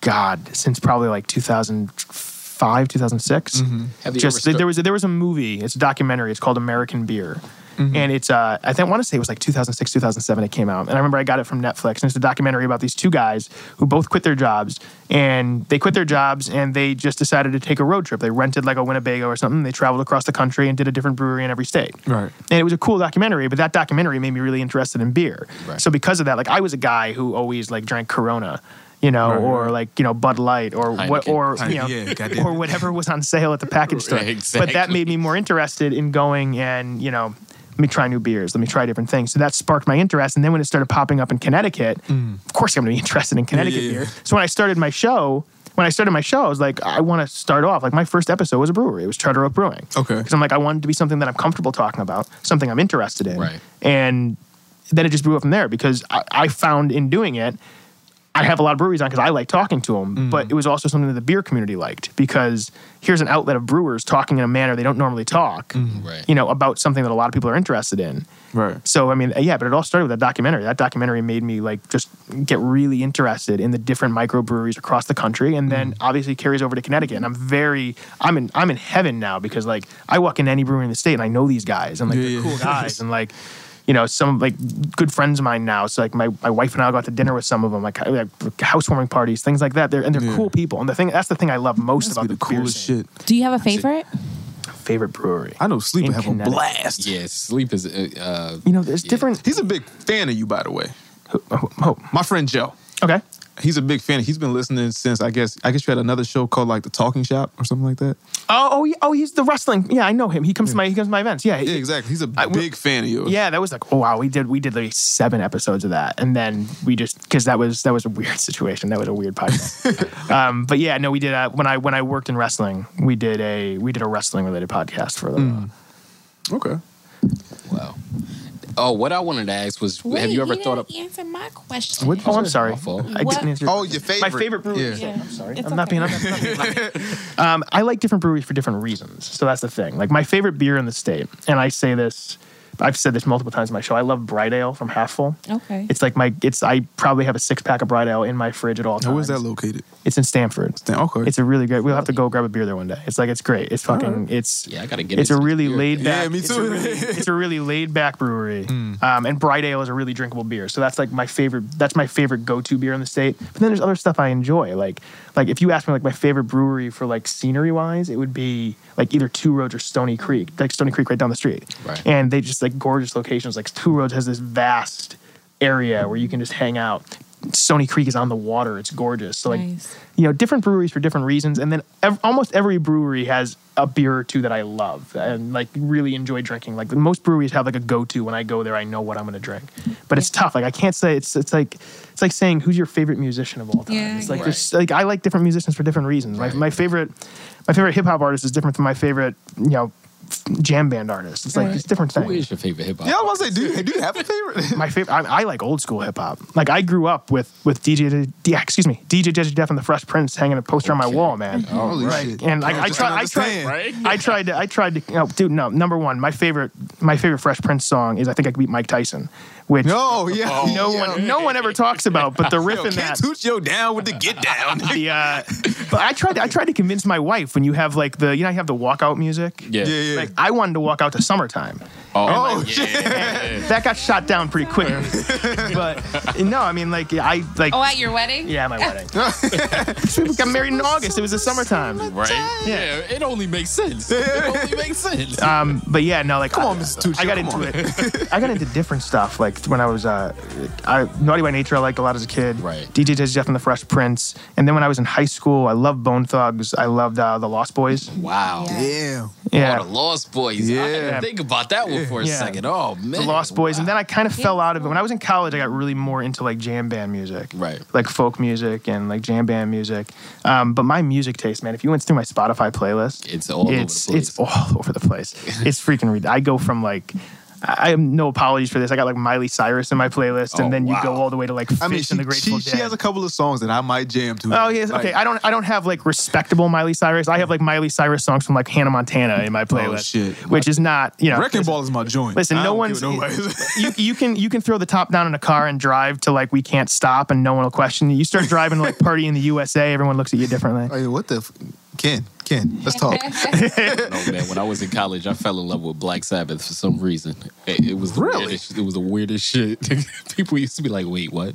God since probably like 2005, 2006 Have you ever just there was there was a movie. It's a documentary. It's called American Beer, Mm-hmm. and it's uh I think I want to say it was like 2006 2007 it came out. And I remember I got it from Netflix. And it's a documentary about these two guys who both quit their jobs, and they quit their jobs and they just decided to take a road trip. They rented like a Winnebago or something. They traveled across the country and did a different brewery in every state. Right. And it was a cool documentary, but that documentary made me really interested in beer. Right. So because of that, like I was a guy who always like drank Corona. You know, Right, or right. like you know Bud Light, or what, Heineken. or you know, Yeah, or whatever was on sale at the package store. Right, But that made me more interested in going and, you know, let me try new beers, let me try different things. So that sparked my interest. And then when it started popping up in Connecticut, mm. of course I'm going to be interested in Connecticut yeah, yeah. beer. So when I started my show, when I started my show, I was like, I want to start off. Like my first episode was a brewery. It was Charter Oak Brewing. Okay. Because I'm like, I wanted to be something that I'm comfortable talking about, something I'm interested in. Right. And then it just grew up from there because I, I found in doing it, I have a lot of breweries on because I like talking to them, but mm. it was also something that the beer community liked because here's an outlet of brewers talking in a manner they don't normally talk, mm, Right. you know, about something that a lot of people are interested in. right. So I mean, yeah, but it all started with that documentary. That documentary made me like just get really interested in the different microbreweries across the country, and then mm. obviously carries over to Connecticut. And I'm very, I'm in, I'm in heaven now because like I walk in any brewery in the state and I know these guys and like Yeah, they're yeah. cool guys and like. You know, some like good friends of mine now. So like my, my wife and I will go out to dinner with some of them, like, like housewarming parties, things like that. They're and they're Yeah. cool people. And the thing that's the thing I love most Must about be the, the coolest scene. shit. Do you have a favorite? Favorite brewery. I know Sleep In have a blast. Yeah, sleep is. Uh, uh, You know, there's different. He's a big fan of you, by the way. Oh, My friend Joe. okay. He's a big fan. He's been listening since I guess I guess you had another show called like the Talking Shop or something like that. Oh, oh, yeah, oh, he's the wrestling. Yeah, I know him. He comes to my he comes to my events. Yeah, Yeah, exactly. He's a I- big fan of yours. Yeah, that was like, oh wow, we did we did like seven episodes of that, and then we just because that was that was a weird situation. That was a weird podcast. um, but yeah, no, we did uh, when I when I worked in wrestling, we did a we did a wrestling related podcast for a little. while. Okay. Wow. Oh, what I wanted to ask was, Wait, have you ever he thought of? didn't answer my question? What- Oh, I'm sorry. My fault. I What? didn't answer. Oh, your favorite. My favorite brewery. Yeah. I'm sorry. It's I'm not being. I'm okay. not, I'm not being um, I like different breweries for different reasons. So that's the thing. Like my favorite beer in the state, and I say this, I've said this multiple times in my show. I love Bright Ale from Half Full. Okay. It's like my. It's I probably have a six pack of Bright Ale in my fridge at all times. Where's that located? It's in Stamford. Stan- Okay. It's a really great. We'll have to go grab a beer there one day. It's like it's great. It's fucking. Alright. It's Yeah, I gotta get. It. It's a really beer. laid back. Yeah, me It's a too. really, it's a really laid back brewery, um, and Bright Ale is a really drinkable beer. So that's like my favorite. That's my favorite go to beer in the state. But then there's other stuff I enjoy. Like like if you ask me like my favorite brewery for like scenery wise, it would be like either Two Roads or Stony Creek. Like Stony Creek right down the street, Right. and they just like gorgeous locations. Like Two Roads has this vast area where you can just hang out. Stony Creek is on the water. It's gorgeous. So like Nice. you know, different breweries for different reasons. And then ev- almost every brewery has a beer or two that I love and like really enjoy drinking. Like most breweries have like a go-to when I go there, I know what I'm going to drink. But it's tough. Like I can't say it's it's like it's like saying who's your favorite musician of all time. Yeah, it's like yeah. there's like I like different musicians for different reasons. My, my favorite my favorite hip hop artist is different from my favorite you know jam band artist. It's like Right. it's different Who things. is your favorite hip hop? Yeah, I was gonna say, do you, do you have a favorite? My favorite, I, I like old school hip hop. Like I grew up with with DJ, D, excuse me, DJ Jazzy Jeff and the Fresh Prince hanging a poster on my wall, man. Holy shit! And like, I just tried, don't I tried, understand. I tried to, I tried to. Oh, dude, no. Number one, my favorite, my favorite Fresh Prince song is "I Think I Could Beat Mike Tyson," which No, yeah, no yeah. one, no one ever talks about. But the riff Yo, in that, can't toot yo down with the get down. the, uh, but I tried, to, I tried to convince my wife when you have like the, you know, you have the walkout music. Yeah. yeah, yeah. Like I wanted to walk out to "Summertime." oh, yeah, shit. yeah. That got shot down pretty quick. but no, I mean, like I like. Oh, at your wedding? Yeah, my wedding. we got married in August. It was the summertime. Right? Yeah. It only makes sense. It only makes sense. Um, but yeah, no, like Come I, on, Mr. Tucci, I got into on. it. I got into different stuff. Like when I was uh, I, Naughty by Nature, I liked a lot as a kid. Right. DJ Jazzy Jeff and the Fresh Prince, and then when I was in high school, I loved Bone Thugs. I loved uh, the Lost Boyz. Wow. Yeah. Yeah. Oh, the Lost Boyz. Yeah. I Yeah. didn't think about that one for a Yeah. second. Oh man. the Lost Boyz, and then I kind of fell out of it. When I was in college, I got really more into like jam band music, Right. Like folk music and like jam band music. Um, but my music taste, man, if you went through my Spotify playlist, It's all over the it's place. it's all over the place. it's freaking. Re- I go from like. I have no apologies for this. I got like Miley Cyrus in my playlist, Oh, and then you wow. go all the way to like Phish I mean, and she, the Grateful she, Dead. she has a couple of songs that I might jam to. Oh yes, Like, okay. I don't. I don't have like respectable Miley Cyrus. I have like Miley Cyrus songs from like Hannah Montana in my oh, playlist, Oh, shit. which is not you know. Wrecking listen- Ball is my joint. Listen, no one's. you, you can you can throw the top down in a car and drive to like we can't stop and no one will question you. You start driving to like party in the USA, everyone looks at you differently. Hey, what the? F- Ken, Ken, let's talk. No man, when I was in college, I fell in love with Black Sabbath for some reason. It, it was the Really? weirdest, it was the weirdest shit. People used to be like, "Wait, what?"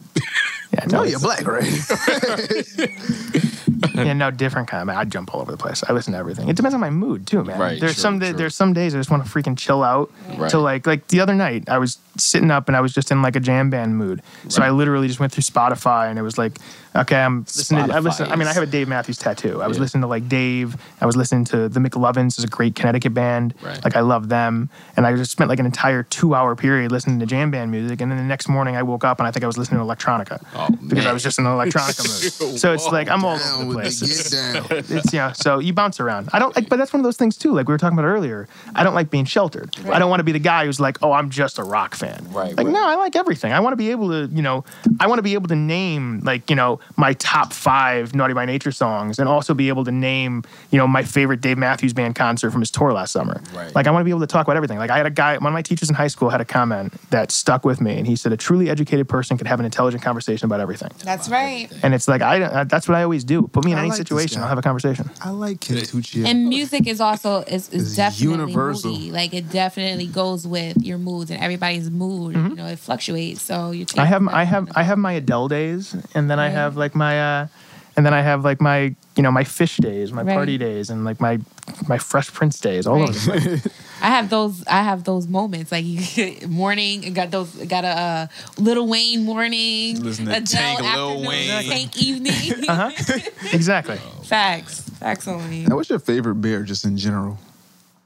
Yeah, no, Oh, you're black, right? yeah, no, different kind. I, I jump all over the place. I listen to everything. It depends on my mood too, man. Right, There's true, some true. there's some days I just want to freaking chill out. Right. To like like the other night, I was sitting up and I was just in like a jam band mood. So I literally just went through Spotify and it was like, okay, I'm listening. To, I listen. I mean, I have a Dave Matthews tattoo. I was Yeah. listening to like Dave. I was listening to the McLovins, is a great Connecticut band. Right. Like I love them, and I just spent like an entire two hour period listening to jam band music. And then the next morning, I woke up and I think I was listening to electronica Oh, because I was just in an electronica mood. So it's like I'm all over the place. the. It's yeah. So you bounce around. I don't like, but that's one of those things too. Like we were talking about earlier. I don't like being sheltered. I don't want to be the guy who's like, oh, I'm just a rock fan. Right, Like right. no, I like everything. I want to be able to, you know, I want to be able to name like you know my top five Naughty by Nature songs, and also be able to name you know my favorite Dave Matthews Band concert from his tour last summer. Right. Like I want to be able to talk about everything. Like I had a guy, one of my teachers in high school had a comment that stuck with me, and he said a truly educated person can have an intelligent conversation about everything. That's right. And it's like I, that's what I always do. Put me in I any like situation. I'll have a conversation. I like Ken Tucci. And music is also is, is It's definitely universal. moody. Like it definitely goes with your moods and everybody's mood. You know, it fluctuates. So you. Mm-hmm. I have I have I have my Adele days, and then I have like my uh, and then I have like my you know my Phish days, my Right. party days, and like my my Fresh Prince days, all of the place. I have those. I have those moments like you morning. Got those. Got a uh, Lil Wayne morning. Listen to Adele Tank, Lil afternoon, Wayne. Tank evening. Uh huh. exactly. Facts. Facts only. Now, what's your favorite beer, just in general?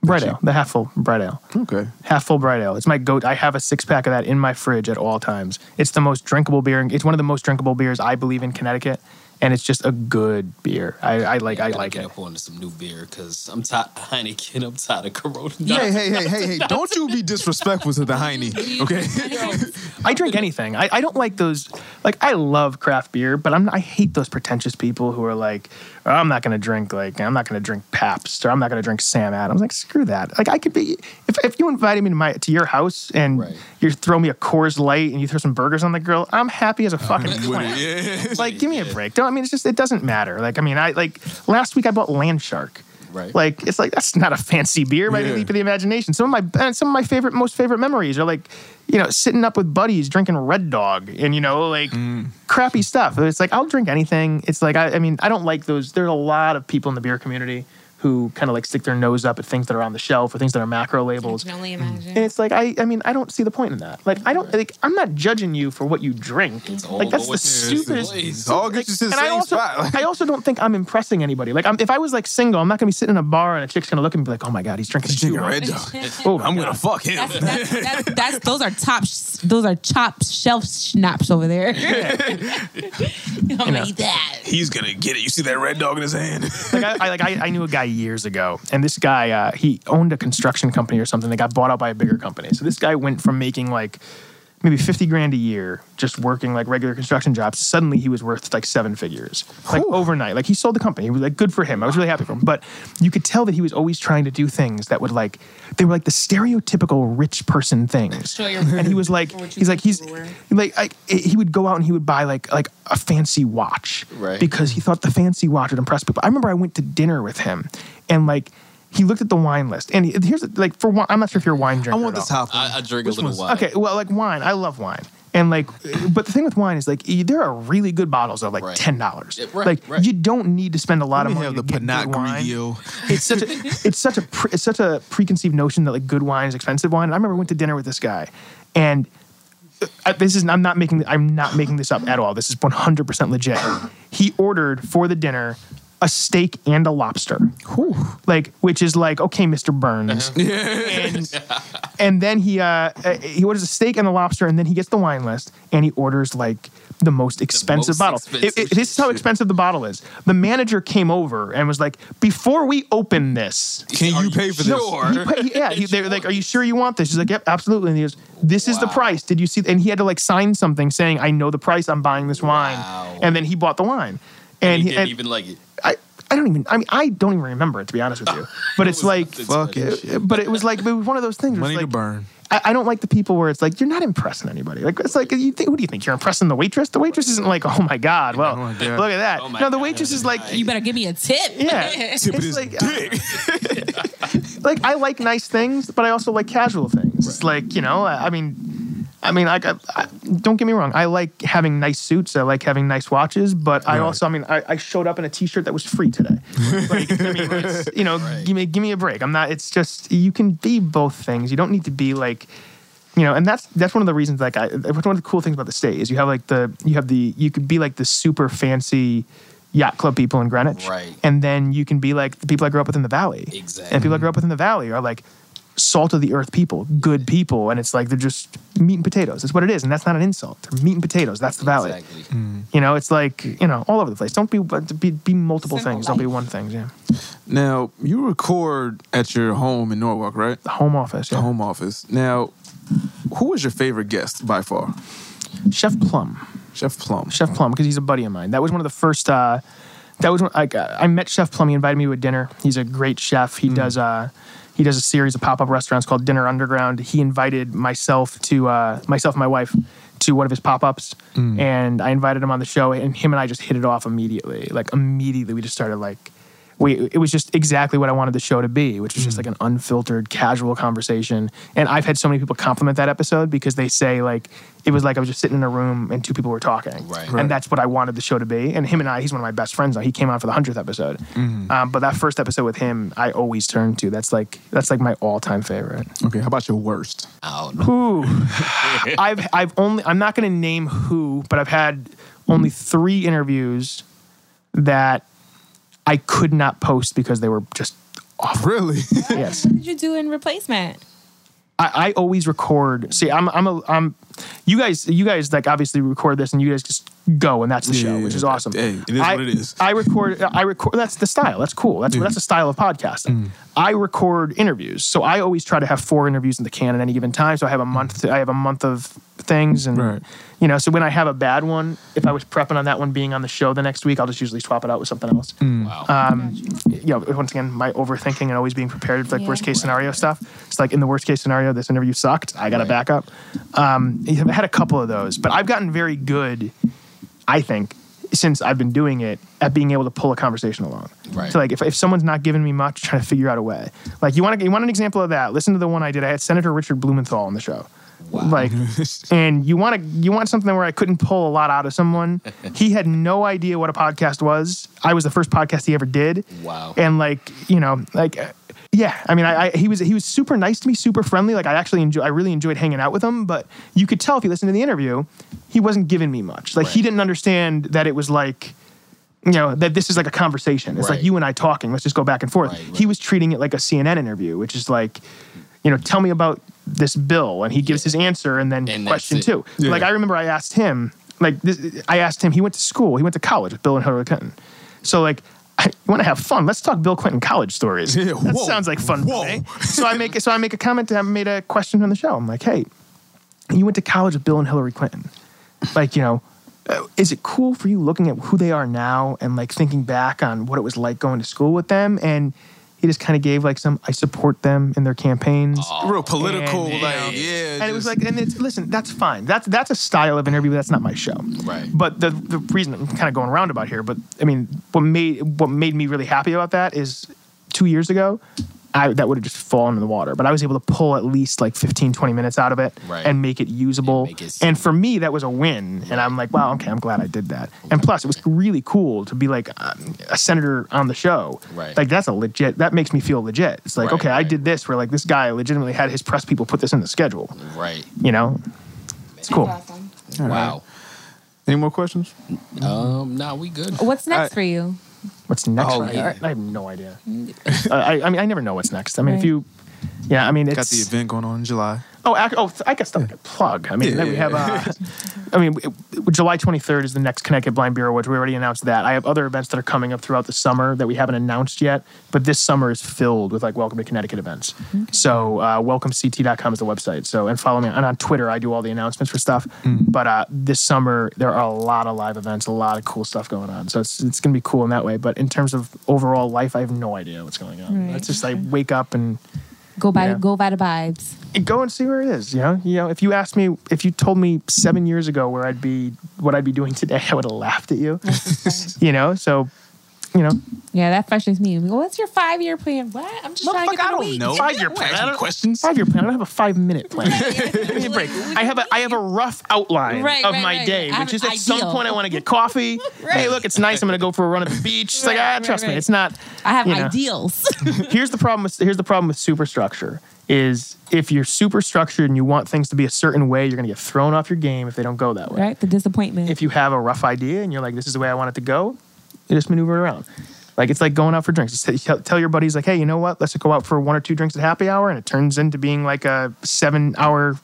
Bright ale, the half full bright ale. Okay. Half full bright ale. It's my goat. I have a six pack of that in my fridge at all times. It's the most drinkable beer. It's one of the most drinkable beers I believe in Connecticut, and it's just a good beer. I, I like. I gotta like get it. up on some new beer because I'm tired of Heineken. I'm tired of Corona. Hey, hey, hey, hey, hey! Don't you be disrespectful to the Heine, okay? I drink anything. I, I don't like those. Like I love craft beer, but I'm I hate those pretentious people who are like, "Oh, I'm not gonna drink like I'm not gonna drink Pabst or I'm not gonna drink Sam Adams. Like screw that. Like I could be if, if you invited me to my to your house and you throw me a Coors Light and you throw some burgers on the grill, I'm happy as a uh, fucking with clam. yeah. Like give me a break. Don't I mean it's just it doesn't matter. Like I mean I like last week I bought Land Shark. Right. Like it's like that's not a fancy beer by any leap of the imagination. Some of my and some of my favorite, most favorite memories are like, you know, sitting up with buddies drinking Red Dog and you know like hmm. crappy stuff. It's like I'll drink anything. It's like I, I mean I don't like those. There's a lot of people in the beer community who kind of like stick their nose up at things that are on the shelf or things that are macro labels. can only imagine. And it's like I, I mean, I don't see the point in that. Like, I don't like. I'm not judging you for what you drink. all like, that's the stupidest. It's all gets you to the and I also, spot. I also don't think I'm impressing anybody. Like, I'm, if I was like single, I'm not gonna be sitting in a bar and a chick's gonna look at me and be like, "Oh my god, he's drinking He's drinking Red. Dog. Oh, I'm God. gonna fuck him. That's, that's, that's, that's those are top those are top shelf schnapps over there. I'm gonna eat that. He's gonna get it. You see that Red Dog in his hand? like I, I like I, I knew a guy years ago, and this guy uh, he owned a construction company or something that got bought out by a bigger company. So this guy went from making like maybe fifty grand a year just working like regular construction jobs. Suddenly he was worth like seven figures, like overnight. Like he sold the company. He was like good for him. I was really happy for him. But you could tell that he was always trying to do things that would like they were like the stereotypical rich person things. Show and he was like he's like he's like I, he would go out and he would buy like like a fancy watch Right. because he thought the fancy watch would impress people. I remember I went to dinner with him and like he looked at the wine list and he, here's like for wine, I'm not sure if you're a wine drinker. I want this all. top one. I, I drink Which a little one's- wine. Okay, well like wine, I love wine. And like, but the thing with wine is like there are really good bottles of like Right. ten dollars. Yeah, right, like right. you don't need to spend a lot Let of me money have to the get Pinot good wine Grigio. it's such a it's such a pre, it's such a preconceived notion that like good wine is expensive wine. And I remember I went to dinner with this guy, and uh, this is I'm not making I'm not making this up at all. This is 100 percent legit. He ordered for the dinner a steak and a lobster, like which is like okay, Mr. Burns. and, and then he uh, uh, he orders a steak and a lobster, and then he gets the wine list, and he orders like the most expensive most bottle. expensive It- it- this is how expensive the bottle is. The manager came over and was like, "Before we open this, Can you pay for this? sure? he he- yeah, he, they were like, "Are you sure you want this?" He's like, "Yep, absolutely." And he goes, "This is the price. Did you see?" And he had to like sign something saying, "I know the price. I'm buying this wine." Wow. And then he bought the wine. And And he he, didn't and even like it. I, I don't even. I mean, I don't even remember it to be honest with you. But it's like, Fuck it. it- but it was like it was one of those things. where Money it's to burn. I, I don't like the people where it's like you're not impressing anybody. Like it's like you think, who do you think you're impressing the waitress? The waitress isn't like, oh my god, well, Oh my God. look at that. Oh my no, the God. waitress is like, You better give me a tip. yeah, Tip It's like, dick. like I like nice things, but I also like casual things. It's like you know, I, I mean, I mean, I, I, don't get me wrong. I like having nice suits. I like having nice watches, but I also, I mean, I, I showed up in a T-shirt that was free today. like, I mean, it's, you know, give me give me a break. I'm not. It's just you can be both things. You don't need to be like. You know, and that's that's one of the reasons. Like, I, one of the cool things about the state is you have like the you have the you could be like the super fancy yacht club people in Greenwich, Right. And then you can be like the people I grew up with in the valley, Exactly. And people I grew up with in the valley are like salt of the earth people, good people, and it's like they're just meat and potatoes. That's what it is, and that's not an insult. They're meat and potatoes. That's the valley. Exactly. You know, it's like you know all over the place. Don't be but be, be multiple Simple things. Don't be one thing. Yeah, Now you record at your home in Norwalk, right? the home office. The home office. Now, who was your favorite guest by far? Chef Plum. Chef Plum. Chef Plum because he's a buddy of mine. That was one of the first. Uh, that was when, like uh, I met Chef Plum. He invited me to a dinner. He's a great chef. He does uh, he does a series of pop up restaurants called Dinner Underground. He invited myself to uh, myself and my wife to one of his pop ups, and I invited him on the show. And him and I just hit it off immediately. Like immediately, we just started like we it was just exactly what I wanted the show to be, which was Mm. just like an unfiltered, casual conversation. And I've had so many people compliment that episode because they say like it was like I was just sitting in a room and two people were talking, Right. And that's what I wanted the show to be. And him and I, he's one of my best friends now. He came on for the hundredth episode, Mm-hmm. um, but that first episode with him, I always turn to. That's like that's like my all time favorite. Okay, how about your worst? Oh, Who? I've I've only I'm not going to name who, but I've had only three interviews that I could not post because they were just off. Really? Yes. What did you do in replacement? I, I always record. See, I'm I'm a I'm. You guys, you guys like obviously record this, and you guys just go, and that's the Yeah, show, yeah, which is awesome. Hey, it is I, what it is. I record. I record. That's the style. That's cool. That's that's the style of podcasting. Mm. I record interviews, so I always try to have four interviews in the can at any given time. So I have a month. To, I have a month of things, and Right. you know. So when I have a bad one, if I was prepping on that one being on the show the next week, I'll just usually swap it out with something else. Mm. wow. Um, you know, once again, my overthinking and always being prepared for like Yeah. worst case scenario stuff. It's like in the worst case scenario, this interview sucked. I got to back up. Um, I've had a couple of those, but I've gotten very good, I think, since I've been doing it at being able to pull a conversation along. Right. So like if, if someone's not giving me much, trying to figure out a way. Like you want to you want an example of that? Listen to the one I did. I had Senator Richard Blumenthal on the show. Like, and you want to you want something where I couldn't pull a lot out of someone. he had no idea what a podcast was. I was the first podcast he ever did. Wow. And like you know like. uh, Yeah, I mean, I, I he was he was super nice to me, super friendly. Like I actually enjoy, I really enjoyed hanging out with him. But you could tell if you listened to the interview, he wasn't giving me much. Like he didn't understand that it was like, you know, that this is like a conversation. It's like you and I talking. Let's just go back and forth. Right, right. He was treating it like a CNN interview, which is like, you know, tell me about this bill, and he gives his answer, and then And that's question it. two. Yeah. Like I remember I asked him, like this, I asked him. He went to school. He went to college with Bill and Hillary Clinton. So like. I want to have fun. Let's talk Bill Clinton college stories. Yeah, that whoa, sounds like fun. whoa. For. So I make so I make a comment. I made a question on the show. I'm like, hey, you went to college with Bill and Hillary Clinton. Like, you know, uh, is it cool for you looking at who they are now and like thinking back on what it was like going to school with them? And he just kind of gave like some, I support them in their campaigns. Real political, And, like yeah. and it was like, and it's listen, that's fine. That's that's a style of interview, but that's not my show. Right. But the the reason I'm kind of going roundabout here, but I mean, what made what made me really happy about that is two years ago, I that would have just fallen in the water. But I was able to pull at least like 15, 20 minutes out of it Right. and make it usable. And make it- and for me, that was a win. And I'm like, wow, okay, I'm glad I did that. And plus, it was really cool to be like um, a senator on the show. Right. Like that's a legit. That makes me feel legit. It's like, Right, okay, I did this where like this guy legitimately had his press people put this in the schedule. right. You know, it's cool. Wow. Any more questions? Um, nah, we good. What's next I- for you? What's next? Oh, right? yeah. I, I have no idea. I, I mean, I never know what's next. I mean, if you, yeah, I mean, it's Got the event going on in July. Oh, ac- oh, I guess I could plug. I mean, Yeah, then we have. Uh, I mean, w- w- July 23rd is the next Connecticut Blind Bureau Awards. We already announced that. I have other events that are coming up throughout the summer that we haven't announced yet. But this summer is filled with like Welcome to Connecticut events. So uh, welcomect.com is the website. So and follow me and on Twitter. I do all the announcements for stuff. But uh, this summer there are a lot of live events, a lot of cool stuff going on. So it's it's gonna be cool in that way. But in terms of overall life, I have no idea what's going on. Right. It's just I wake up and Go by Yeah. go by the vibes. go and see where it is. You know, you know, if you asked me, if you told me seven years ago where I'd be, what I'd be doing today, I would have laughed at you. you know, so, you know, Yeah, that frustrates me. What's your five year plan? What? I'm just trying to get I through the don't week. know. Five year plan. I don't- questions. Five year plan. I don't have a five minute plan. Give me a break. I have a I have a rough outline Right, of right, my right. day, I have which is an at some point I want to get coffee. Hey, look, it's nice. I'm going to go for a run at the beach. It's like Right, ah, right, trust me, it's not. I have you know. ideals. here's the problem with here's the problem with superstructure is if you're super structured and you want things to be a certain way, you're gonna get thrown off your game if they don't go that way. right? The disappointment. If you have a rough idea and you're like, this is the way I want it to go, you just maneuver it around. Like it's like going out for drinks. Just tell, tell your buddies like, hey, you know what? Let's go out for one or two drinks at happy hour, and it turns into being like a seven hour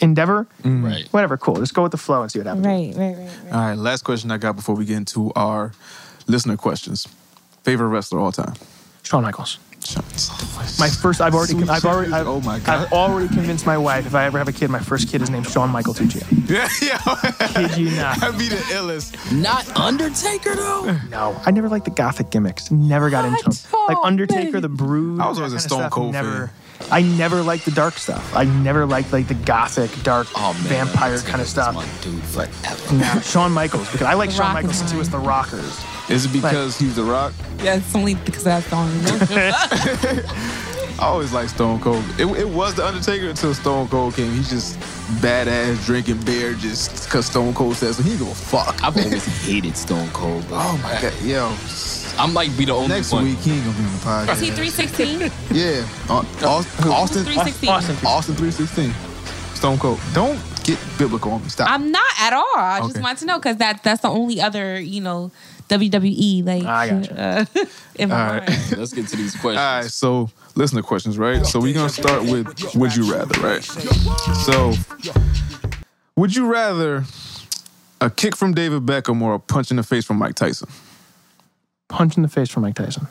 endeavor. Mm-hmm. Right. Whatever, cool. Just go with the flow and see what happens. right, right, right, right. All right, last question I got before we get into our listener questions. Favorite wrestler all time? Shawn Michaels. My first, I've already, I've already, I've, oh my god. I've already convinced my wife if I ever have a kid, my first kid is named Shawn Michael Tuccio. Yeah, yeah. Kid you not. That'd be the illest. Not Undertaker though. No, I never liked the gothic gimmicks. Never got into them. Like Undertaker, man. the Brood. I was always a Stone stuff, Cold Never. I never liked the dark stuff. I never liked like the gothic, dark, Oh man, vampire this kind of nigga's stuff. My dude, forever. Nah, Shawn Michaels because I like The Shawn Rock Michaels is since he was the. Rockers. Is it because he's The Rock? Yeah, it's only because of that song. I always like Stone Cold. It, it was The Undertaker until Stone Cold came. He's just badass drinking beer just because Stone Cold says so. He go fuck. I've always hated Stone Cold. Bro. Oh my god, yo. I might be the only Next one. week he ain't gonna be on the podcast. Is he 316? Yeah, uh, Austin, Austin, 316. Austin. Austin, three sixteen. Stone Cold. Don't get biblical on me. Stop. I'm not at all. I just want to know because that that's the only other you know WWE like. I gotcha. Uh, in my All right. mind. Let's get to these questions. right, so listener questions, right? So we're gonna start with would you rather, right? So would you rather a kick from David Beckham or a punch in the face from Mike Tyson? Punch in the face from Mike Tyson.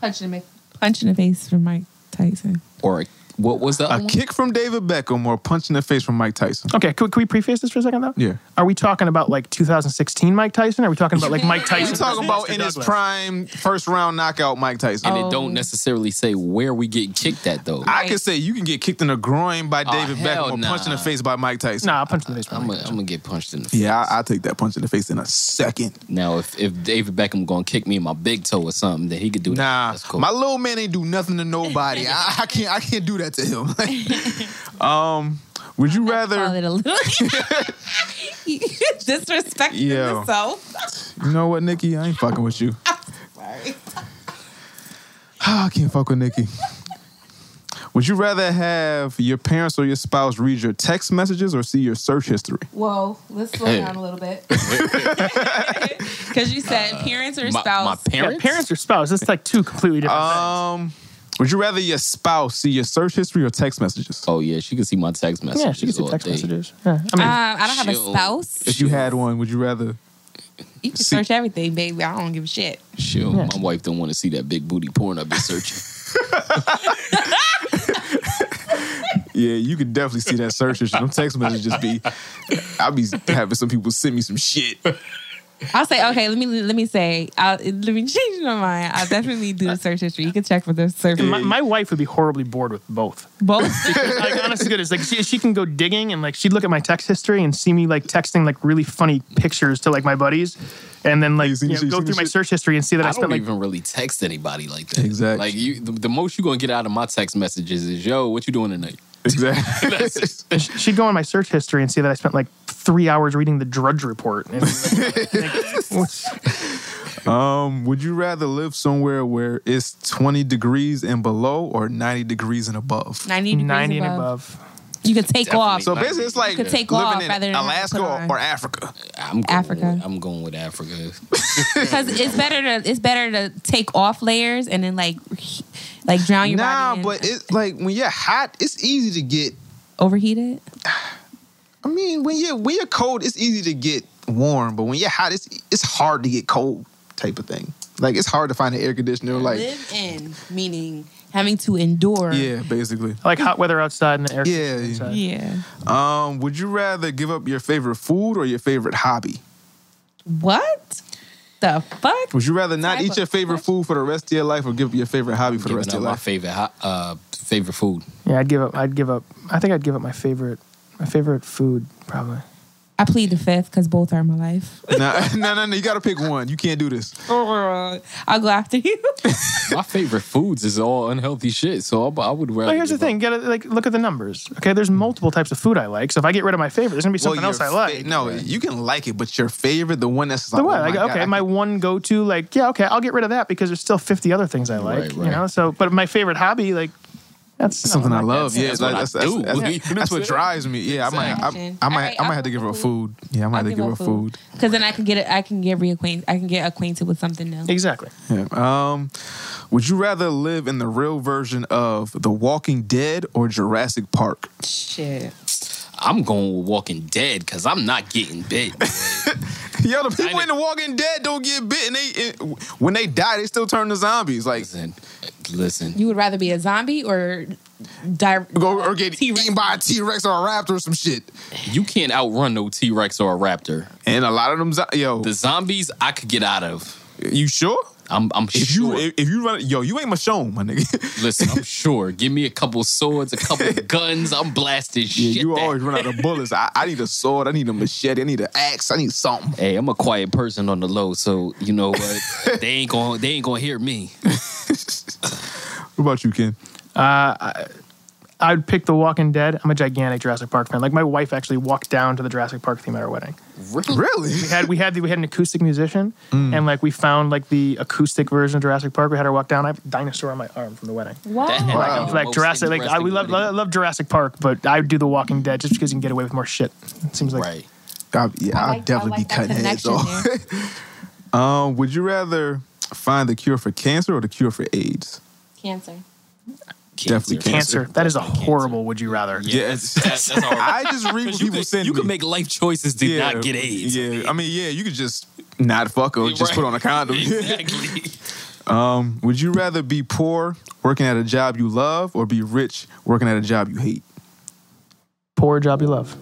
Punch in the punch in the face from Mike Tyson. Or what was that? A kick from David Beckham or a punch in the face from Mike Tyson? Okay, can, can we preface this for a second though? Yeah. Are we talking about like 2016 Mike Tyson? Are we talking about like Mike Tyson? We talking about in his Douglas? prime first round knockout Mike Tyson. and Oh. it don't oh. necessarily say where we get kicked at though. I could say you can get kicked in the groin by Oh, David hell Beckham or nah. punch in the face by Mike Tyson. Nah, I'll punch in the face from I'm Mike gonna get punched in the face. Yeah, I, I'll take that punch in the face in a second. Now, if if David Beckham gonna kick me in my big toe or something, then he could do that. Nah, That's cool. my little man ain't do nothing to nobody. I, I can't. I can't do that to him. um, would you Call rather? it a little disrespecting Yo. yourself. You know what, Nikki? I ain't fucking with you. Sorry. I can't fuck with Nikki. Would you rather have your parents or your spouse read your text messages or see your search history? Whoa, let's slow Hey. down a little bit. Because you said parents or my, spouse. my Yeah, parents. parents or spouse? It's like two completely different Um, would you rather your spouse see your search history or text messages? Oh yeah, she can see my text messages. Yeah, she can see all text day. messages. Yeah, I Uh, mean, I don't have a Chill. spouse. If you had one, would you rather? You can See- search everything, baby. I don't give a shit. Sure, Yeah. my wife don't want to see that big booty porn I've been searching. Yeah, you could definitely see that search history. Them text messages just be. I'll be having some people send me some shit. I'll say okay. Let me let me say. I'll, let me change my mind. I'll definitely do the search history. You can check for the search. my, my wife would be horribly bored with both. Both. like honest to goodness, like she, she can go digging and like she'd look at my text history and see me like texting like really funny pictures to like my buddies, and then like You you you know, go through my search history and see that I, I spent don't like even really text anybody like that. Exactly. Like you, the, the most you're gonna get out of my text messages is, "Yo, what you doing tonight?" Exactly. That's it. And sh- she'd go on my search history and see that I spent like three hours reading the Drudge Report. Um, would you rather live somewhere where it's 20 degrees and below or 90 degrees and above? Ninety degrees 90 above. and above. You could take Definitely. off. So basically, it's like You could take living off in rather than Alaska or, or Africa. I'm going Africa. With, I'm going with Africa. because it's better to it's better to take off layers and then like like drown your Nah, body. in- but it's like when you're hot, it's easy to get. overheated. I mean, when you're when you're cold, it's easy to get warm, but when you're hot, it's it's hard to get cold, type of thing. Like it's hard to find an air conditioner. Like live in meaning having to endure. yeah, basically. Like hot weather outside and the air Yeah, conditioning yeah. inside. Yeah. Um, would you rather give up your favorite food or your favorite hobby? What the fuck? Would you rather not Type eat your favorite food for the rest of your life or give up your favorite hobby for the Giving rest of up your my life? favorite uh, favorite food. Yeah, I'd give up. I'd give up. I think I'd give up my favorite, my favorite food probably. I plead the fifth because both are my life. no, no, no, no. You got to pick one. You can't do this. I'll go after you. My favorite foods is all unhealthy shit. So I, I would rather. Well, here's the thing. Get a, like look at the numbers. Okay, there's multiple types of food I like. So if I get rid of my favorite, there's gonna be something Well, else I like. fa- no, you can like it, but your favorite, the one that's like, The what? oh my Like, God, okay, I my could- one go to, like, yeah, okay, I'll get rid of that because there's still 50 other things I like. Right, You know, so but my favorite hobby, like, that's That's something I love. that. Yeah, that's like, what that's, that's, that's, that's, what what drives me. Yeah, I might, I, I might, Alright, I might have to give her for food. Yeah, I might I'll have to give her up food. because then I can get it. I can get reacquainted. I can get acquainted with something new. Exactly. Yeah. Um, would you rather live in the real version of The Walking Dead or Jurassic Park? Shit. I'm going with Walking Dead because I'm not getting bit. boy. Yo, the people in The Walking Dead don't get bit, and they and when they die, they still turn to zombies. Like listen, listen. You would rather be a zombie or die? go or get T-Rex. eaten by a T Rex or a raptor or some shit. You can't outrun no T Rex or a raptor. And a lot of them, yo, The zombies I could get out of. you sure? I'm I'm If sure. you if, if you run, yo, you ain't Michonne, my nigga. Listen, I'm sure. Give me a couple swords, a couple guns. I'm blasting Yeah, shit. you that- always run out of bullets. I, I need a sword. I need a machete. I need an axe. I need something. Hey, I'm a quiet person on the low, so you know what? they ain't gonna they ain't gonna hear me. What about you, Ken? Uh, I would pick The Walking Dead. I'm a gigantic Jurassic Park fan. Like my wife actually walked down to the Jurassic Park theme at our wedding. Really? We had we had the, we had an acoustic musician, and like we found like the acoustic version of Jurassic Park. We had her walk down. I have a dinosaur on my arm from the wedding. Wow. That had Wow. been the Like most Jurassic, like I, we interesting love, wedding. love love Jurassic Park, but I would do The Walking Dead just because you can get away with more shit. It seems like Right. I, yeah, I I'll like- definitely like be cutting heads off. um, would you rather find the cure for cancer or the cure for AIDS? Cancer. Definitely cancer. That is a horrible. Would you rather? Yeah, that's, that's, that's horrible. I just read what you people could, send you me. could make life choices to yeah, not get AIDS. Yeah, I mean, yeah, you could just not fuck or just Right. put on a condom. Exactly. um, would you rather be poor working at a job you love or be rich working at a job you hate? Poor job you love.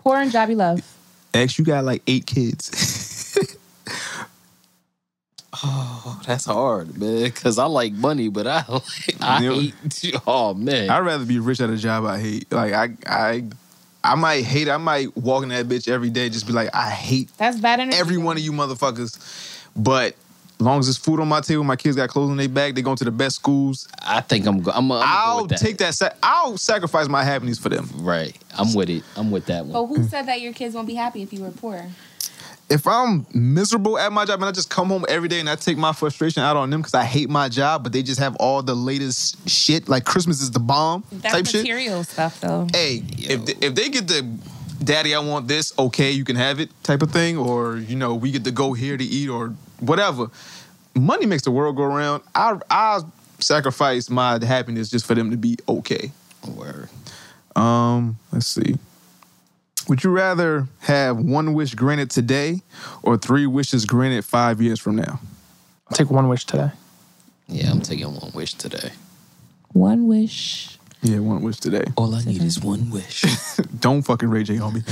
Poor and job you love. X, you got like eight kids. Oh, that's hard, man. Because I like money, but I like, I Yeah. hate. Oh man, I'd rather be rich at a job I hate. Like I, I, I might hate. I might walk in that bitch every day, just be like, I hate That's bad energy. every one of you motherfuckers. But as long as there's food on my table, my kids got clothes on their back, they going to the best schools. I think I'm. go- I'm. I'm I'll go with that. take that. Sa- I'll sacrifice my happiness for them. Right. I'm with it. I'm with that one. But who said that your kids won't be happy if you were poor? If I'm miserable at my job and I just come home every day and I take my frustration out on them because I hate my job, but they just have all the latest shit, like Christmas is the bomb That's type shit. material stuff, though. hey, if they, if they get the daddy, I want this, okay, you can have it type of thing, or you know, we get to go here to eat or whatever. Money makes the world go around. I I sacrifice my happiness just for them to be okay. Word. Um, let's see. Would you rather have one wish granted today or three wishes granted five years from now? I'll Take one wish today. Yeah, I'm taking one wish today. One wish. Yeah, one wish today. All I need is one wish. Don't fucking Ray J on me.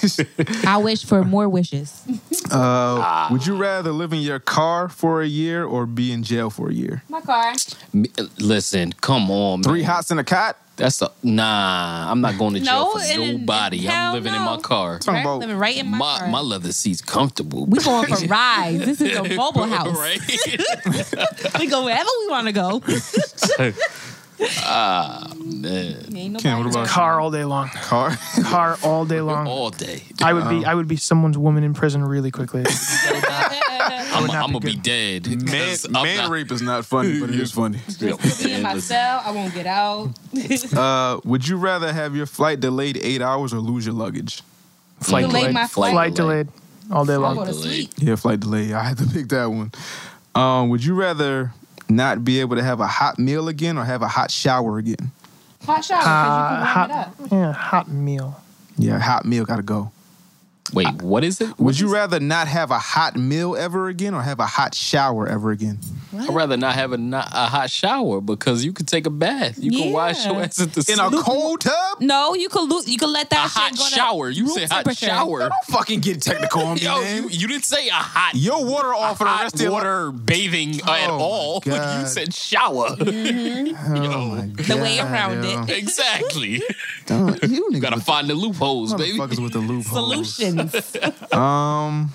I wish for more wishes. Uh, would you rather live in your car for a year or be in jail for a year? My car. Me- Listen, come on, man. Three hots in a cot? That's a nah. I'm not going to jail No, for and- nobody. hell I'm living in no. my car. Talking Right? about Living right in my, My car. my leather seat's comfortable. we going for rides. This is a mobile house. right? We go wherever we want to go. Ah man, Ain't Ken, what about Car all day long. car? Car all day long. all day. I would be I would be someone's woman in prison really quickly. I'm, not I'm be gonna be dead. Man, 'cause I'm man not- rape is not funny, but it is funny. Just be in my cell. I won't get out. Uh, would you rather have your flight delayed eight hours or lose your luggage? Flight Delay delayed. my flight. Flight delayed. All day I'll long. go to Delayed. sleep. Yeah, flight delay. I had to pick that one. Um, would you rather not be able to have a hot meal again or have a hot shower again? Hot shower because you can warm it up. Yeah, hot meal. Yeah, hot meal gotta go. Wait, what is it? Would you rather not have a hot meal ever again or have a hot shower ever again? I'd rather not have a, not, a hot shower because you could take a bath. You can wash Yeah. your ass at the In a cold tub? No, you could lo- you could let that a shit hot go to shower. You said hot temperature. shower. Don't fucking get technical on me, Yo, man. you, you didn't say a hot Your water off for the hot rest of your life. water bathing uh, at Oh, my all. You said shower. Mm-hmm. Oh my The way around yo. it. exactly. Don't- you niggas Gotta find the loopholes, baby. motherfuckers with the loopholes. Solutions. Um,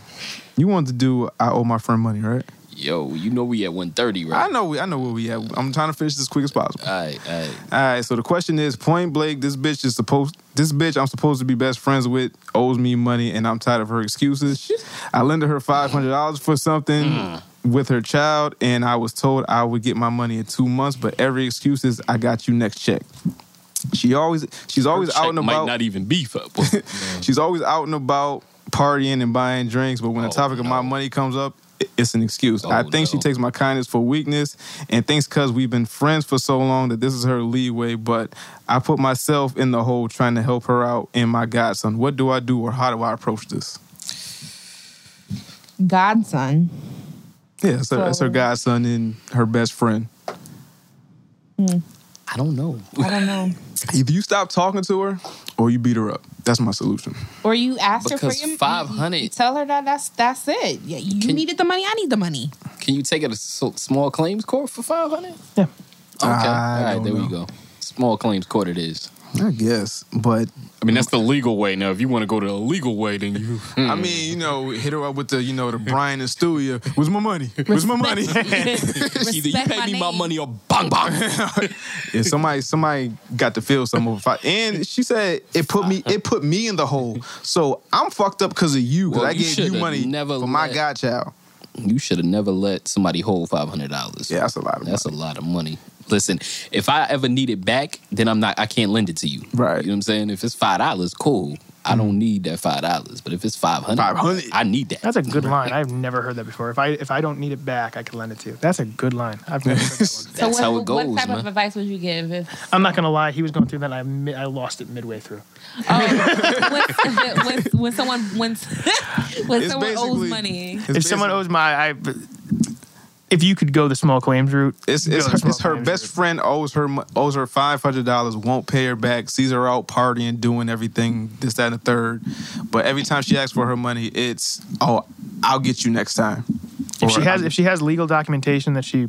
you wanted to do I owe my friend money, right? Yo, you know we at 130, right? I know we, I know where we at. I'm trying to finish this as quick as possible. All right, all right. All right, so the question is point blank, this bitch is supposed this bitch I'm supposed to be best friends with owes me money and I'm tired of her excuses. I lended her five hundred dollars for something with her child, and I was told I would get my money in two months, but every excuse is I got you next check. She always she's always Check out and might about. not even beef up. She's always out and about partying and buying drinks, but when Oh, the topic of my money comes up, it's an excuse. Oh, I Oh, think she takes my kindness for weakness and thinks because we've been friends for so long that this is her leeway, but I put myself in the hole trying to help her out and my godson. What do I do or how do I approach this? Godson. Yeah, that's her, that's her godson and her best friend. Hmm. I don't know. I don't know. Either you stop talking to her or you beat her up. That's my solution. Or you ask her for your 500 You, you tell her that that's that's it. Yeah, you Can- needed the money. I need the money. Can you take it to small claims court for five hundred? Yeah. Okay. I All right. don't There we go. Small claims court it is. I guess, but I mean, that's the legal way. Now, if you want to go to the illegal way, then you. I mean, you know, hit her up with the, you know, the Brian and Stewie. uh, Where's my money? Where's my money? Either you pay me my money or bang bang. yeah, somebody, somebody got to feel some of it. And she said it put me, it put me in the hole. So I'm fucked up because of you. Because Well, I you gave you money never for my let- godchild. You should have never let somebody hold five hundred dollars. Yeah, that's a lot of That's a lot of money. Listen, if I ever need it back, then I'm not. I can't lend it to you. Right. You know what I'm saying? If it's five dollars, cool. I don't mm. need that five dollars. But if it's five hundred, 500. I need that. That's a good line. I've never heard that before. If I if I don't need it back, I can lend it to you. That's a good line. I've never heard that one. So That's what, how it goes, what type man. of advice would you give if I'm not gonna lie. He was going through that. And I I lost it midway through. Oh, when, when, when someone when, when It's someone owes basically- money? It's if someone basically- owes my, I, if you could go the small claims route, It's, it's, her, it's her best route. friend owes her owes her five hundred dollars, won't pay her back, sees her out partying, doing everything, this, that, and the third. But every time she asks for her money, it's oh, I'll get you next time. If she has I'm- if she has legal documentation that she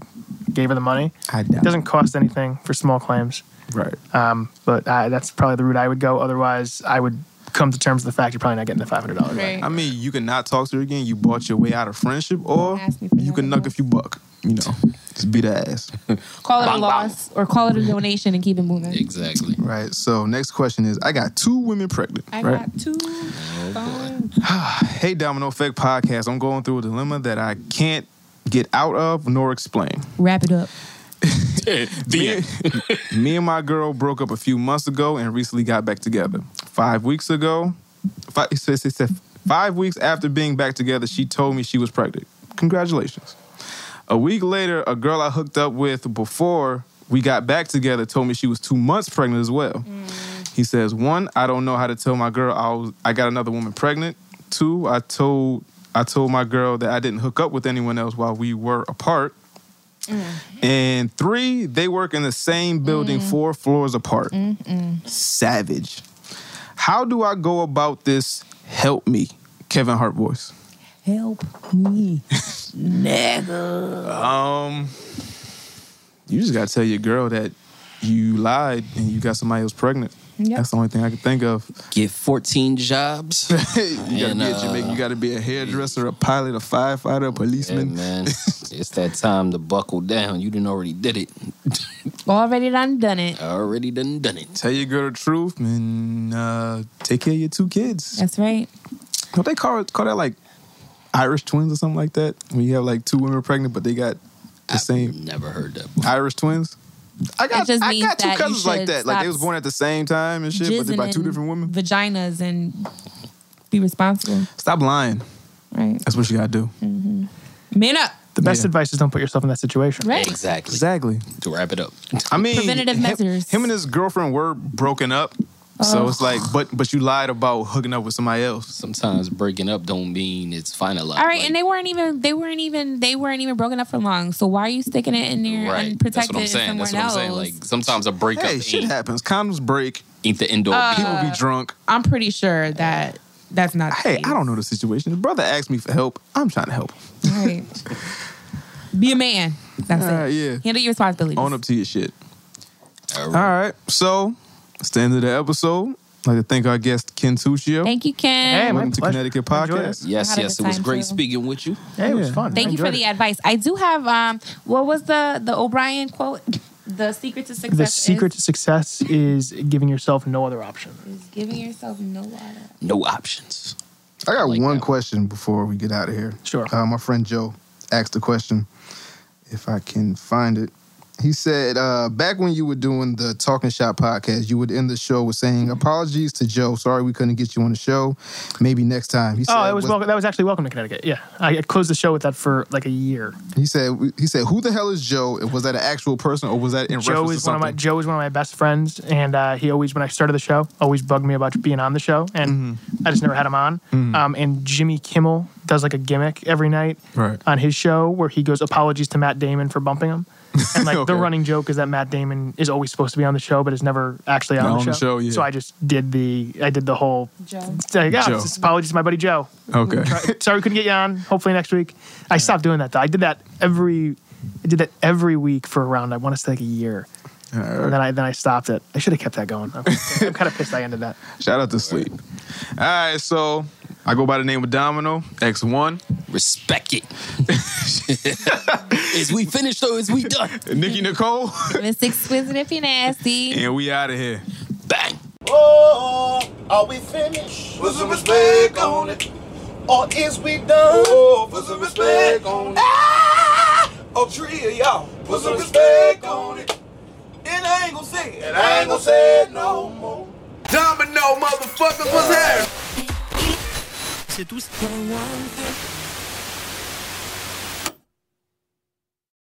gave her the money, I it doesn't cost anything for small claims. right. Um, but I, that's probably the route I would go. Otherwise, I would come to terms with the fact you're probably not getting the five hundred dollars. Right. I mean, you can not talk to her again. You bought your way out of friendship, or Ask me for you can another nuck if you buck. You know, just beat her ass. Call it a Bang, bang. loss or call it a donation and keep it moving. Exactly. Right. So next question is: I got two women pregnant. I right. got two. Oh, phones. Hey, Domino Effect Podcast. I'm going through a dilemma that I can't get out of nor explain. Wrap it up. the end. Me and my girl broke up a few months ago and recently got back together. Five weeks ago, five, it says- it said five weeks after being back together, she told me she was pregnant. Congratulations. A week later, a girl I hooked up with before we got back together told me she was two months pregnant as well. Mm. He says, one, I don't know how to tell my girl I was I got another woman pregnant. Two, I told I told my girl that I didn't hook up with anyone else while we were apart. Mm-hmm. And three, they work in the same building mm. four floors apart. Savage. How do I go about this? Help me. Kevin Hart voice. Help me, nigga. Um, you just gotta tell your girl that you lied and you got somebody else pregnant. Yep. That's the only thing I can think of. Get 14 jobs. you gotta And, be a uh, Jamaican. You gotta be a hairdresser, a pilot, a firefighter, a Yeah, policeman. man. it's that time to buckle down. You didn't already did it. Already done done it. Already done done it. Tell your girl the truth and uh, take care of your two kids. That's right. Don't they call call that like Irish twins or something like that? When you have like two women pregnant, but they got the same Never heard that. Irish twins. I got It just I got two cousins like that. Like they was born at the same time and shit, but they're by two different women. Vaginas and be responsible. Stop lying. Right. That's what you gotta do. Mm-hmm. Man up. The best Yeah. advice is don't put yourself in that situation. Right. Exactly. Exactly. To wrap it up. I mean, Preventative him, measures. Him and his girlfriend were broken up, so Oh. it's like, but but you lied about hooking up with somebody else. Sometimes breaking up don't mean it's finalized. All right, Like, and they weren't even they weren't even they weren't even broken up for long. So why are you sticking it in there right. unprotected That's what I'm saying. somewhere That's what I'm else? saying. Like sometimes a breakup Hey, shit ain't, happens. Condoms break. ain't the end all. Uh. People be drunk. I'm pretty sure that that's not. the Hey, case. I don't know the situation. The brother asked me for help. I'm trying to help. him. All right. Be a man. That's All it. yeah. Handle your responsibilities. Own up to your shit. All All right. right. So, it's the end of the episode. I'd like to thank our guest, Ken Tuccio. Thank you, Ken. Hey, Welcome to pleasure. Connecticut Podcast. Yes, I had a yes. It was great too. speaking with you. Hey, it was fun. Thank I you for enjoyed the advice. I do have um what was the the O'Brien quote? The secret to success The secret is, to success is giving yourself no other option. is giving yourself no water. No options. I got like one that. question before we get out of here. Sure. Uh, my friend Joe asked a question, if I can find it. He said, uh, back when you were doing the Talking Shop podcast, you would end the show with saying, Apologies to Joe. Sorry we couldn't get you on the show. Maybe next time. He said, Oh, it was, welcome. That was actually welcome to Connecticut. Yeah, I closed the show with that for like a year. He said, he said, Who the hell is Joe? Was that an actual person or was that in Joe reference is to one of my? Joe is one of my best friends, and uh, he always, when I started the show, always bugged me about being on the show, and Mm-hmm. I just never had him on. Um, and Jimmy Kimmel does like a gimmick every night Right. on his show where he goes apologies to Matt Damon for bumping him. And like Okay. the running joke is that Matt Damon is always supposed to be on the show, but is never actually on, Not the, on show. the show, yeah. So I just did the I did the whole Joe. like, yeah, Joe. apologies to my buddy Joe. Okay. Try- Sorry we couldn't get you on. Hopefully next week. I stopped doing that though. I did that every I did that every week for around I want to say like a year. And then I then I stopped it. I should have kept that going. I'm, I'm kind of pissed I ended that. Shout out to Sleep. All right, so I go by the name of Domino X1. Respect it. is we finished or is we done? Nikki Nicole, Miss Exquisite if you nasty. and we out of here. Bang. Oh, are we finished? Put some respect on it. Or is we done? Oh, put some respect on it. Ah! Oh, three of y'all. Put some respect on it. And I ain't gonna say it. And I ain't gonna say it no more. Domino motherfuckers was tous tous.